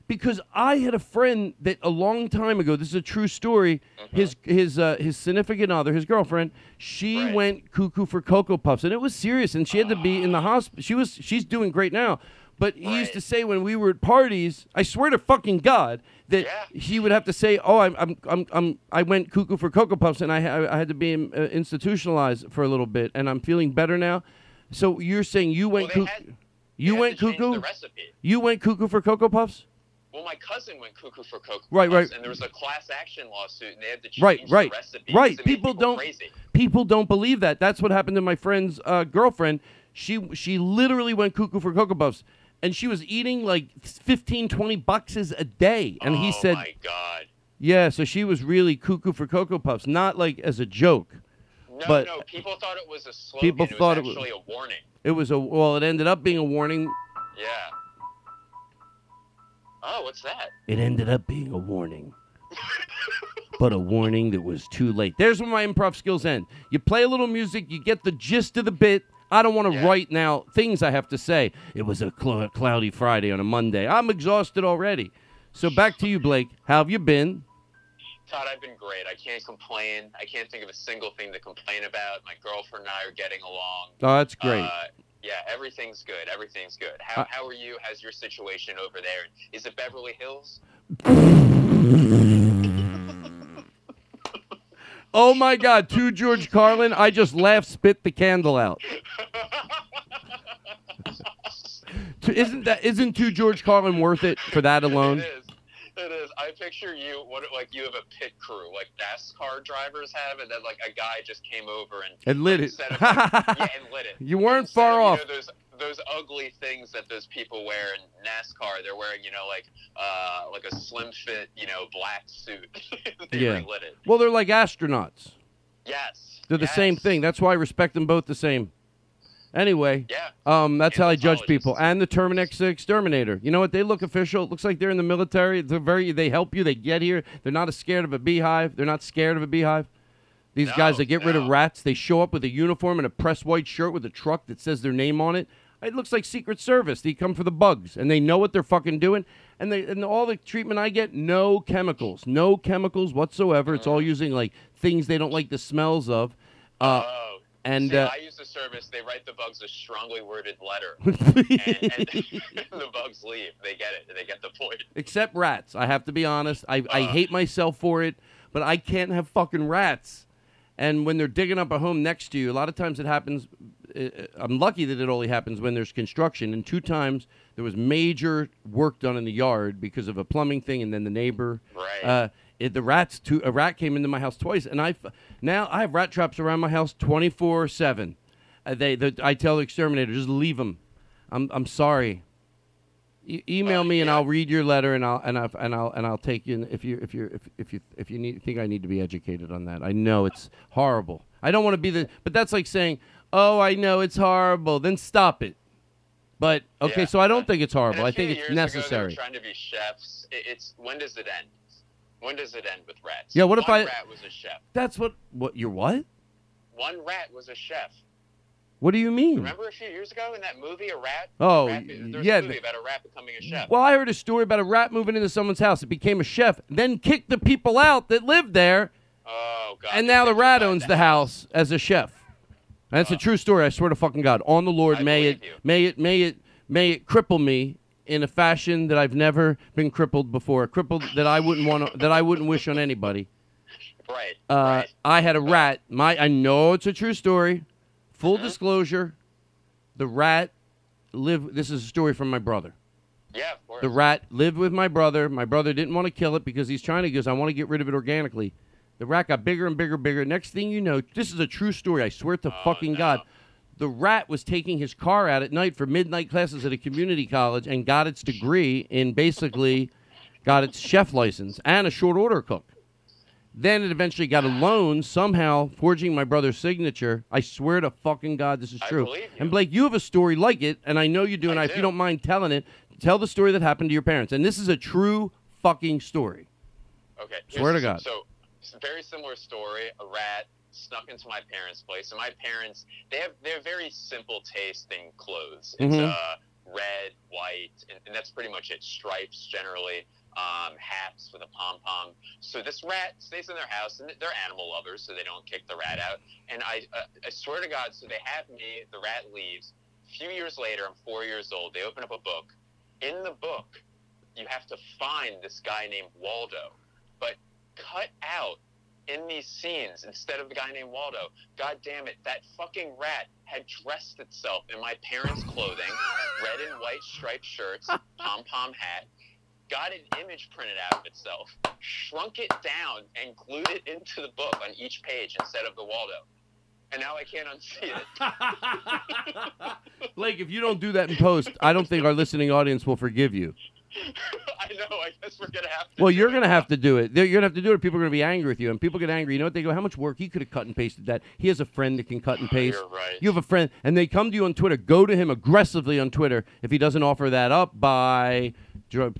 because I had a friend that a long time ago. This is a true story. His his uh, his significant other, his girlfriend, she went cuckoo for cocoa puffs, and it was serious, and she had to be in the hospital. She was she's doing great now. But he used to say when we were at parties, I swear to fucking God, that he would have to say, "Oh, I'm, I'm, I'm, I'm I went cuckoo for cocoa puffs, and I, I had to be uh, institutionalized for a little bit, and I'm feeling better now." So you're saying you went Well, cuckoo? had- you went cuckoo? The recipe. You went cuckoo for cocoa puffs? Well, my cousin went cuckoo for cocoa Right, puffs, right. and there was a class action lawsuit, and they had to change Right, right, the recipe. right. because it People don't crazy. people don't believe that. That's what happened to my friend's uh, girlfriend. She she literally went cuckoo for cocoa puffs, and she was eating like 15, 20 boxes a day. And he oh said, my God. "Yeah." So she was really cuckoo for cocoa puffs, not like as a joke. No, but no, people thought it was a slogan. people it was thought it was- actually a warning. it was a well. It ended up being a warning. Yeah. Oh, what's that? It ended up being a warning. but a warning that was too late. There's where my improv skills end. You play a little music, you get the gist of the bit. I don't want to write now things I have to say. It was a cl- cloudy Friday on a Monday. I'm exhausted already. So back to you, Blake. How have you been? Todd, I've been great. I can't complain. I can't think of a single thing to complain about. My girlfriend and I are getting along. Oh, that's great. Uh, Yeah, everything's good. Everything's good. How, Uh, how are you? How's your situation over there? Is it Beverly Hills? Oh my God, to George Carlin, I just laughed, spit the candle out. Isn't that isn't to George Carlin worth it for that alone? It is. It is. I picture you. What like you have a pit crew, like NASCAR drivers have, and then like a guy just came over and And lit it. of, like, yeah, and lit it. You weren't far of, off. You know, those ugly things that those people wear in NASCAR. They're wearing, you know, like uh like a slim fit, you know, black suit. Yeah. Well, they're like astronauts. Yes. They're the same thing. That's why I respect them both the same. Anyway, Yeah. um, that's how I judge people. And the Terminix Exterminator. You know what? They look official. It looks like they're in the military. They're very. They help you. They get here. They're not scared of a beehive. They're not scared of a beehive. These guys that get rid of rats, they show up with a uniform and a pressed white shirt with a truck that says their name on it. It looks like Secret Service. They come for the bugs, and they know what they're fucking doing. And they and all the treatment I get, no chemicals, no chemicals whatsoever. It's all using like things they don't like the smells of. Uh, and See, uh, I use the service. They write the bugs a strongly worded letter, and, and the bugs leave. They get it. They get the point. except rats. I have to be honest. I, I Uh. hate myself for it, but I can't have fucking rats. And when they're digging up a home next to you, a lot of times it happens. Uh, I'm lucky that it only happens when there's construction. And two times there was major work done in the yard because of a plumbing thing, and then the neighbor. Right. Uh, it, the rats. A rat came into my house twice, and I now I have rat traps around my house 24 seven. Uh, they, the, I tell the exterminator, just leave them. I'm, I'm sorry. E- email me and I'll read your letter and I'll and I'll and I'll and I'll take you in if you if you if if you if you need think I need to be educated on that. I know it's horrible. I don't want to be the but that's like saying, "Oh, I know it's horrible." Then stop it. But okay, so I don't think it's horrible. I think it's Ago, necessary. were trying to be chefs. It's when does it end? When does it end with rats? Yeah, what if I- rat was a chef. That's what what you're what? One rat was a chef. What do you mean? Remember a few years ago in that movie, a rat? Oh, a rat, yeah, a movie about a rat becoming a chef. Well, I heard a story about a rat moving into someone's house. It became a chef, then kicked the people out that lived there. Oh God! and now the rat owns the house as a chef. That's a true story. I swear to fucking God. On the Lord, may it, may it, may it, may it cripple me in a fashion that I've never been crippled before. Crippled that I wouldn't want, that I wouldn't wish on anybody. Right. Uh, I had a rat. My, I know it's a true story. Full Uh-huh. disclosure, the rat lived. This is a story from my brother. Yeah, of course. The rat lived with my brother. My brother didn't want to kill it because he's trying to. He goes, I want to get rid of it organically. The rat got bigger and bigger, and bigger. Next thing you know, this is a true story. I swear to oh, fucking God. The rat was taking his car out at night for midnight classes at a community college and got its degree in basically got its chef license and a short order cook. Then it eventually got a loan, somehow forging my brother's signature. I swear to fucking God, this is true. And Blake, you have a story like it, and I know you do. And I if you do. don't mind telling it, tell the story that happened to your parents. And this is a true fucking story. Okay. Swear to God. So, very similar story. A rat snuck into my parents' place, and my parents they have they're very simple tasting clothes. It's Mhm. uh, red, white, and, and that's pretty much it. Stripes generally. Um, hats with a pom pom. So this rat stays in their house, and they're animal lovers, so they don't kick the rat out. And I, uh, I swear to God, so they have me. The rat leaves. A few years later, I'm four years old. They open up a book. In the book, you have to find this guy named Waldo, but cut out in these scenes instead of the guy named Waldo. God damn it, that fucking rat had dressed itself in my parents' clothing, red and white striped shirts, pom pom hat, got an image printed out of itself, shrunk it down, and glued it into the book on each page instead of the Waldo. And now I can't unsee it. Blake, if you don't do that in post, I don't think our listening audience will forgive you. I know. I guess we're gonna have to. Well, you're going to have to do it. They're, you're going to have to do it. People are going to be angry with you. And people get angry. You know what? They go, How much work? He could have cut and pasted that. He has a friend that can cut and ah, paste. You're right. You have a friend. And they come to you on Twitter. Go to him aggressively on Twitter if he doesn't offer that up by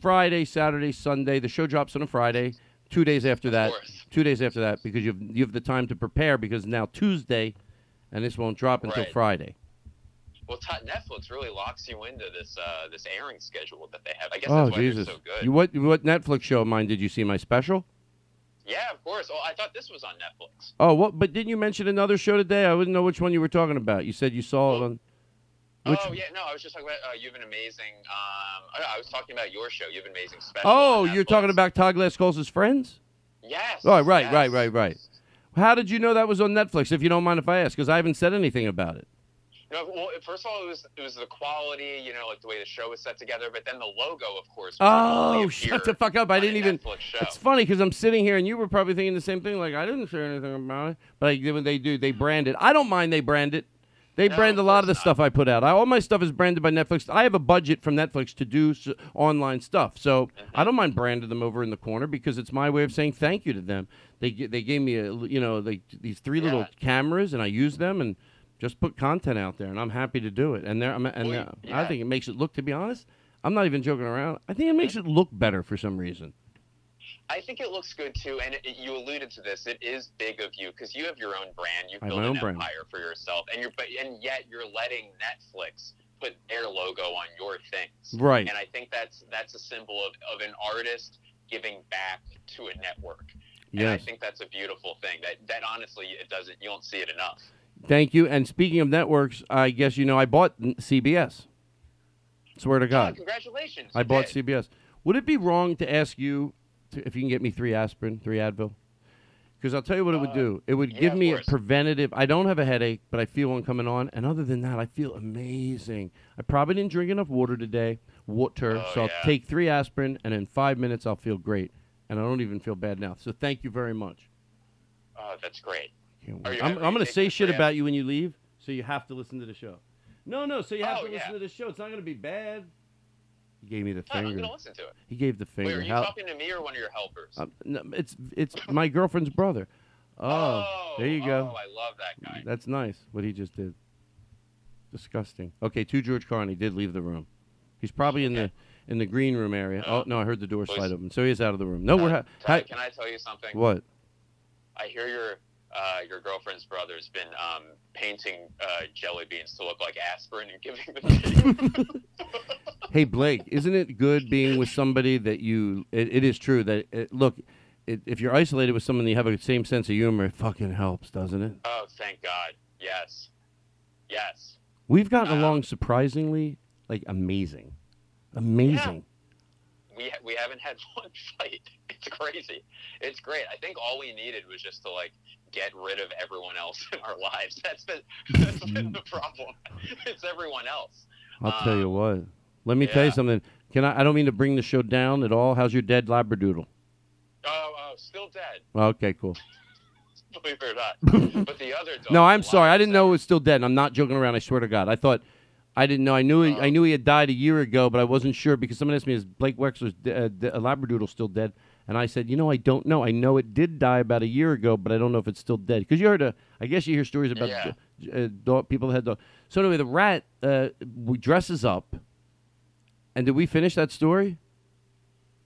Friday, Saturday, Sunday. The show drops on a Friday. Two days after that. Two days after that because you have, you have the time to prepare because now Tuesday and this won't drop until Right. Friday. Well, t- Netflix really locks you into this uh, this airing schedule that they have. I guess Oh, that's why Jesus. so good. You, what, what Netflix show of mine did you see? My special? Yeah, of course. Oh, I thought this was on Netflix. Oh, what? But didn't you mention another show today? I wouldn't know which one you were talking about. You said you saw it on. Which- oh yeah, no, I was just talking about uh, you have an amazing. Um, I, I was talking about your show. You have an amazing special. Oh, you're talking about Todd Glass friends? Yes. Oh, right, yes. right, right, right. How did you know that was on Netflix? If you don't mind if I ask, because I haven't said anything about it. No, well, first of all, it was it was the quality, you know, like the way the show was set together. But then the logo, of course. Oh, shut the fuck up! I didn't even. It's funny because I'm sitting here and you were probably thinking the same thing. Like I didn't say anything about it, but when they do, they brand it. I don't mind they brand it. They brand a lot of the stuff I put out. I, all my stuff is branded by Netflix. I have a budget from Netflix to do s- online stuff, so I mm-hmm. don't mind branding them over in the corner because it's my way of saying thank you to them. They they gave me a you know they, these three little cameras and I use them and just put content out there and I'm happy to do it. And there I'm, and uh, I think it makes it look. To be honest, I'm not even joking around. I think it makes it look better for some reason. I think it looks good too, and it, you alluded to this. It is big of you because you have your own brand. You've built an own brand. empire for yourself, and you're but and yet you're letting Netflix put their logo on your things. Right. And I think that's that's a symbol of, of an artist giving back to a network. And I think that's a beautiful thing. That that honestly, it doesn't. You don't see it enough. Thank you. And speaking of networks, I guess you know I bought CBS. Swear to Oh, God. congratulations! I bought did. CBS. Would it be wrong to ask you to, if you can get me three aspirin, three Advil? Because I'll tell you what it would do. It would Uh, yeah, give me a preventative. I don't have a headache, but I feel one coming on. And other than that, I feel amazing. I probably didn't drink enough water today, water. Oh, so I'll yeah. take three aspirin, and in five minutes I'll feel great. And I don't even feel bad now. So thank you very much. Oh, that's great. Can't Are wait. you- I'm, I'm going to say shit about you when you leave, so you have to listen to the show. No, no, so you have Oh, to listen yeah. to the show. It's not going to be bad. He gave me the Oh, I'm gonna listen to it. He gave the finger. Wait, are you How- talking to me or one of your helpers? um, no, it's it's my girlfriend's brother. Oh, there you go. Oh, I love that guy. That's nice. What he just did. Disgusting. Okay, to George Carney did leave the room. He's probably in the in the green room area. Oh no, I heard the door slide open, so he is out of the room. No, we're ha- hi- can I tell you something? what? I hear your uh, your girlfriend's brother's been um, painting uh, jelly beans to look like aspirin and giving them to you. Hey Blake, isn't it good being with somebody that you? It, it is true that it, look, it, if you're isolated with someone that you have a same sense of humor, it fucking helps, doesn't it? oh, thank God. Yes. Yes. We've gotten along surprisingly, like amazing, amazing. We, ha- we haven't had one fight. It's crazy. It's great. I think all we needed was just to like get rid of everyone else in our lives. That's been that's been the mm-hmm. problem. It's everyone else. I'll tell you um, what. Let me tell you something. Can I? I don't mean to bring the show down at all. How's your dead labradoodle? Oh, oh, still dead. Okay, cool. Believe it or not. but the other dog. No, I'm sorry. I didn't know it was still dead. and I'm not joking around. I swear to God. I thought. I didn't know. I knew. He, I uh-huh. knew he had died a year ago, but I wasn't sure because someone asked me, "Is Blake Wexler's de- uh, de- labradoodle still dead?" And I said, "You know, I don't know. I know it did die about a year ago, but I don't know if it's still dead." Because you heard, a, I guess you hear stories about Yeah. uh, dog, people that had dog. So anyway, the rat uh, dresses up. And did we finish that story?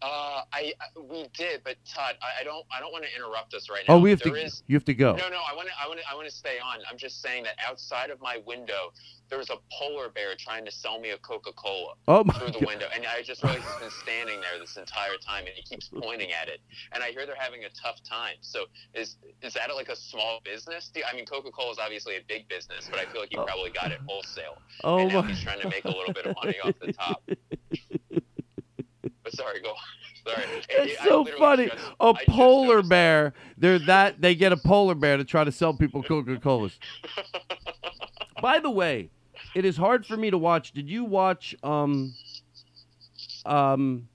Uh, I, we did, but Todd, I, I don't I don't want to interrupt us right now. Oh, we have There to. is- You have to go. No, no, I want to I want to I want to stay on. I'm just saying that outside of my window, there's a polar bear trying to sell me a Coca-Cola Oh, my through the God. window, and I just realized he's been standing there this entire time, and he keeps pointing at it. And I hear they're having a tough time. So is is that like a small business? Do I mean, Coca-Cola is obviously a big business, but I feel like he probably got it wholesale. Oh, and now he's trying to make a little bit of money off the top. Sorry, go. Sorry. It's I- so funny. just- A polar bear. They're that they get a polar bear to try to sell people Coca Colas. By the way, it is hard for me to watch. Did you watch um um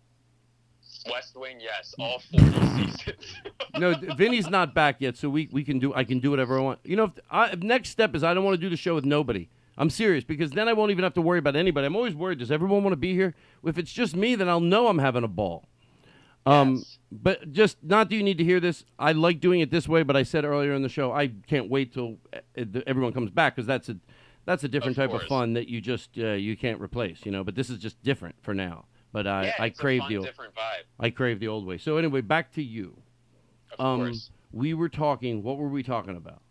West Wing, yes, all 40 seasons. no, Vinny's not back yet, so we, we can do I can do whatever I want. You know, if, I, if next step is I don't want to do the show with nobody. I'm serious because then I won't even have to worry about anybody. I'm always worried. Does everyone want to be here? If it's just me, then I'll know I'm having a ball. Um, but just not that you need to hear this. I like doing it this way, but I said earlier in the show I can't wait till uh, uh, everyone comes back because that's a that's a different type of fun that you just uh, you can't replace. You know, but this is just different for now. But I yeah, I crave fun, the old, different vibe. I crave the old way. So anyway, back to you. Of um, course. we were talking. What were we talking about?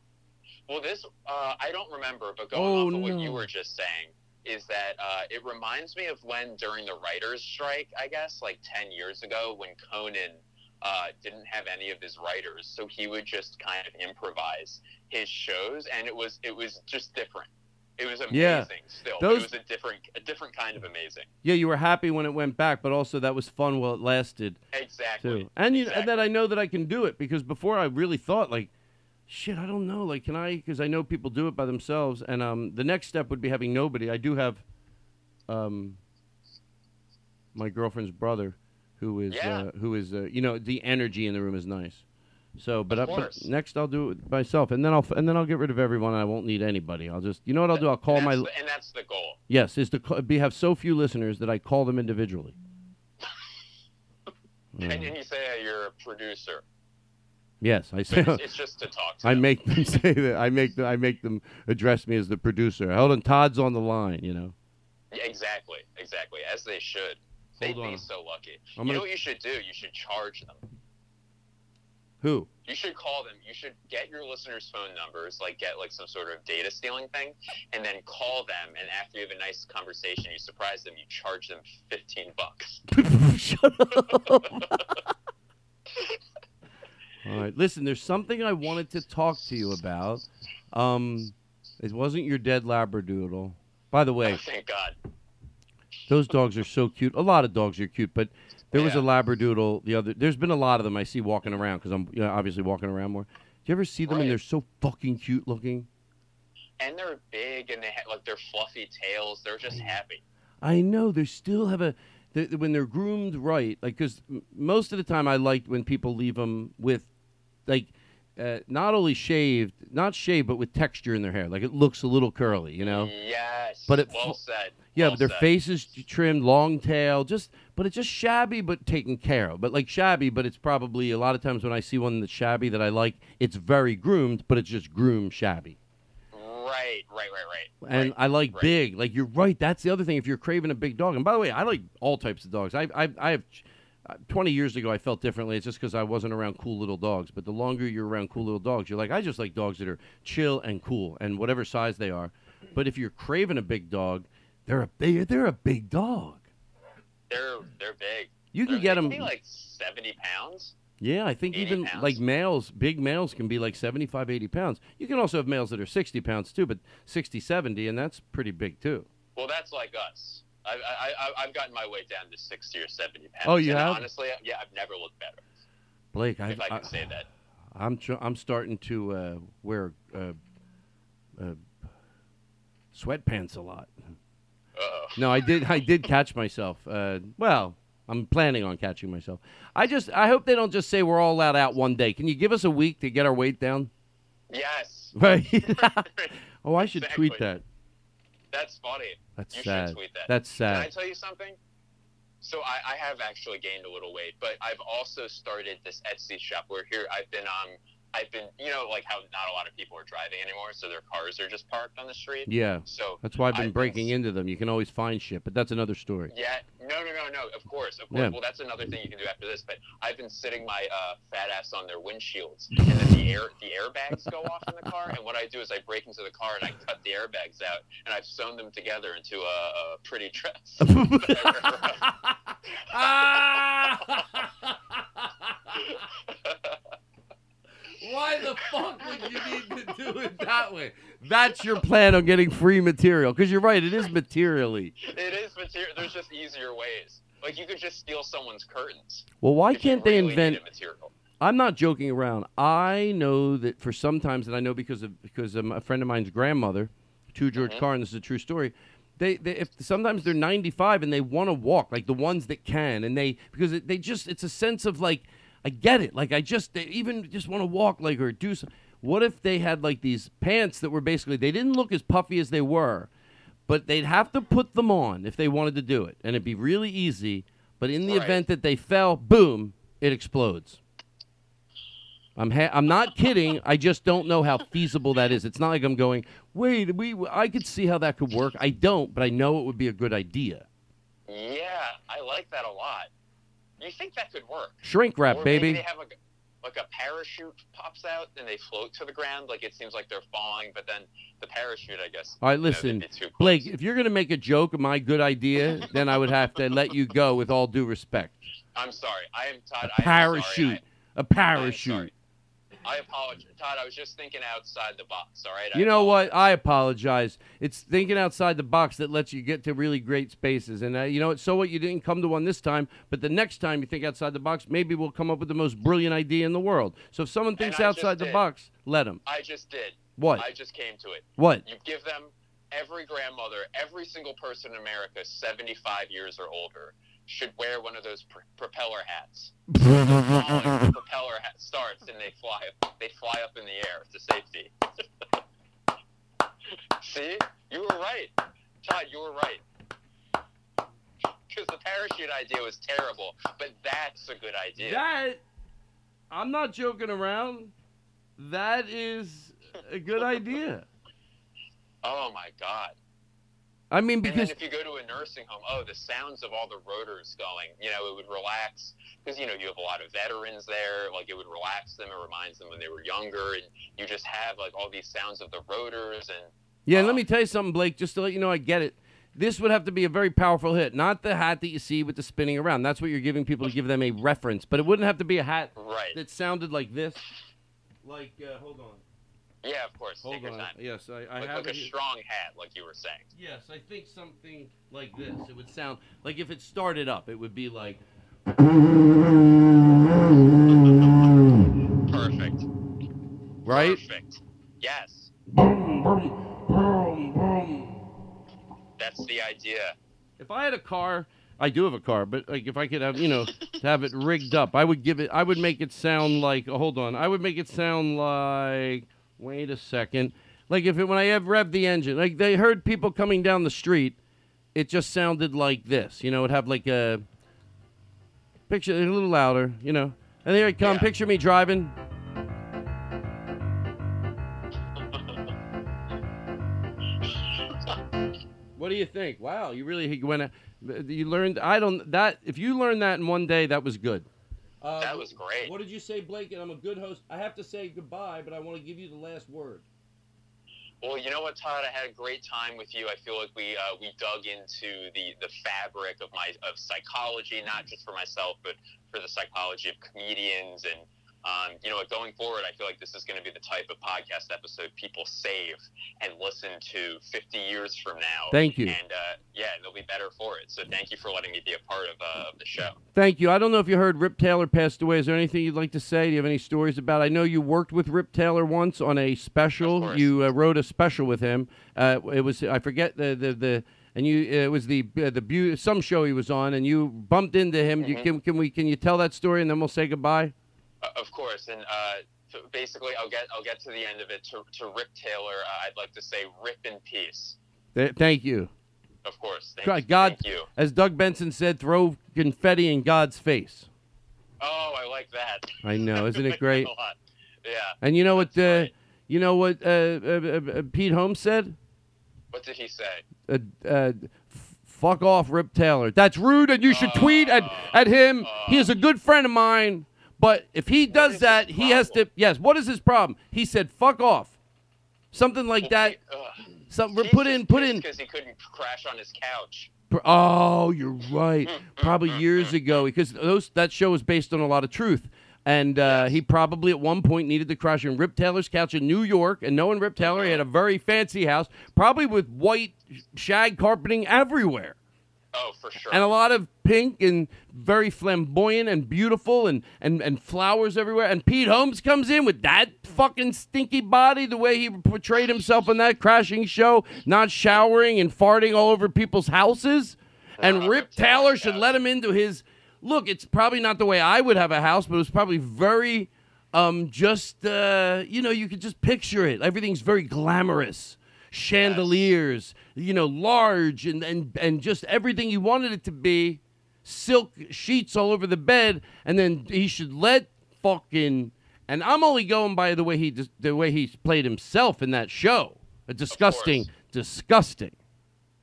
Well, this uh, I don't remember, but going Oh, off of what you were just saying is that uh, it reminds me of when during the writers' strike, I guess, like ten years ago, when Conan uh, didn't have any of his writers, so he would just kind of improvise his shows, and it was it was just different. It was amazing. Yeah. Still, Those- it was a different, a different kind of amazing. Yeah, you were happy when it went back, but also that was fun while it lasted. Exactly. Too. And you, and that I know that I can do it because before I really thought like, shit, I don't know, like can I? Because I know people do it by themselves, and um, the next step would be having nobody. I do have, um, my girlfriend's brother, who is Yeah. uh, who is uh, you know the energy in the room is nice. So, but, I, but next I'll do it myself, and then I'll and then I'll get rid of everyone. and I won't need anybody. I'll just you know what I'll do. I'll call and, my the, and that's the goal. yes is to call, be have so few listeners that I call them individually. And, and you say you're a producer. Yes, I say. It's, it's just to talk to I them. make them say that. I make them. I make them address me as the producer. Hold on, Todd's on the line. You know. Yeah, exactly, exactly, as they should. They'd be so lucky. I'm You gonna- know what you should do? You should charge them. Who? You should call them. You should get your listeners' phone numbers, like get like some sort of data stealing thing, and then call them. And after you have a nice conversation, you surprise them. You charge them fifteen bucks. All right. Listen, there's something I wanted to talk to you about. Um, it wasn't your dead labradoodle. By the way, Oh, thank God. those dogs are so cute. A lot of dogs are cute, but there was a labradoodle the other. There's been a lot of them I see walking around because I'm you know, obviously walking around more. Do you ever see them and they're so fucking cute looking? And they're big, and they have like their fluffy tails. They're just happy. I know they still have a they, when they're groomed right. Like because most of the time I liked when people leave them with like uh, not only shaved, not shaved, but with texture in their hair. Like it looks a little curly, you know. Yes. But it well said. Yeah, well but their said. faces trimmed, long tail, just but it's just shabby but taken care of. But like shabby, but it's probably a lot of times when I see one that's shabby that I like, it's very groomed, but it's just groomed shabby. Right, right, right, right. And I like big. Like you're right. That's the other thing. If you're craving a big dog, and by the way, I like all types of dogs. I I, I have. Uh, 20 years ago, I felt differently. It's just because I wasn't around cool little dogs. But the longer you're around cool little dogs, you're like, I just like dogs that are chill and cool, and whatever size they are. But if you're craving a big dog, they're a big, they're a big dog. They're they're big. You can They're- get they 'em- be like seventy pounds. Yeah, I think even pounds. like males, big males can be like 75, 80 pounds. You can also have males that are 60 pounds too, but 60, 70, and that's pretty big too. Well, that's like us. I, I, I, I've gotten my way down to sixty or seventy pounds. Oh, you and have? Honestly, yeah, I've never looked better. Blake, if I've, I can say that. I'm tr- I'm starting to uh, wear uh, uh, sweatpants a lot. Uh-oh. No, I did I did catch myself. Uh, well, I'm planning on catching myself. I just I hope they don't just say we're all allowed out one day. Can you give us a week to get our weight down? Yes. Right. oh, I should tweet that. That's funny. That's you sad. should tweet that. That's Can I tell you something? So I, I have actually gained a little weight, but I've also started this Etsy shop where here I've been um I've been you know like how not a lot of people are driving anymore, so their cars are just parked on the street. Yeah. So that's why I've been I've been breaking into them. You can always find shit, but that's another story. Yeah, no, no, no, no. Of course, of course. Yeah. Well, that's another thing you can do after this. But I've been sitting my uh, fat ass on their windshields, and then the air the airbags go off in the car. And what I do is I break into the car and I cut the airbags out, and I've sewn them together into a, a pretty dress. Why the fuck would you need to do it that way? That's your plan on getting free material. Because you're right, it is materially. it is material. There's just easier ways. Like you could just steal someone's curtains. Well, why can't they really invent? material. I'm not joking around. I know that for sometimes, and I know because of because of a friend of mine's grandmother, to George Mm-hmm. Carr, and this is a true story. They, they if sometimes they're 95 and they want to walk, like the ones that can, and they because it, they just it's a sense of like I get it, like I just they even just want to walk like or do some. What if they had like these pants that were basically they didn't look as puffy as they were, but they'd have to put them on if they wanted to do it, and it'd be really easy. But in the Right. event that they fell, boom, it explodes. I'm ha- I'm not kidding. I just don't know how feasible that is. It's not like I'm going, wait, we I could see how that could work. I don't, but I know it would be a good idea. Yeah, I like that a lot. You think that could work? Shrink wrap, or baby. Maybe they have like, like a parachute pops out and they float to the ground. Like it seems like they're falling, but then the parachute, I guess. All right, you know, listen, Blake. If you're gonna make a joke of my good idea, then I would have to let you go with all due respect. I'm sorry. I am Todd. A parachute. A parachute. I apologize, Todd. I was just thinking outside the box. All right. You know what? I apologize. It's thinking outside the box that lets you get to really great spaces. And uh, you know what? So what? You didn't come to one this time, but the next time you think outside the box, maybe we'll come up with the most brilliant idea in the world. So if someone thinks outside the did. box, let them. I just did. What? I just came to it. What? You give them every grandmother, every single person in America, 75 years or older, should wear one of those pr- propeller hats. propeller hat starts and they fly up. They fly up in the air to safety. See, you were right, Todd. You were right. Because the parachute idea was terrible, but that's a good idea. That I'm not joking around. That is a good idea. Oh my God. I mean, and because then if you go to a nursing home, oh, the sounds of all the rotors going, you know, it would relax because you know you have a lot of veterans there. Like it would relax them. It reminds them when they were younger, and you just have like all these sounds of the rotors and Yeah, and let me tell you something, Blake, just to let you know I get it. This would have to be a very powerful hit, not the hat that you see with the spinning around. That's what you're giving people to give them a reference. But it wouldn't have to be a hat right. that sounded like this. Like, uh, hold on. Yeah, of course. Hold Take your on. time. Yes, I, I like, have like a here. strong hat, like you were saying. Yes, I think something like this. It would sound like if it started up, it would be like. Perfect. Right? Perfect. Yes. That's the idea. If I had a car, I do have a car, but like if I could have, you know, have it rigged up, I would give it. I would make it sound like. hold on, I would make it sound like. Wait a second. Like if it, when I have revved the engine, like they heard people coming down the street, it just sounded like this. You know, it'd have like a picture a little louder. You know, and there it come. Picture me driving. What do you think? Wow, you really went. You learned. I don't. That if you learned that in one day, that was good. Uh, that was great. What did you say, Blake? And I'm a good host. I have to say goodbye, but I want to give you the last word. Well, you know what, Todd? I had a great time with you. I feel like we uh, we dug into the the fabric of my of psychology, not just for myself, but for the psychology of comedians. And um, you know, going forward, I feel like this is going to be the type of podcast episode people save and listen to 50 years from now. Thank you. And uh, yeah, they'll be better for it. So thank you for letting me be a part of, uh, of the show. Thank you. I don't know if you heard Rip Taylor passed away. Is there anything you'd like to say? Do you have any stories about? It? I know you worked with Rip Taylor once on a special. You uh, wrote a special with him. Uh, it was I forget the the, the and you it was the uh, the beau- some show he was on, and you bumped into him. You, Mhm. can can we can you tell that story, and then we'll say goodbye. Uh, of course, and uh, so basically, I'll get I'll get to the end of it. To, to Rip Taylor, uh, I'd like to say, rip in peace. Th- thank you. Of course, thank God. God Thank you. as Doug Benson said, throw confetti in God's face. Oh, I like that. I know, isn't it great? a lot. Yeah. And you know what? Uh, you know what uh, uh, uh, uh, Pete Holmes said? What did he say? uh, uh, fuck off, Rip Taylor. That's rude, and you should tweet at, at him. he is a good friend of mine, but if he does that, he has to. Yes, what is his problem? He said, "Fuck off," something like that. Some put in, put in. because he couldn't crash on his couch. Oh, you're right. Mm, mm, probably mm, years ago, because those that show was based on a lot of truth. And uh, he probably at one point needed to crash on Rip Taylor's couch in New York. And knowing Rip Taylor, he had a very fancy house, probably with white shag carpeting everywhere. Oh, for sure. And a lot of pink and very flamboyant and beautiful and, and, and flowers everywhere. And Pete Holmes comes in with that fucking stinky body, the way he portrayed himself in that crashing show, not showering and farting all over people's houses. And Rip Taylor should let him into his. Look, it's probably not the way I would have a house, but it was probably very, um, just, uh, you know, you could just picture it. Everything's very glamorous chandeliers, you know, large and, and and just everything he wanted it to be, silk sheets all over the bed, and then he should let fucking and I'm only going by the way he dis- the way he played himself in that show. A disgusting, disgusting.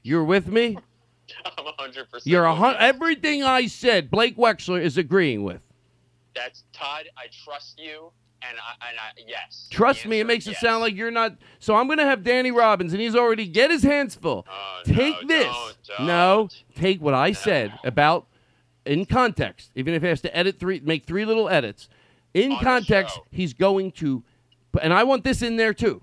You're with me? I'm 100. percent You're a hun- everything I said. Blake Wexler is agreeing with. That's Todd. I trust you, and I and I yes. Trust me, it makes it sound like you're not. So I'm gonna have Danny Robbins, and he's already get his hands full. take this. No, take what I said about in context. Even if he has to edit three, make three little edits. In context, he's going to, and I want this in there too.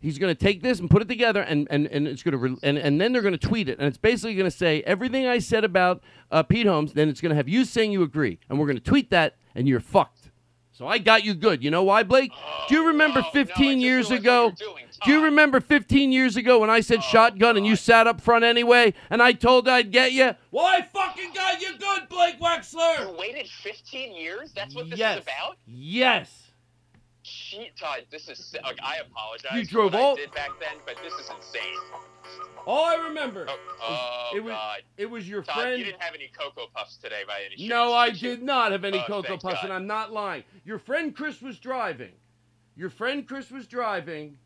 He's going to take this and put it together, and and, and it's going to, re- and, and then they're going to tweet it, and it's basically going to say everything I said about uh, Pete Holmes. Then it's going to have you saying you agree, and we're going to tweet that, and you're fucked. So I got you good. You know why, Blake? Do you remember 15 years ago? Do you remember 15 years ago when I said oh, shotgun and you sat up front anyway, and I told I'd get you? Well, I fucking got you good, Blake Wexler. You waited 15 years? That's what this Yes. is about? Yes. Gee, Todd, this is like I apologize. You for drove what all- I did back then, but this is insane. All I remember. Oh, oh, it was, God. It was your Todd, friend. you didn't have any cocoa puffs today by any chance? No, I did you? not have any Oh, Cocoa Puffs, God. and I'm not lying. Your friend Chris was driving. Your friend Chris was driving,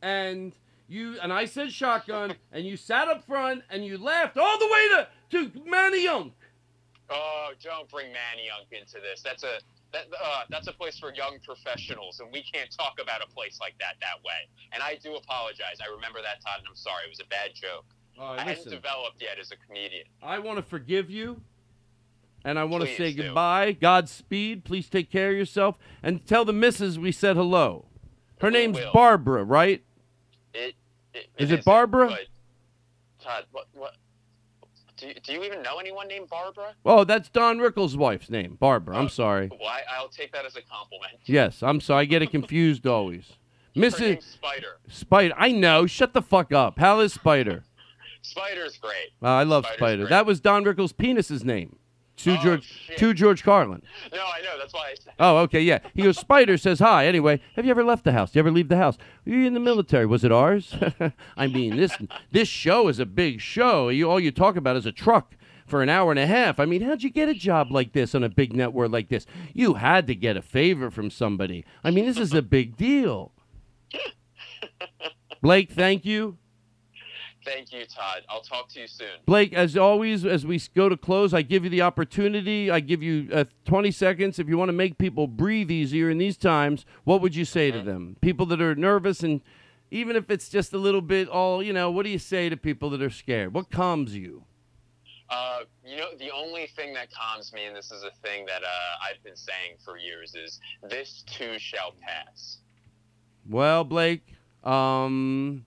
and you and I said shotgun, and you sat up front and you laughed all the way to to Manny Young. Oh, don't bring Manny Young into this. That's a that uh, that's a place for young professionals, and we can't talk about a place like that that way. And I do apologize. I remember that, Todd, and I'm sorry. It was a bad joke. I hadn't developed yet as a comedian. I want to forgive you, and I want to say do. goodbye. Godspeed. Please take care of yourself, and tell the missus we said hello. Her name's will. Barbara, right? It, it Is isn't, it Barbara? Todd, what what? Do you, do you even know anyone named Barbara? Oh, that's Don Rickles' wife's name, Barbara. I'm sorry. Well, I, I'll take that as a compliment. Yes, I'm sorry. I get it confused always. Mrs. Spider. Spider. I know. Shut the fuck up. How is Spider? Spider's great. Uh, I love Spider's Spider. great. That was Don Rickles' penis's name. To Oh, George. shit. To George Carlin. No, I know. That's why I said. Oh, okay, yeah. He goes. Spider says hi. Anyway, have you ever left the house? Do you ever leave the house? Were you in the military? Was it ours? I mean, this this show is a big show. You all you talk about is a truck for an hour and a half. I mean, how'd you get a job like this on a big network like this? You had to get a favor from somebody. I mean, this is a big deal. Blake, thank you. Thank you, Todd. I'll talk to you soon. Blake, as always, as we go to close, I give you the opportunity. I give you uh, 20 seconds. If you want to make people breathe easier in these times, what would you say to them? People that are nervous, and even if it's just a little bit, all, you know, what do you say to people that are scared? What calms you? Uh, you know, the only thing that calms me, and this is a thing that uh, I've been saying for years, is this too shall pass. Well, Blake, um,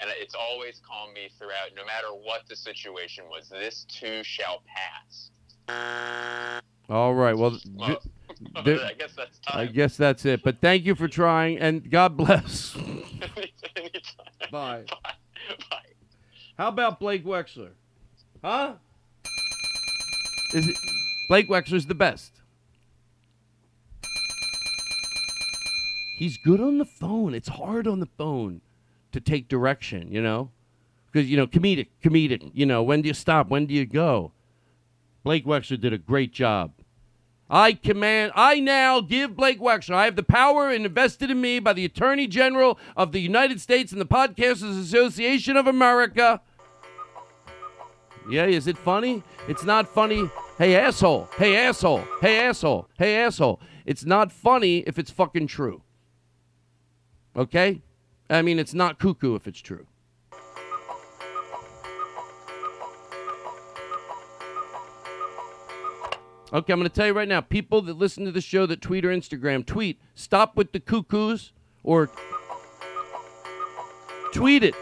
And it's always calmed me throughout, no matter what the situation was. This too shall pass. all right. Well, Well, I guess that's I guess that's it. But thank you for trying, and God bless. Bye. Bye. How about Blake Wexler? Huh? Is it Blake Wexler's the best? He's good on the phone. It's hard on the phone to take direction, you know? Because, you know, comedic, comedic, you know, when do you stop? When do you go? Blake Wexler did a great job. I command, I now give Blake Wexler, I have the power invested in me by the Attorney General of the United States and the Podcasters Association of America. Yeah, is it funny? It's not funny. Hey, asshole. Hey, asshole. Hey, asshole. Hey, asshole. It's not funny if it's fucking true. Okay? I mean, it's not cuckoo if it's true. Okay, I'm going to tell you right now people that listen to the show that tweet or Instagram, tweet, stop with the cuckoos or tweet it.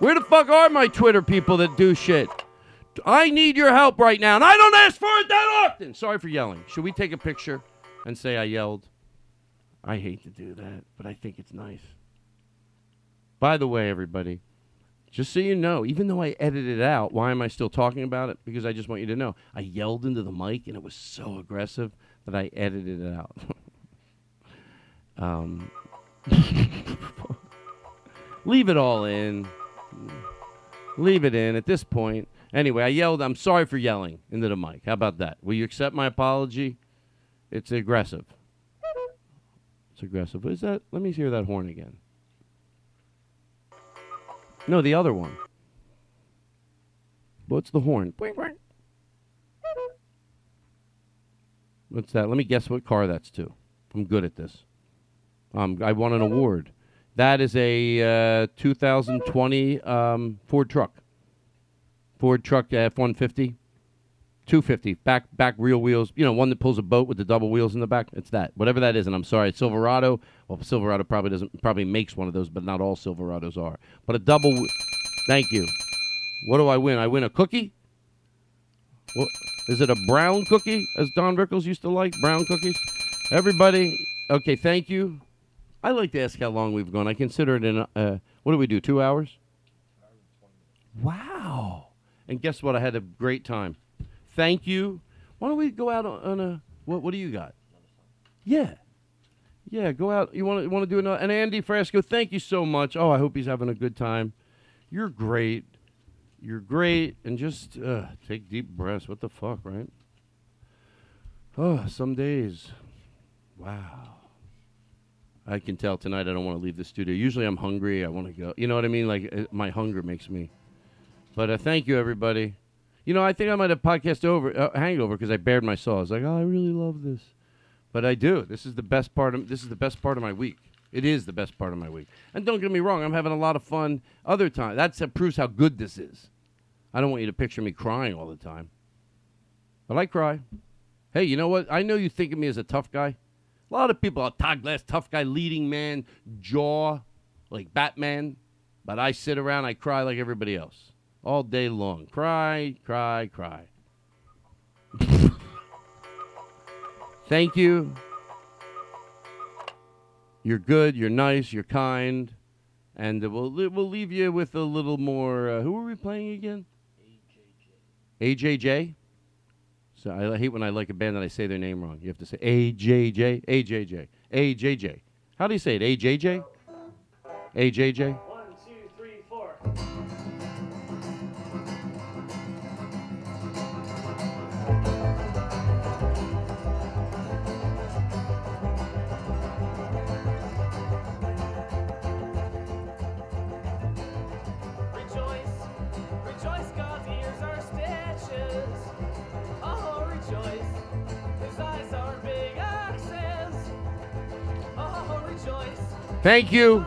Where the fuck are my Twitter people that do shit? I need your help right now, and I don't ask for it that often. Sorry for yelling. Should we take a picture and say I yelled? I hate to do that, but I think it's nice. By the way, everybody, just so you know, even though I edited it out, why am I still talking about it? Because I just want you to know. I yelled into the mic, and it was so aggressive that I edited it out. um, leave it all in. Leave it in at this point. Anyway, I yelled, I'm sorry for yelling into the mic. How about that? Will you accept my apology? It's aggressive. It's aggressive. Is that? Let me hear that horn again. No, the other one. What's the horn? What's that? Let me guess what car that's to. I'm good at this. Um, I won an award. That is a uh, 2020 um, Ford truck. Ford truck F 150. Two fifty. Back back real wheels. You know, one that pulls a boat with the double wheels in the back. It's that. Whatever that is. And I'm sorry, Silverado. Well, Silverado probably doesn't probably makes one of those, but not all Silverados are. But a double. Thank you. What do I win? I win a cookie. What is it? A brown cookie, as Don Rickles used to like brown cookies. Everybody, okay. Thank you. I like to ask how long we've gone. I consider it in. Uh, what do we do? Two hours. Wow. And guess what? I had a great time. Thank you. Why don't we go out on, on a what? What do you got? Yeah. Yeah, go out. You want to want to do another? And Andy Frasco, thank you so much. Oh, I hope he's having a good time. You're great. You're great. And just uh, take deep breaths. What the fuck, right? Oh, some days. Wow. I can tell tonight I don't want to leave the studio. Usually I'm hungry. I want to go. You know what I mean? Like uh, my hunger makes me. But uh, thank you, everybody. You know, I think I might have podcast over uh, hangover because I bared my soul. I was like, oh, I really love this, but I do. This is the best part of this is the best part of my week. It is the best part of my week. And don't get me wrong, I'm having a lot of fun other times. That proves how good this is. I don't want you to picture me crying all the time. But I cry. Hey, you know what? I know you think of me as a tough guy. A lot of people are Todd Glass, tough guy, leading man, jaw, like Batman. But I sit around, I cry like everybody else. All day long. Cry, cry, cry. Thank you. You're good, you're nice, you're kind. And we'll, we'll leave you with a little more. Uh, who are we playing again? AJJ. So I hate when I like a band and I say their name wrong. You have to say AJJ, AJJ, AJJ. How do you say it? AJJ? AJJ? One, two, three, four. Thank you.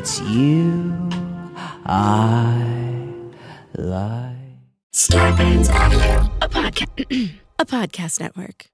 It's you I like. Starburns Audio, a podcast, a podcast network.